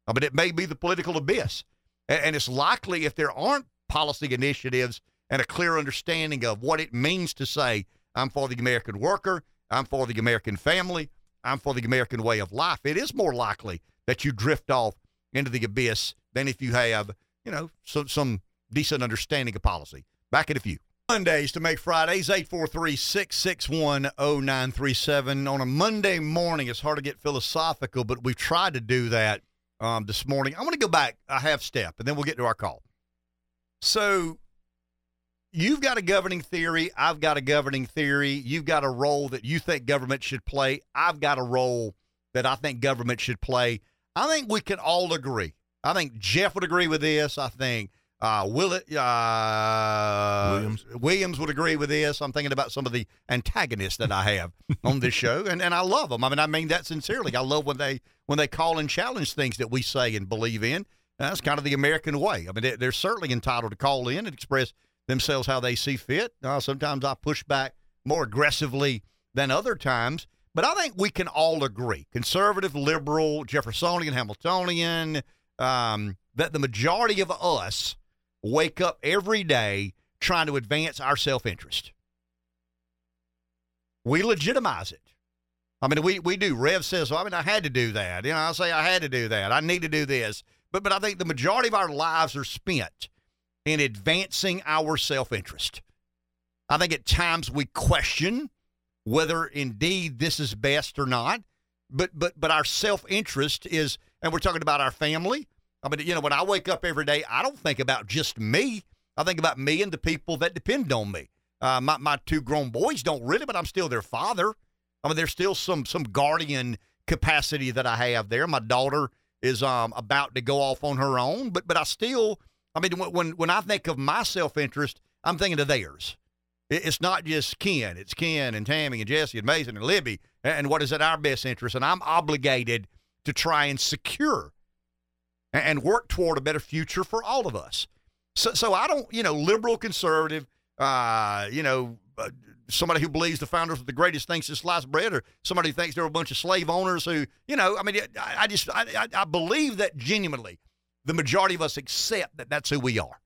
I mean, it may be the political abyss. And, and it's likely if there aren't policy initiatives and a clear understanding of what it means to say, I'm for the American worker, I'm for the American family, I'm for the American way of life, it is more likely that you drift off into the abyss than if you have, you know, so, some decent understanding of policy. Back in a few. Mondays to make Fridays, 843 661 0937. On a Monday morning, it's hard to get philosophical, but we've tried to do that um, this morning. I want to go back a half step and then we'll get to our call. So, you've got a governing theory. I've got a governing theory. You've got a role that you think government should play. I've got a role that I think government should play. I think we can all agree. I think Jeff would agree with this. I think uh, will it, uh, Williams. Williams would agree with this. I'm thinking about some of the antagonists that I have on this show, and, and I love them. I mean, I mean that sincerely. I love when they when they call and challenge things that we say and believe in. That's kind of the American way. I mean, they, they're certainly entitled to call in and express themselves how they see fit. Uh, sometimes I push back more aggressively than other times, but I think we can all agree, conservative, liberal, Jeffersonian, Hamiltonian, um, that the majority of us wake up every day trying to advance our self interest. We legitimize it. I mean, we, we do. Rev says, well, I mean, I had to do that. You know, I say I had to do that. I need to do this. But, but I think the majority of our lives are spent in advancing our self interest. I think at times we question whether indeed this is best or not. But, but, but our self interest is, and we're talking about our family, I mean, you know, when I wake up every day, I don't think about just me. I think about me and the people that depend on me. Uh, my, my two grown boys don't really, but I'm still their father. I mean, there's still some some guardian capacity that I have there. My daughter is um, about to go off on her own, but but I still, I mean, when when I think of my self interest, I'm thinking of theirs. It's not just Ken; it's Ken and Tammy and Jesse and Mason and Libby. and what is in our best interest. And I'm obligated to try and secure and work toward a better future for all of us. So, so I don't, you know, liberal, conservative, uh, you know, uh, somebody who believes the founders are the greatest thing since sliced bread, or somebody who thinks they're a bunch of slave owners who, you know, I mean, I, I just, I, I believe that genuinely the majority of us accept that that's who we are.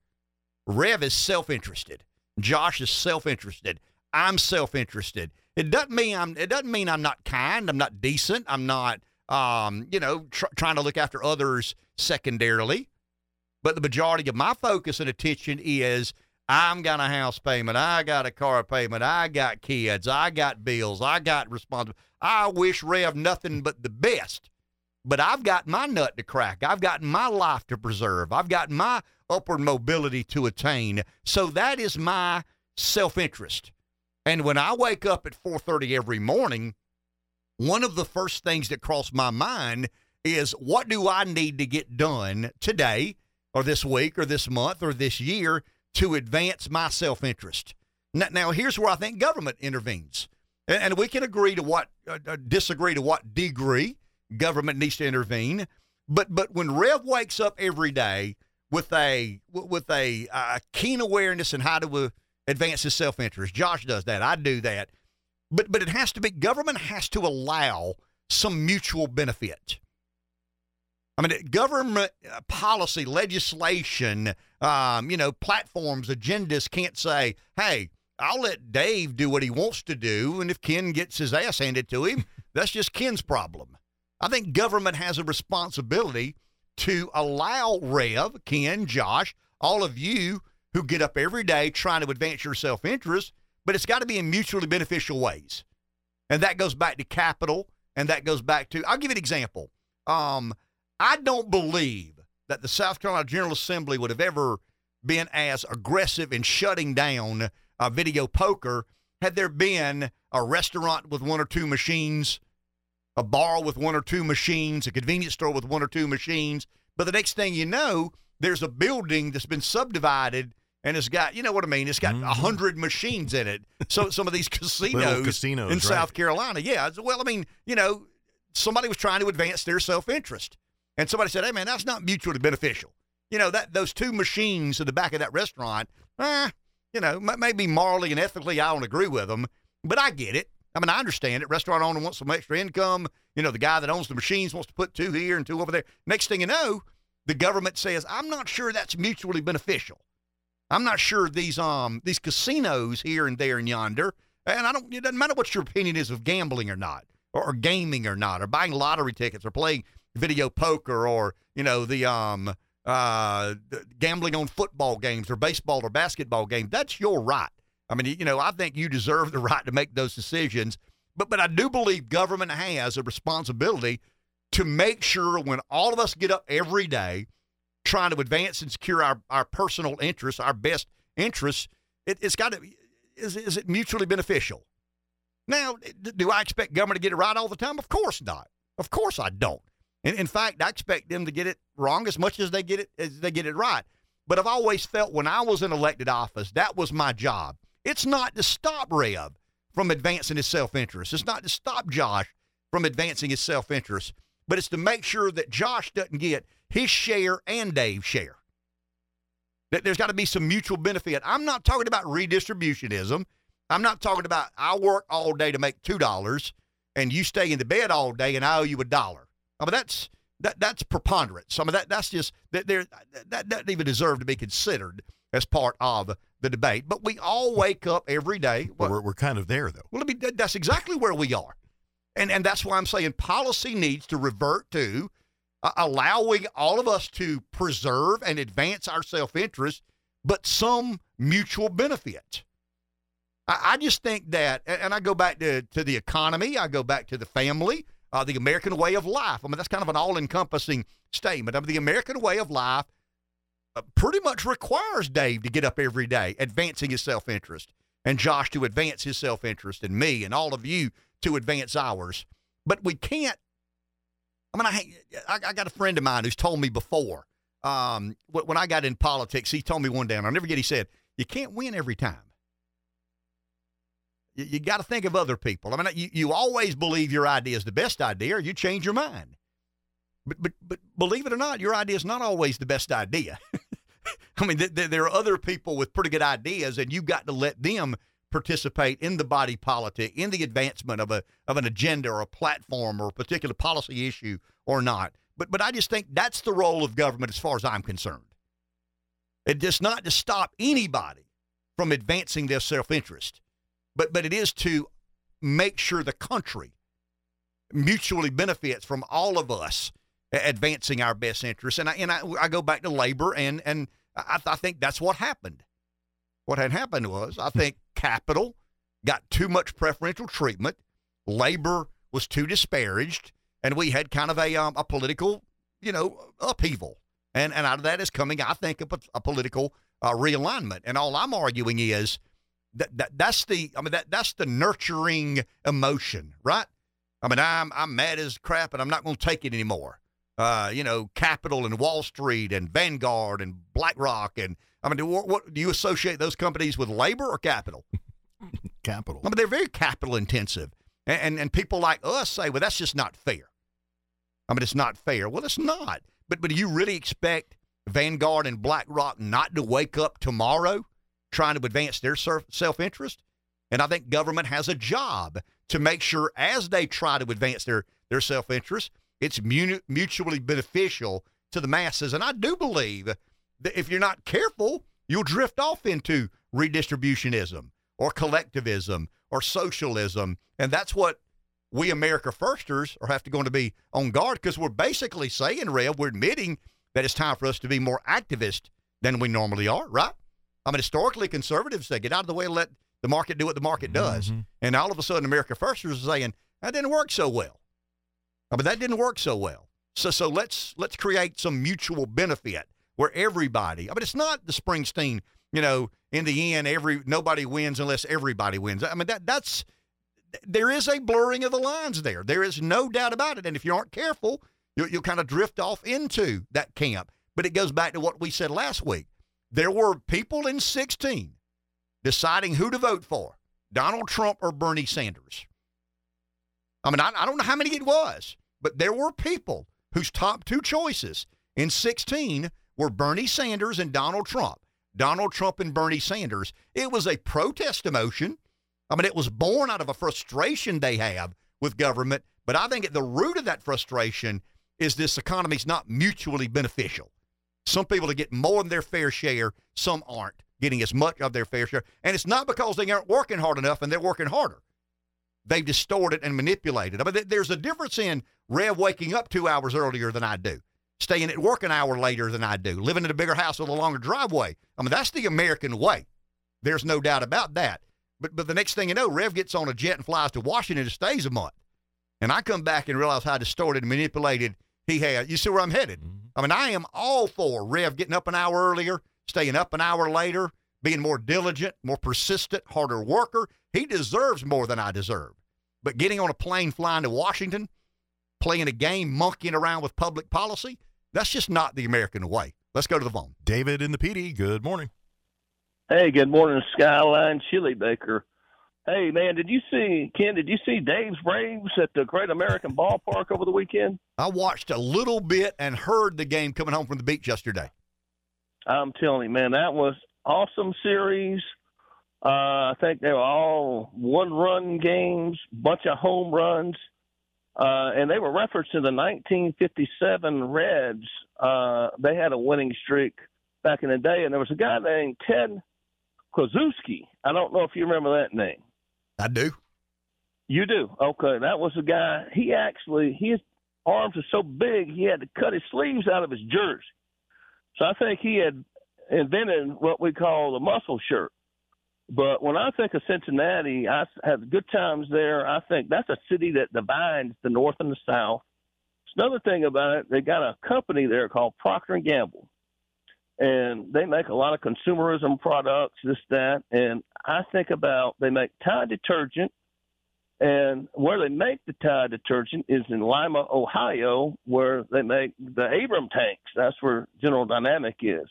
Rev is self interested. Josh is self interested. I'm self interested. It doesn't mean I'm. It doesn't mean I'm not kind. I'm not decent. I'm not. Um, you know, tr- trying to look after others secondarily. But the majority of my focus and attention is I'm got a house payment. I got a car payment. I got kids. I got bills. I got responsibility. I wish Rev nothing but the best. But I've got my nut to crack. I've got my life to preserve. I've got my upward mobility to attain. So that is my self-interest. And when I wake up at 4:30 every morning, one of the first things that cross my mind is what do I need to get done today or this week or this month or this year to advance my self-interest. Now, now here's where I think government intervenes. And, and we can agree to what uh, uh disagree to what degree government needs to intervene. But but when Rev wakes up every day with a with a uh, keen awareness and how to uh, advance his self interest, Josh does that. I do that. But but it has to be government has to allow some mutual benefit. I mean, government uh, policy, legislation, um, you know, platforms, agendas can't say, "Hey, I'll let Dave do what he wants to do, and if Ken gets his ass handed to him, that's just Ken's problem." I think government has a responsibility to allow Rev, Ken, Josh, all of you who get up every day trying to advance your self interest, but it's got to be in mutually beneficial ways. And that goes back to capital, and that goes back to, I'll give you an example. Um, I don't believe that the South Carolina General Assembly would have ever been as aggressive in shutting down uh, video poker had there been a restaurant with one or two machines a bar with one or two machines, a convenience store with one or two machines. But the next thing you know, there's a building that's been subdivided and it's got, you know what I mean? It's got a mm-hmm. hundred machines in it. So some of these casinos, casinos in right. South Carolina, yeah. Well, I mean, you know, somebody was trying to advance their self-interest, and somebody said, "Hey, man, that's not mutually beneficial." You know that those two machines in the back of that restaurant, eh, you know, maybe morally and ethically, I don't agree with them, but I get it. I mean, I understand it. Restaurant owner wants some extra income. You know, the guy that owns the machines wants to put two here and two over there. Next thing you know, the government says, "I'm not sure that's mutually beneficial. I'm not sure these um these casinos here and there and yonder, and I don't. It doesn't matter what your opinion is of gambling or not, or, or gaming or not, or buying lottery tickets, or playing video poker, or you know the um uh gambling on football games or baseball or basketball games. That's your right. I mean, you know, I think you deserve the right to make those decisions. But but I do believe government has a responsibility to make sure when all of us get up every day trying to advance and secure our, our personal interests, our best interests, it, has got to is, is it mutually beneficial? Now, do I expect government to get it right all the time? Of course not. Of course I don't. And in fact, I expect them to get it wrong as much as they get it as they get it right. But I've always felt when I was in elected office, that was my job it's not to stop Rev from advancing his self interest. It's not to stop Josh from advancing his self interest, but it's to make sure that Josh doesn't get his share and Dave's share. That there's got to be some mutual benefit. I'm not talking about redistributionism. I'm not talking about I work all day to make two dollars and you stay in the bed all day and I owe you a dollar. I mean that's that that's preponderance. I mean that that's just that there that doesn't even deserve to be considered as part of the debate. But we all wake up every day. Well, we're, we're kind of there, though. Well, I mean, that's exactly where we are. And, and that's why I'm saying policy needs to revert to uh, allowing all of us to preserve and advance our self interest, but some mutual benefit. I, I, just think that, and I go back to, to the economy, I go back to the family, uh, the American way of life. I mean, that's kind of an all encompassing statement. I mean, the American way of life uh, pretty much requires Dave to get up every day, advancing his self interest, and Josh to advance his self interest, and me and all of you to advance ours. But we can't. I mean, I, I I got a friend of mine who's told me before um, when I got in politics, he told me one day, and I'll never get, he said, You can't win every time. You, you got to think of other people. I mean, you, you always believe your idea is the best idea, or you change your mind. But but but believe it or not, your idea is not always the best idea. I mean, th- th- there are other people with pretty good ideas, and you've got to let them participate in the body politic, in the advancement of a of an agenda or a platform or a particular policy issue or not. But but I just think that's the role of government as far as I'm concerned. It does not to stop anybody from advancing their self interest, but but it is to make sure the country mutually benefits from all of us advancing our best interests. And I and I, I go back to labor, and and I, I think that's what happened. What had happened was I think capital got too much preferential treatment, labor was too disparaged, and we had kind of a um, a political you know upheaval. And and out of that is coming, I think, a, a political uh, realignment. And all I'm arguing is that, that that's the I mean that that's the nurturing emotion, right? I mean, I'm I'm mad as crap, and I'm not going to take it anymore uh, you know, Capital and Wall Street and Vanguard and BlackRock and I mean, do, what, do you associate those companies with labor or capital? capital. I mean, they're very capital intensive, and, and and people like us say, well, that's just not fair. I mean, it's not fair. Well, it's not. But but do you really expect Vanguard and BlackRock not to wake up tomorrow trying to advance their self interest? And I think government has a job to make sure as they try to advance their their self interest it's mutually beneficial to the masses. And I do believe that if you're not careful, you'll drift off into redistributionism or collectivism or socialism. And that's what we America Firsters are have to going to be on guard because we're basically saying, Rev, we're admitting that it's time for us to be more activist than we normally are, right? I mean, historically, conservatives say, get out of the way and let the market do what the market does. Mm-hmm. And all of a sudden, America Firsters are saying, that didn't work so well. I mean, that didn't work so well. So so let's let's create some mutual benefit where everybody. I mean, it's not the Springsteen. You know, in the end, every nobody wins unless everybody wins. I mean, that that's there is a blurring of the lines there. There is no doubt about it. And if you aren't careful, you'll, you'll kind of drift off into that camp. But it goes back to what we said last week. There were people in 16 deciding who to vote for Donald Trump or Bernie Sanders. I mean, I, I don't know how many it was, but there were people whose top two choices in 16 were Bernie Sanders and Donald Trump. Donald Trump and Bernie Sanders. It was a protest emotion. I mean, it was born out of a frustration they have with government. But I think at the root of that frustration is this economy's not mutually beneficial. Some people to get more than their fair share, some aren't getting as much of their fair share. And it's not because they aren't working hard enough and they're working harder they've distorted and manipulated. I mean, there's a difference in Rev waking up two hours earlier than I do, staying at work an hour later than I do, living in a bigger house with a longer driveway. I mean, that's the American way. There's no doubt about that. But but the next thing you know, Rev gets on a jet and flies to Washington and stays a month. And I come back and realize how distorted and manipulated he had. You see where I'm headed? Mm-hmm. I mean, I am all for Rev getting up an hour earlier, staying up an hour later, being more diligent, more persistent, harder worker. He deserves more than I deserve. But getting on a plane flying to Washington, playing a game, monkeying around with public policy, that's just not the American way. Let's go to the phone. David in the Pee Dee, good morning. Hey, good morning, Skyline Chili Baker. Hey, man, did you see, Ken, did you see Dave's Braves at the Great American Ballpark over the weekend? I watched a little bit and heard the game coming home from the beach yesterday. I'm telling you, man, that was awesome series. Uh, I think they were all one run games, bunch of home runs. Uh, and they were referenced in the 1957 Reds. Uh, they had a winning streak back in the day, and there was a guy named Ted Kluszewski. I don't know if you remember that name. I do. You do? Okay. That was the guy, he actually, his arms are so big, he had to cut his sleeves out of his jersey. So I think he had invented what we call the muscle shirt. But when I think of Cincinnati, I have good times there. I think that's a city that divides the North and the South. It's Another thing about it, they got a company there called Procter and Gamble, and they make a lot of consumerism products, this that. And I think about they make Tide detergent, and where they make the Tide detergent is in Lima, Ohio, where they make the Abram tanks. That's where General Dynamic is.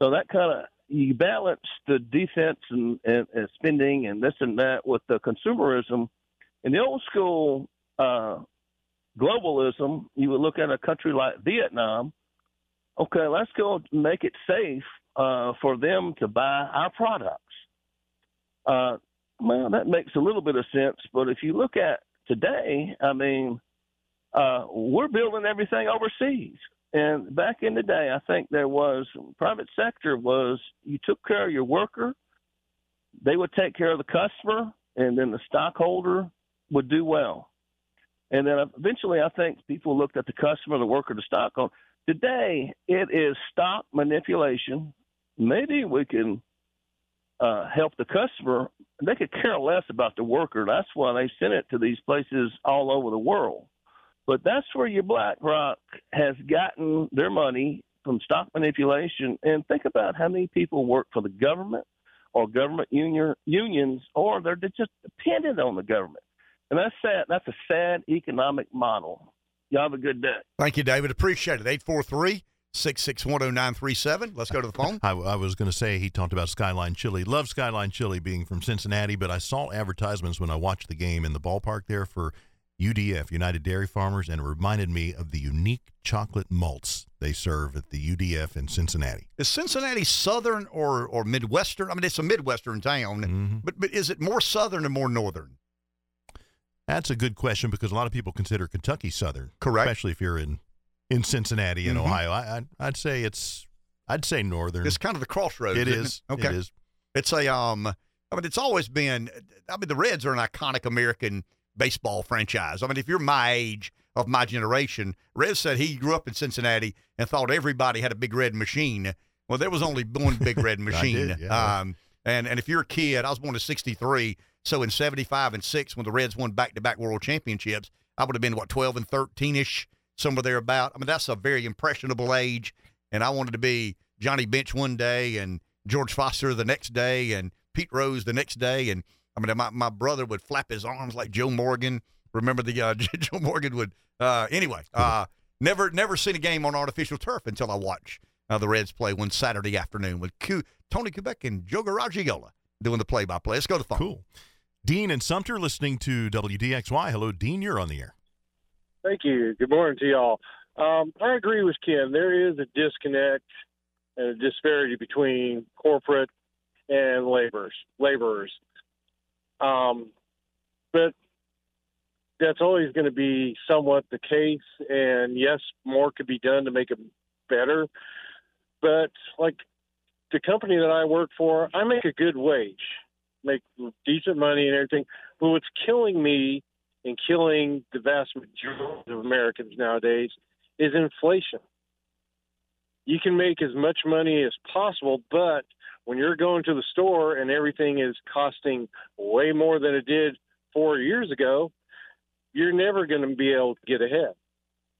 So that kind of you balance the defense and, and, and spending and this and that with the consumerism. In the old school uh, globalism, you would look at a country like Vietnam. Okay, let's go make it safe uh, for them to buy our products. Uh, well, that makes a little bit of sense, but if you look at today, I mean, uh, we're building everything overseas. And back in the day, I think there was private sector was you took care of your worker, they would take care of the customer, and then the stockholder would do well. And then eventually, I think people looked at the customer, the worker, the stockholder. Today, it is stock manipulation. Maybe we can uh, help the customer. They could care less about the worker. That's why they send it to these places all over the world. But that's where your BlackRock has gotten their money from stock manipulation. And think about how many people work for the government or government union, unions, or they're just dependent on the government. And that's sad. That's a sad economic model. Y'all have a good day. Thank you, David. Appreciate it. 843 661 0937. Let's go to the phone. I, I was going to say he talked about Skyline Chili. Love Skyline Chili being from Cincinnati, but I saw advertisements when I watched the game in the ballpark there for UDF, United Dairy Farmers, and it reminded me of the unique chocolate malts they serve at the UDF in Cincinnati. Is Cincinnati southern or, or Midwestern? I mean, it's a Midwestern town, mm-hmm. but, but is it more southern or more northern? That's a good question because a lot of people consider Kentucky southern, correct? Especially if you're in in Cincinnati in mm-hmm. Ohio. I, would say it's I'd say northern. It's kind of the crossroads. It is. It? Okay. It is. It's a um. I mean, it's always been. I mean, the Reds are an iconic American baseball franchise. I mean, if you're my age of my generation, Rev said he grew up in Cincinnati and thought everybody had a big red machine. Well, there was only one big red machine. did, yeah. um, and and if you're a kid, I was born in '63, so in '75 and '6, when the Reds won back-to-back World Championships, I would have been what 12 and 13 ish, somewhere there about. I mean, that's a very impressionable age, and I wanted to be Johnny Bench one day and George Foster the next day and Pete Rose the next day, and I mean, my, my brother would flap his arms like Joe Morgan. Remember the uh, Joe Morgan would. Uh, anyway, uh, never never seen a game on artificial turf until I watched uh, the Reds play one Saturday afternoon with Q, Tony Kubek and Joe Garagiola doing the play by play. Let's go to the phone. Cool. Dean and Sumter listening to WDXY. Hello, Dean. You're on the air. Thank you. Good morning to y'all. Um, I agree with Ken. There is a disconnect and a disparity between corporate and laborers. Laborers. Um, but that's always going to be somewhat the case. And yes, more could be done to make it better. But like the company that I work for, I make a good wage, make decent money and everything. But what's killing me and killing the vast majority of Americans nowadays is inflation. You can make as much money as possible, but when you're going to the store and everything is costing way more than it did four years ago, you're never going to be able to get ahead.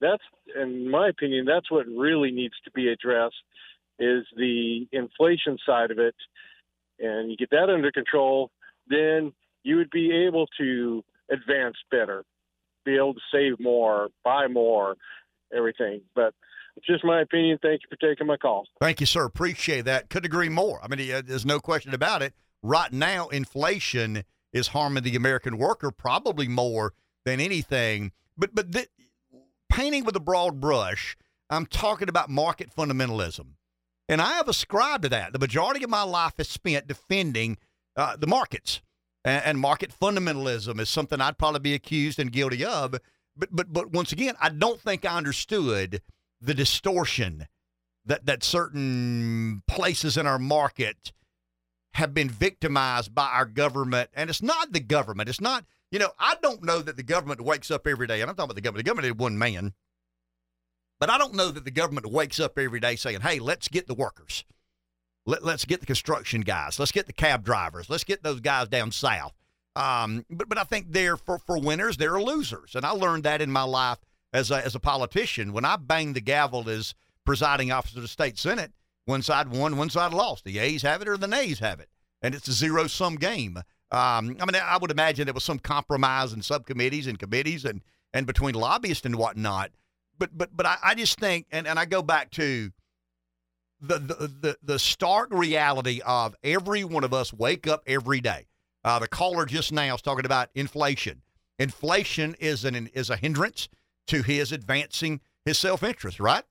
That's, in my opinion, that's what really needs to be addressed is the inflation side of it. And you get that under control, then you would be able to advance better, be able to save more, buy more, everything. But it's just my opinion. Thank you for taking my call. Thank you, sir. Appreciate that. Could agree more. I mean, there's no question about it. Right now, inflation is harming the American worker probably more than anything. But but th- painting with a broad brush, I'm talking about market fundamentalism, and I have ascribed to that. The majority of my life is spent defending uh, the markets, and, market fundamentalism is something I'd probably be accused and guilty of. But but but once again, I don't think I understood the distortion that that certain places in our market have been victimized by our government. And it's not the government. It's not you know i don't know that the government wakes up every day and i'm talking about the government. The government is one man. But i don't know that the government wakes up every day saying hey let's get the workers Let, let's get the construction guys let's get the cab drivers let's get those guys down south um, but, but i think they're for, for winners they're losers and i learned that in my life as a, as a politician, when I banged the gavel as presiding officer of the state senate, one side won, one side lost. The A's have it or the Nays have it, and it's a zero sum game. Um, I mean, I would imagine there was some compromise in subcommittees and committees and and between lobbyists and whatnot. But but but I, I just think, and, and I go back to the, the, the, the stark reality of every one of us wake up every day. Uh, the caller just now is talking about inflation. Inflation is an is a hindrance to his advancing his self interest, right?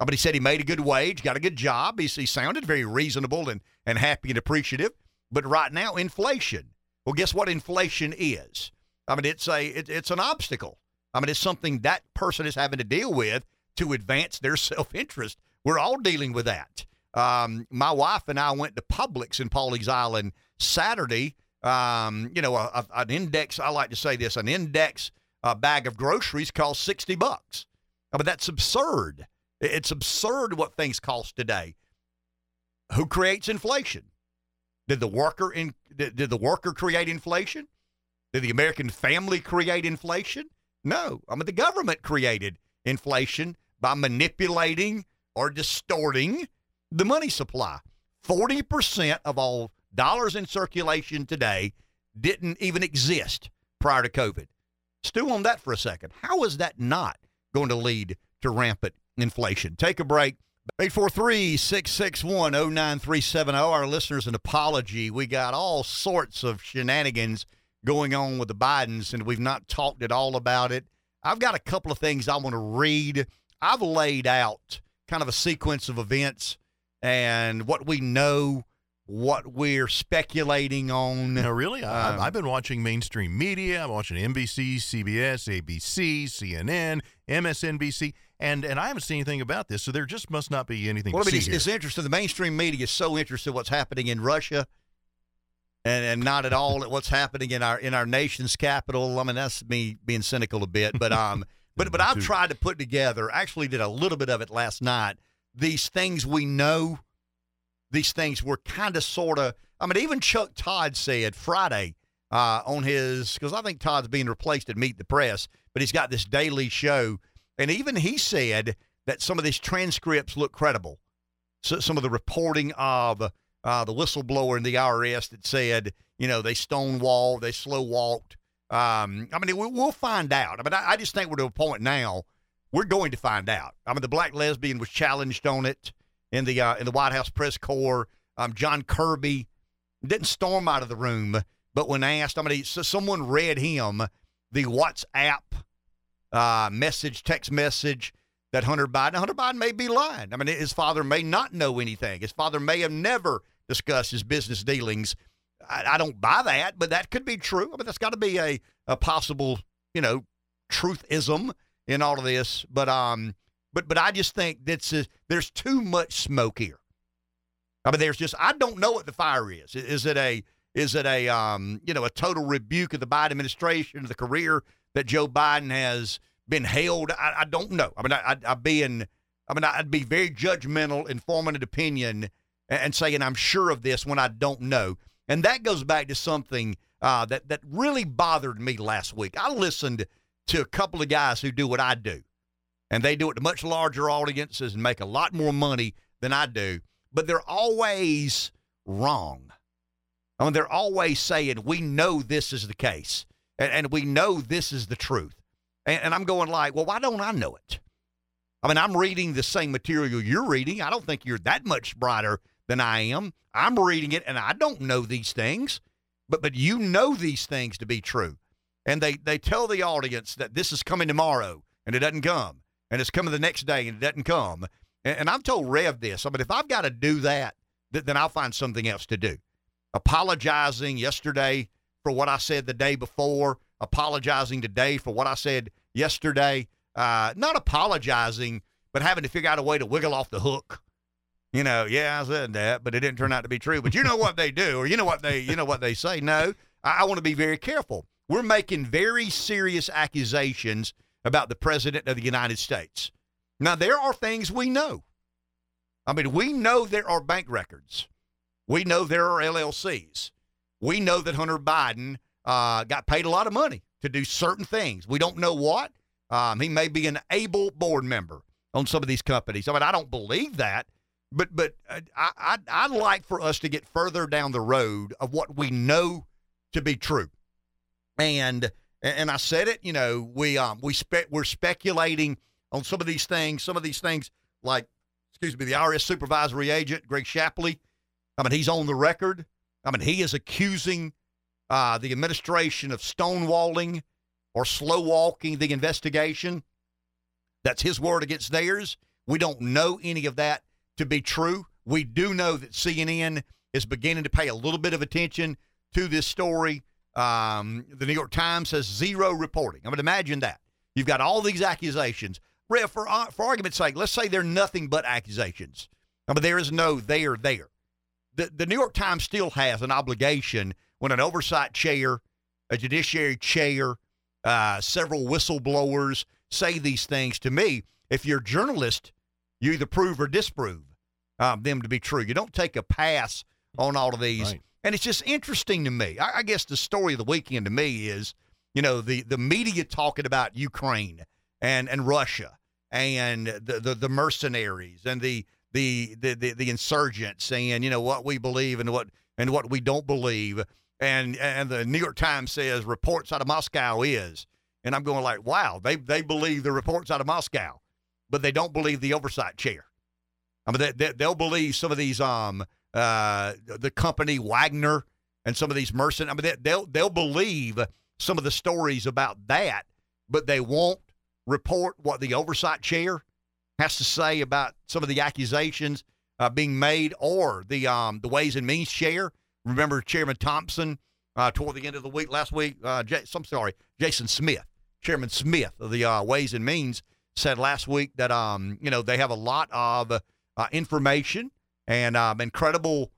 Uh, but he said he made a good wage, got a good job. He, he sounded very reasonable and, and happy and appreciative. But right now, inflation. Well, guess what inflation is? I mean, it's a it, it's an obstacle. I mean, it's something that person is having to deal with to advance their self interest. We're all dealing with that. Um, my wife and I went to Publix in Pawleys Island Saturday. Um, you know, a, a, an index. I like to say this: an index uh, bag of groceries costs sixty bucks. I mean, that's absurd. It's absurd what things cost today. Who creates inflation? Did the worker in did, did the worker create inflation? Did the American family create inflation? No. I mean the government created inflation by manipulating or distorting the money supply. 40% of all dollars in circulation today didn't even exist prior to COVID. Stew on that for a second. How is that not going to lead to rampant inflation? Take a break. 843 661 0937. Our listeners, an apology. We got all sorts of shenanigans going on with the Bidens, and we've not talked at all about it. I've got a couple of things I want to read. I've laid out kind of a sequence of events and what we know, what we're speculating on. No, really? I, Um, I've been watching mainstream media. I'm watching NBC, CBS, ABC, CNN, MSNBC, and and I haven't seen anything about this. So there just must not be anything Well, I mean, see it's, it's interesting. The mainstream media is so interested in what's happening in Russia, and, and not at all at what's happening in our in our nation's capital. I mean, that's me being cynical a bit, but um, but but I've tried to put together. Actually, did a little bit of it last night. These things we know, these things were kind of sort of. I mean, even Chuck Todd said Friday uh, on his because I think Todd's being replaced at Meet the Press, but he's got this daily show, and even he said that some of these transcripts look credible so, some of the reporting of uh, the whistleblower in the IRS that said, you know, they stonewalled, they slow walked. Um, I mean, we, we'll find out. I mean, I, just think we're to a point now. We're going to find out. I mean, the black lesbian was challenged on it in the uh, in the White House press corps. Um, John Kirby didn't storm out of the room, but when asked, I mean, so someone read him the WhatsApp uh, message, text message that Hunter Biden, Hunter Biden may be lying. I mean, his father may not know anything. His father may have never discussed his business dealings. I, I don't buy that, but that could be true. I mean, that's got to be a, a possible, you know, truthism in all of this. But um, but but I just think that's a, there's too much smoke here. I mean, there's just I don't know what the fire is. Is- it a is it a um, you know a total rebuke of the Biden administration, the career that Joe Biden has been held? I, I don't know. I mean, I, I'd, I'd be in. I mean, I'd be very judgmental, informing an opinion, and saying I'm sure of this when I don't know. And that goes back to something uh, that that really bothered me last week. I listened to a couple of guys who do what I do, and they do it to much larger audiences and make a lot more money than I do. But they're always wrong. I mean, they're always saying, we know this is the case, and, and we know this is the truth. And, and I'm going like, well, why don't I know it? I mean, I'm reading the same material you're reading. I don't think you're that much brighter than I am. I'm reading it, and I don't know these things, but but you know these things to be true. And they they tell the audience that this is coming tomorrow, and it doesn't come, and it's coming the next day, and it doesn't come. And, and I've told Rev this. I mean, if I've got to do that, th- then I'll find something else to do apologizing yesterday for what I said the day before, apologizing today for what I said yesterday, uh, not apologizing, but having to figure out a way to wiggle off the hook. You know, yeah, I said that, but it didn't turn out to be true. But you know what they do, or you know what they, you know what they say. No, I, I want to be very careful. We're making very serious accusations about the president of the United States. Now, there are things we know. I mean, we know there are bank records. We know there are LLCs. We know that Hunter Biden uh, got paid a lot of money to do certain things. We don't know what. Um, he may be an able board member on some of these companies. I mean, I don't believe that, but but uh, I, I I'd like for us to get further down the road of what we know to be true. And and I said it, you know, we um we spe- we're speculating on some of these things. Some of these things like excuse me, the IRS supervisory agent, Greg Shapley. I mean, he's on the record. I mean, he is accusing uh, the administration of stonewalling or slow walking the investigation. That's his word against theirs. We don't know any of that to be true. We do know that CNN is beginning to pay a little bit of attention to this story. Um, the New York Times has zero reporting. I mean, imagine that. You've got all these accusations. For, uh, for argument's sake, let's say they're nothing but accusations. I mean, there is no there there. The, the New York Times still has an obligation when an oversight chair, a judiciary chair, uh, several whistleblowers say these things to me. If you're a journalist, you either prove or disprove um, them to be true. You don't take a pass on all of these. Right. And it's just interesting to me. I, I, guess the story of the weekend to me is, you know, the, the media talking about Ukraine and, and Russia and the, the, the mercenaries and the, the, the, the, the insurgents and, you know, what we believe and what and what we don't believe. And and the New York Times says reports out of Moscow is. And I'm going like, wow, they they believe the reports out of Moscow, but they don't believe the oversight chair. I mean, they, they, will believe some of these um uh the company Wagner and some of these mercenaries. I mean, they, they'll they'll believe some of the stories about that, but they won't report what the oversight chair has to say about some of the accusations uh, being made or the um the Ways and Means chair. Remember Chairman Thompson uh, toward the end of the week last week. Uh, J- I'm sorry, Jason Smith, Chairman Smith of the uh, Ways and Means said last week that um you know they have a lot of uh, information and um, incredible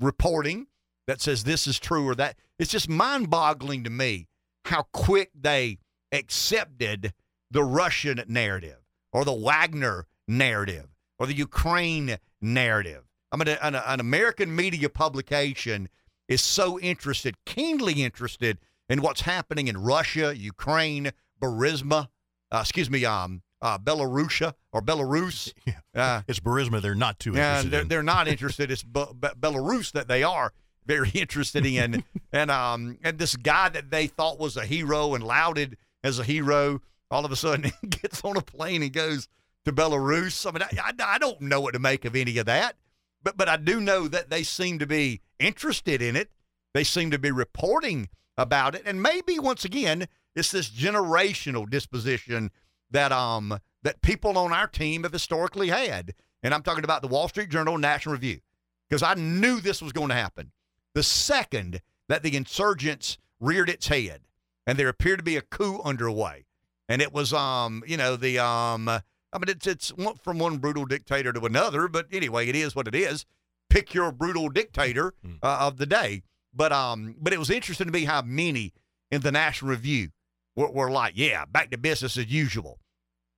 reporting that says this is true or that. It's just mind-boggling to me how quick they accepted the Russian narrative or the Wagner narrative or the Ukraine narrative. I mean, an, an American media publication is so interested, keenly interested in what's happening in Russia, Ukraine, Burisma, uh, excuse me, um, uh, Belarusia or Belarus. Uh, it's Burisma they're not too interested yeah, they're, in. they're not interested. It's Be- Be- Belarus that they are very interested in. and um, and this guy that they thought was a hero and lauded as a hero, all of a sudden gets on a plane and goes to Belarus. I mean, I, I, I don't know what to make of any of that, but but I do know that they seem to be interested in it. They seem to be reporting about it, and maybe once again, it's this generational disposition that um that people on our team have historically had. And I'm talking about the Wall Street Journal and National Review, because I knew this was going to happen. The second that the insurgents reared its head and there appeared to be a coup underway, and it was um you know the um I mean it's it's from one brutal dictator to another, but anyway it is what it is. Pick your brutal dictator hmm. uh, of the day. But um but it was interesting to me how many in the National Review were, were like, yeah, back to business as usual.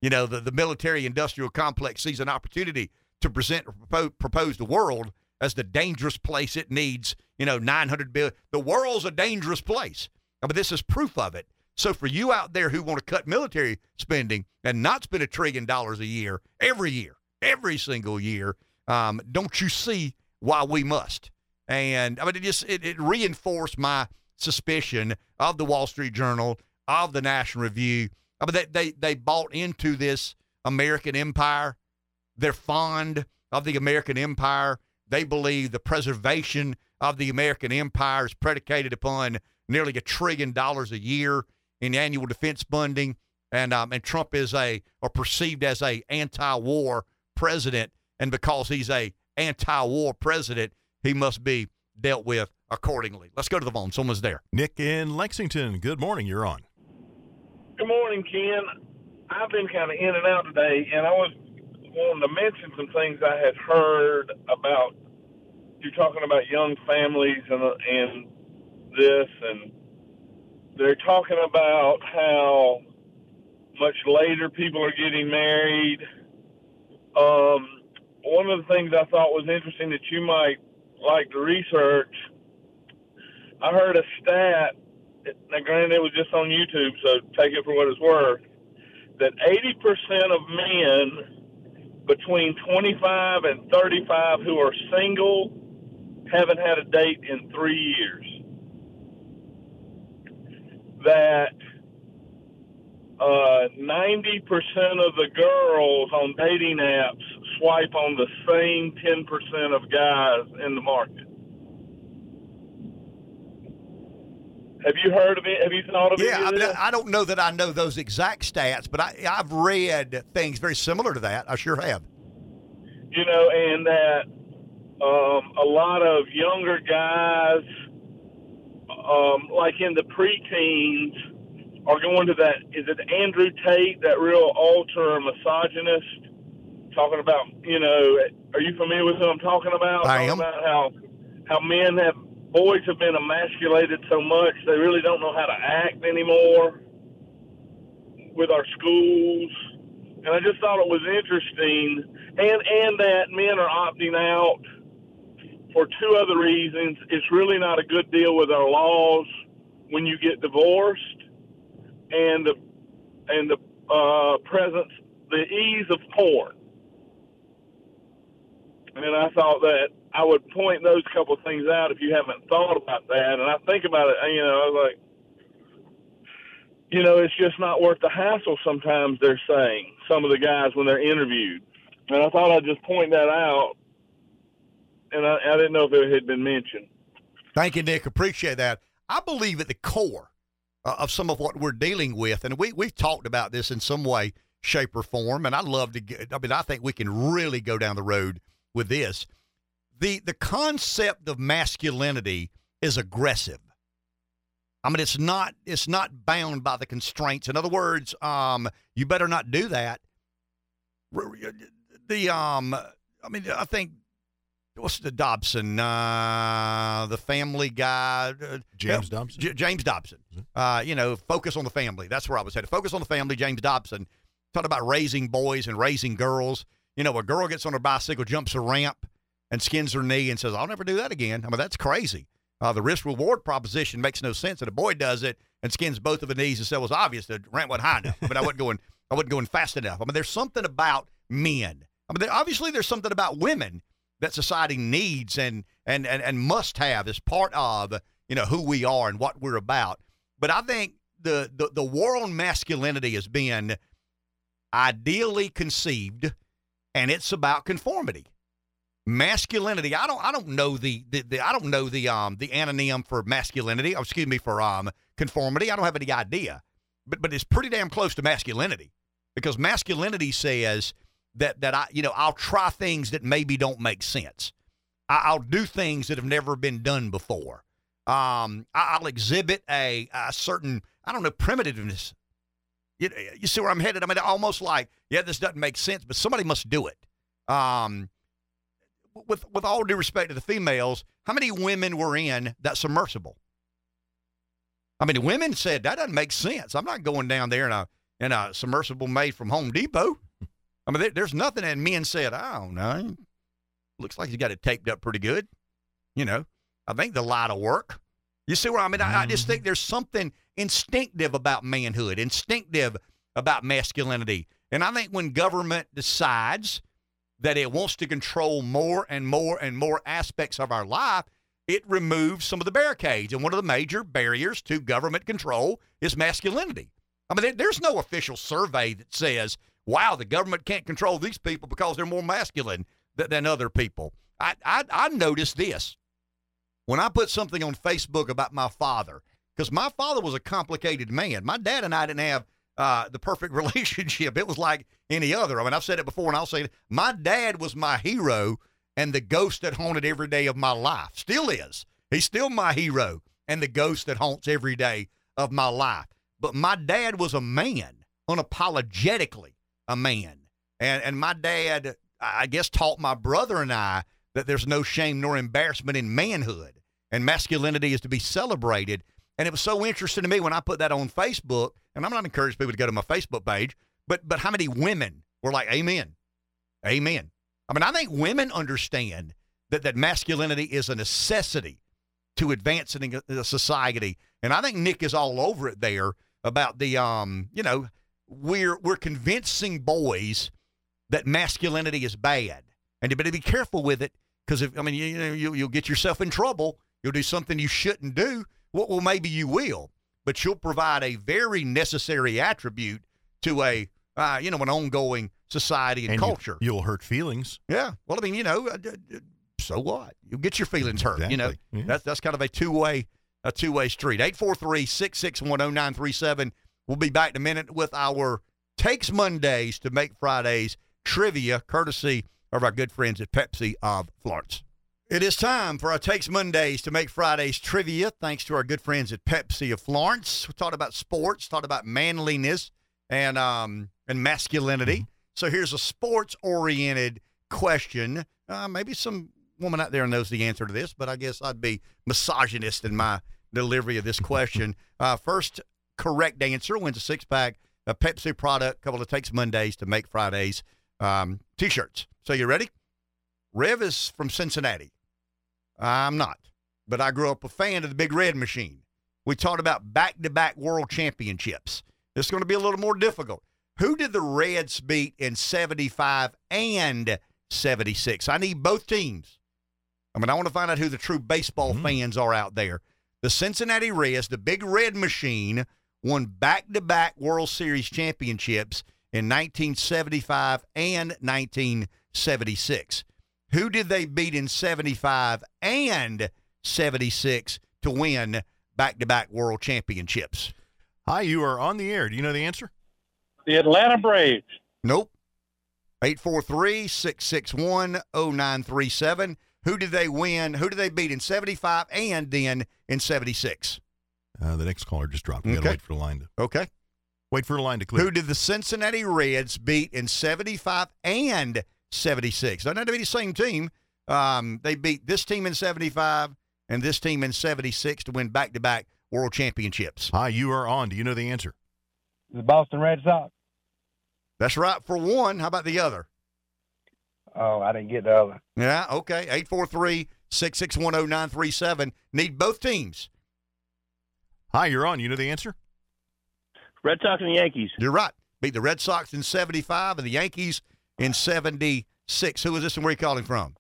You know, the, the military industrial complex sees an opportunity to present propose, propose the world as the dangerous place it needs, you know, 900 billion. The world's a dangerous place. But this is proof of it. So for you out there who want to cut military spending and not spend a trillion dollars a year every year, every single year, um, don't you see why we must? And I mean, it just it, it reinforced my suspicion of the Wall Street Journal of the National Review. I mean, they, they, they bought into this American empire. They're fond of the American empire. They believe the preservation of the American empire is predicated upon nearly a trillion dollars a year in annual defense funding. And, um, and Trump is a, or perceived as a anti-war president. And because he's a anti-war president, he must be dealt with accordingly. Let's go to the phone. Someone's there. Nick in Lexington. Good morning. You're on. Good morning, Ken. I've been kind of in and out today, and I was wanting to mention some things I had heard about. You're talking about young families and and this, and they're talking about how much later people are getting married. Um, one of the things I thought was interesting that you might like to research. I heard a stat now granted it was just on YouTube, so take it for what it's worth, that 80% of men between 25 and 35 who are single haven't had a date in three years. That uh, 90% of the girls on dating apps swipe on the same 10% of guys in the market. Have you heard of it? Have you thought of Yeah, any I, of mean, this? I don't know that I know those exact stats, but I, I've read things very similar to that. I sure have. you know, and that um, a lot of younger guys, um, like in the preteens, are going to that. Is it Andrew Tate, that real ultra misogynist, talking about? You know, are you familiar with who I'm talking about? I Talking am. About how how men have boys have been emasculated so much they really don't know how to act anymore with our schools. And I just thought it was interesting, and and that men are opting out for two other reasons. It's really not a good deal with our laws when you get divorced, and the and the uh, presence, the ease of porn. And I thought that I would point those couple things out if you haven't thought about that. And I think about it, you know, I was like, you know, it's just not worth the hassle sometimes, they're saying, some of the guys when they're interviewed. And I thought I'd just point that out. And I, I didn't know if it had been mentioned. Thank you, Nick. Appreciate that. I believe at the core uh, of some of what we're dealing with, and we we've talked about this in some way, shape, or form. And I'd love to get. I mean, I think we can really go down the road with this. The The concept of masculinity is aggressive. I mean, it's not it's not bound by the constraints. In other words, um, you better not do that. The um, I mean, I think what's the Dobson, uh, the Family Guy, uh, James yeah, Dobson? J- James Dobson. Uh, you know, focus on the family. That's where I was headed. Focus on the family. James Dobson talked about raising boys and raising girls. You know, a girl gets on her bicycle, jumps a ramp, and skins her knee, and says, "I'll never do that again." I mean, that's crazy. Uh, the risk reward proposition makes no sense. And a boy does it and skins both of the knees and says, "Well, it's obvious the ramp wasn't high enough, but I wasn't going, I wasn't going fast enough." I mean, there's something about men. I mean, there, obviously, there's something about women that society needs and and and, and must have as part of you know who we are and what we're about. But I think the the, the war on masculinity has been ideally conceived, and it's about conformity. Masculinity. I don't. I don't know the, the, the I don't know the um the anonym for masculinity. Oh, excuse me for um conformity. I don't have any idea, but but it's pretty damn close to masculinity because masculinity says that that I you know I'll try things that maybe don't make sense. I, I'll do things that have never been done before. Um, I, I'll exhibit a, a certain I don't know primitiveness. You, you see where I'm headed? I mean, almost like yeah, this doesn't make sense, but somebody must do it. Um, with with all due respect to the females, how many women were in that submersible? I mean, the women said that doesn't make sense. I'm not going down there in a in a submersible made from Home Depot. I mean, there, there's nothing. And men said, I don't know. Looks like he's got it taped up pretty good. You know, I think the light will work. You see where I mean? I, I just think there's something instinctive about manhood, instinctive about masculinity. And I think when government decides that it wants to control more and more and more aspects of our life, it removes some of the barricades. And one of the major barriers to government control is masculinity. I mean, there's no official survey that says, wow, the government can't control these people because they're more masculine th- than other people. I, I, I noticed this when I put something on Facebook about my father, because my father was a complicated man. My dad and I didn't have uh, the perfect relationship. It was like any other. I mean, I've said it before and I'll say it. My dad was my hero and the ghost that haunted every day of my life. Still is. He's still my hero and the ghost that haunts every day of my life. But my dad was a man, unapologetically a man. And and my dad, I guess, taught my brother and I that there's no shame nor embarrassment in manhood and masculinity is to be celebrated. And it was so interesting to me when I put that on Facebook, and I'm not encouraging people to go to my Facebook page, but but how many women were like, Amen. Amen. I mean, I think women understand that, that masculinity is a necessity to advancing the society. And I think Nick is all over it there about the um, you know, we're we're convincing boys that masculinity is bad. And you better be careful with it because if I mean you, you know you, you'll get yourself in trouble. You'll do something you shouldn't do. Well, well, maybe you will, but you'll provide a very necessary attribute to a uh, you know an ongoing society and, And culture. you'll hurt feelings. Yeah. Well, I mean, you know, uh, so what? You get your feelings hurt. You know, Yeah. that's that's kind of a two way a two way street. 843-661-0937. We'll be back in a minute with our Takes Mondays to Make Fridays trivia, courtesy of our good friends at Pepsi of Florence. It is time for our Takes Mondays to Make Fridays trivia, thanks to our good friends at Pepsi of Florence. We talked about sports, talked about manliness and um and masculinity. So here's a sports oriented question. Uh, maybe some woman out there knows the answer to this, but I guess I'd be misogynist in my delivery of this question. Uh, first correct answer wins a six pack of Pepsi product. Couple of takes Mondays to make Fridays um, t-shirts. So you ready? Rev is from Cincinnati. I'm not, but I grew up a fan of the Big Red Machine. We talked about back-to-back world championships. This is going to be a little more difficult. Who did the Reds beat in 75 and 76? I need both teams. I mean, I want to find out who the true baseball mm-hmm. fans are out there. The Cincinnati Reds, the Big Red Machine, won back to back World Series championships in 1975 and 1976. Who did they beat in 75 and 76 to win back to back World Championships? Hi, you are on the air. Do you know the answer? The Atlanta Braves. Nope. 843 661 0937. Who did they win? Who did they beat in 75 and then in 76? Uh, the next caller just dropped. We got to Okay. wait for the line to Okay. wait for the line to clear. Who did the Cincinnati Reds beat in 75 and 76? Doesn't have to be the same team. Um, they beat this team in 75 and this team in 76 to win back to back world championships. Hi, you are on. Do you know the answer? The Boston Red Sox. That's right for one. How about the other? Oh, I didn't get the other. Yeah, okay. 843 661 0937. Need both teams. Hi, you're on. You know the answer? Red Sox and the Yankees. You're right. Beat the Red Sox in 75 and the Yankees in 76. Who is this and where are you calling from?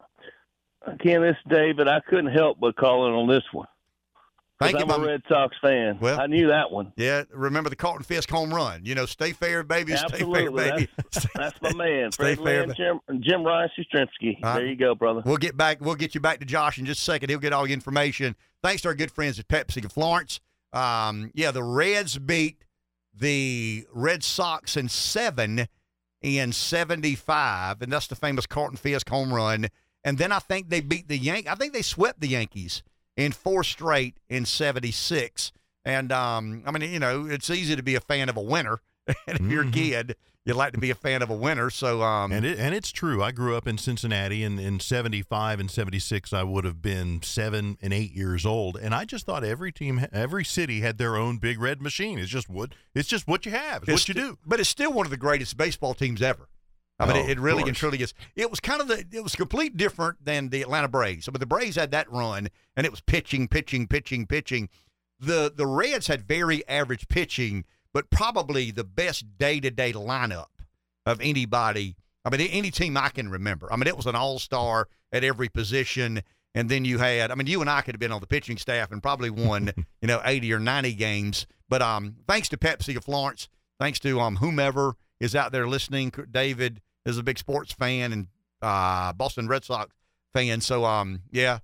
This is David. I couldn't help but call in on this one. Thank you, I'm a Red Sox fan. Well- I knew that one. Yeah, remember the Carlton Fisk home run. You know, stay fair, baby. Stay Absolutely. fair, baby. That's, that's my man. Stay Fred fair, Lynn, Jim, Jim Ryan Yastrzemski. Uh, there you go, brother. We'll get back. We'll get you back to Josh in just a second. He'll get all the information. Thanks to our good friends at Pepsi of Florence. Um, yeah, the Reds beat the Red Sox in seven in '75, and that's the famous Carlton Fisk home run. And then I think they beat the Yank. I think they swept the Yankees in four straight in '76. And um, I mean, you know, it's easy to be a fan of a winner, if you're a kid, you like to be a fan of a winner. So, um, And it and it's true. I grew up in Cincinnati, and in '75 and '76, I would have been seven and eight years old. And I just thought every team, every city had their own big red machine. It's just what it's just what you have. It's, what you do. But it's still one of the greatest baseball teams ever. I mean, Oh, it, it really and truly is. It was kind of the. It was complete different than the Atlanta Braves. But the Braves had that run, and it was pitching, pitching, pitching, pitching. The the Reds had very average pitching, but probably the best day to day lineup of anybody. I mean, any team I can remember. I mean, it was an all star at every position. And then you had, I mean, you and I could have been on the pitching staff and probably won, you know, 80 or 90 games. But um, thanks to Pepsi of Florence, thanks to um, whomever is out there listening. David is a big sports fan and uh, Boston Red Sox fan. So, um, yeah,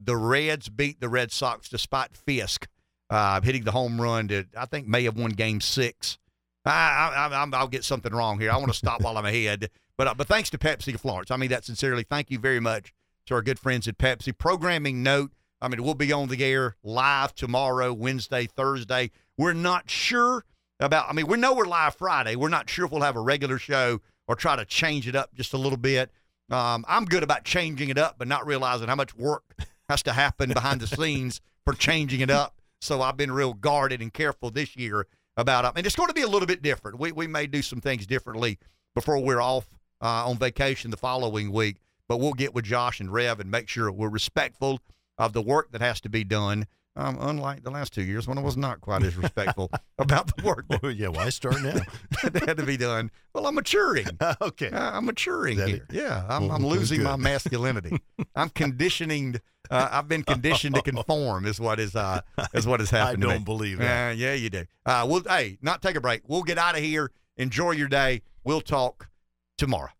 the Reds beat the Red Sox despite Fisk uh, hitting the home run to, I think, may have won game six. I, I, I'm- I'll get something wrong here. I want to stop while I'm ahead. But, uh, but thanks to Pepsi Florence. I mean that sincerely. Thank you very much to our good friends at Pepsi. Programming note I mean, we'll be on the air live tomorrow, Wednesday, Thursday. We're not sure about, I mean, we know we're live Friday. We're not sure if we'll have a regular show or try to change it up just a little bit. Um, I'm good about changing it up, but not realizing how much work has to happen behind the scenes for changing it up. So I've been real guarded and careful this year about it. And it's going to be a little bit different. We, we may do some things differently before we're off uh, on vacation the following week, but we'll get with Josh and Rev and make sure we're respectful of the work that has to be done. Um, unlike the last two years when I was not quite as respectful about the work that, yeah, why start now? that had to be done. Well, I'm maturing. okay. Uh, I'm maturing here. Yeah, I'm, I'm Well, losing my masculinity. I'm conditioning. Uh, I've been conditioned to conform. Is what is uh is what has I happened. to me. don't believe that. Uh, yeah, you do. Uh, we'll hey, not take a break. We'll get out of here. Enjoy your day. We'll talk tomorrow.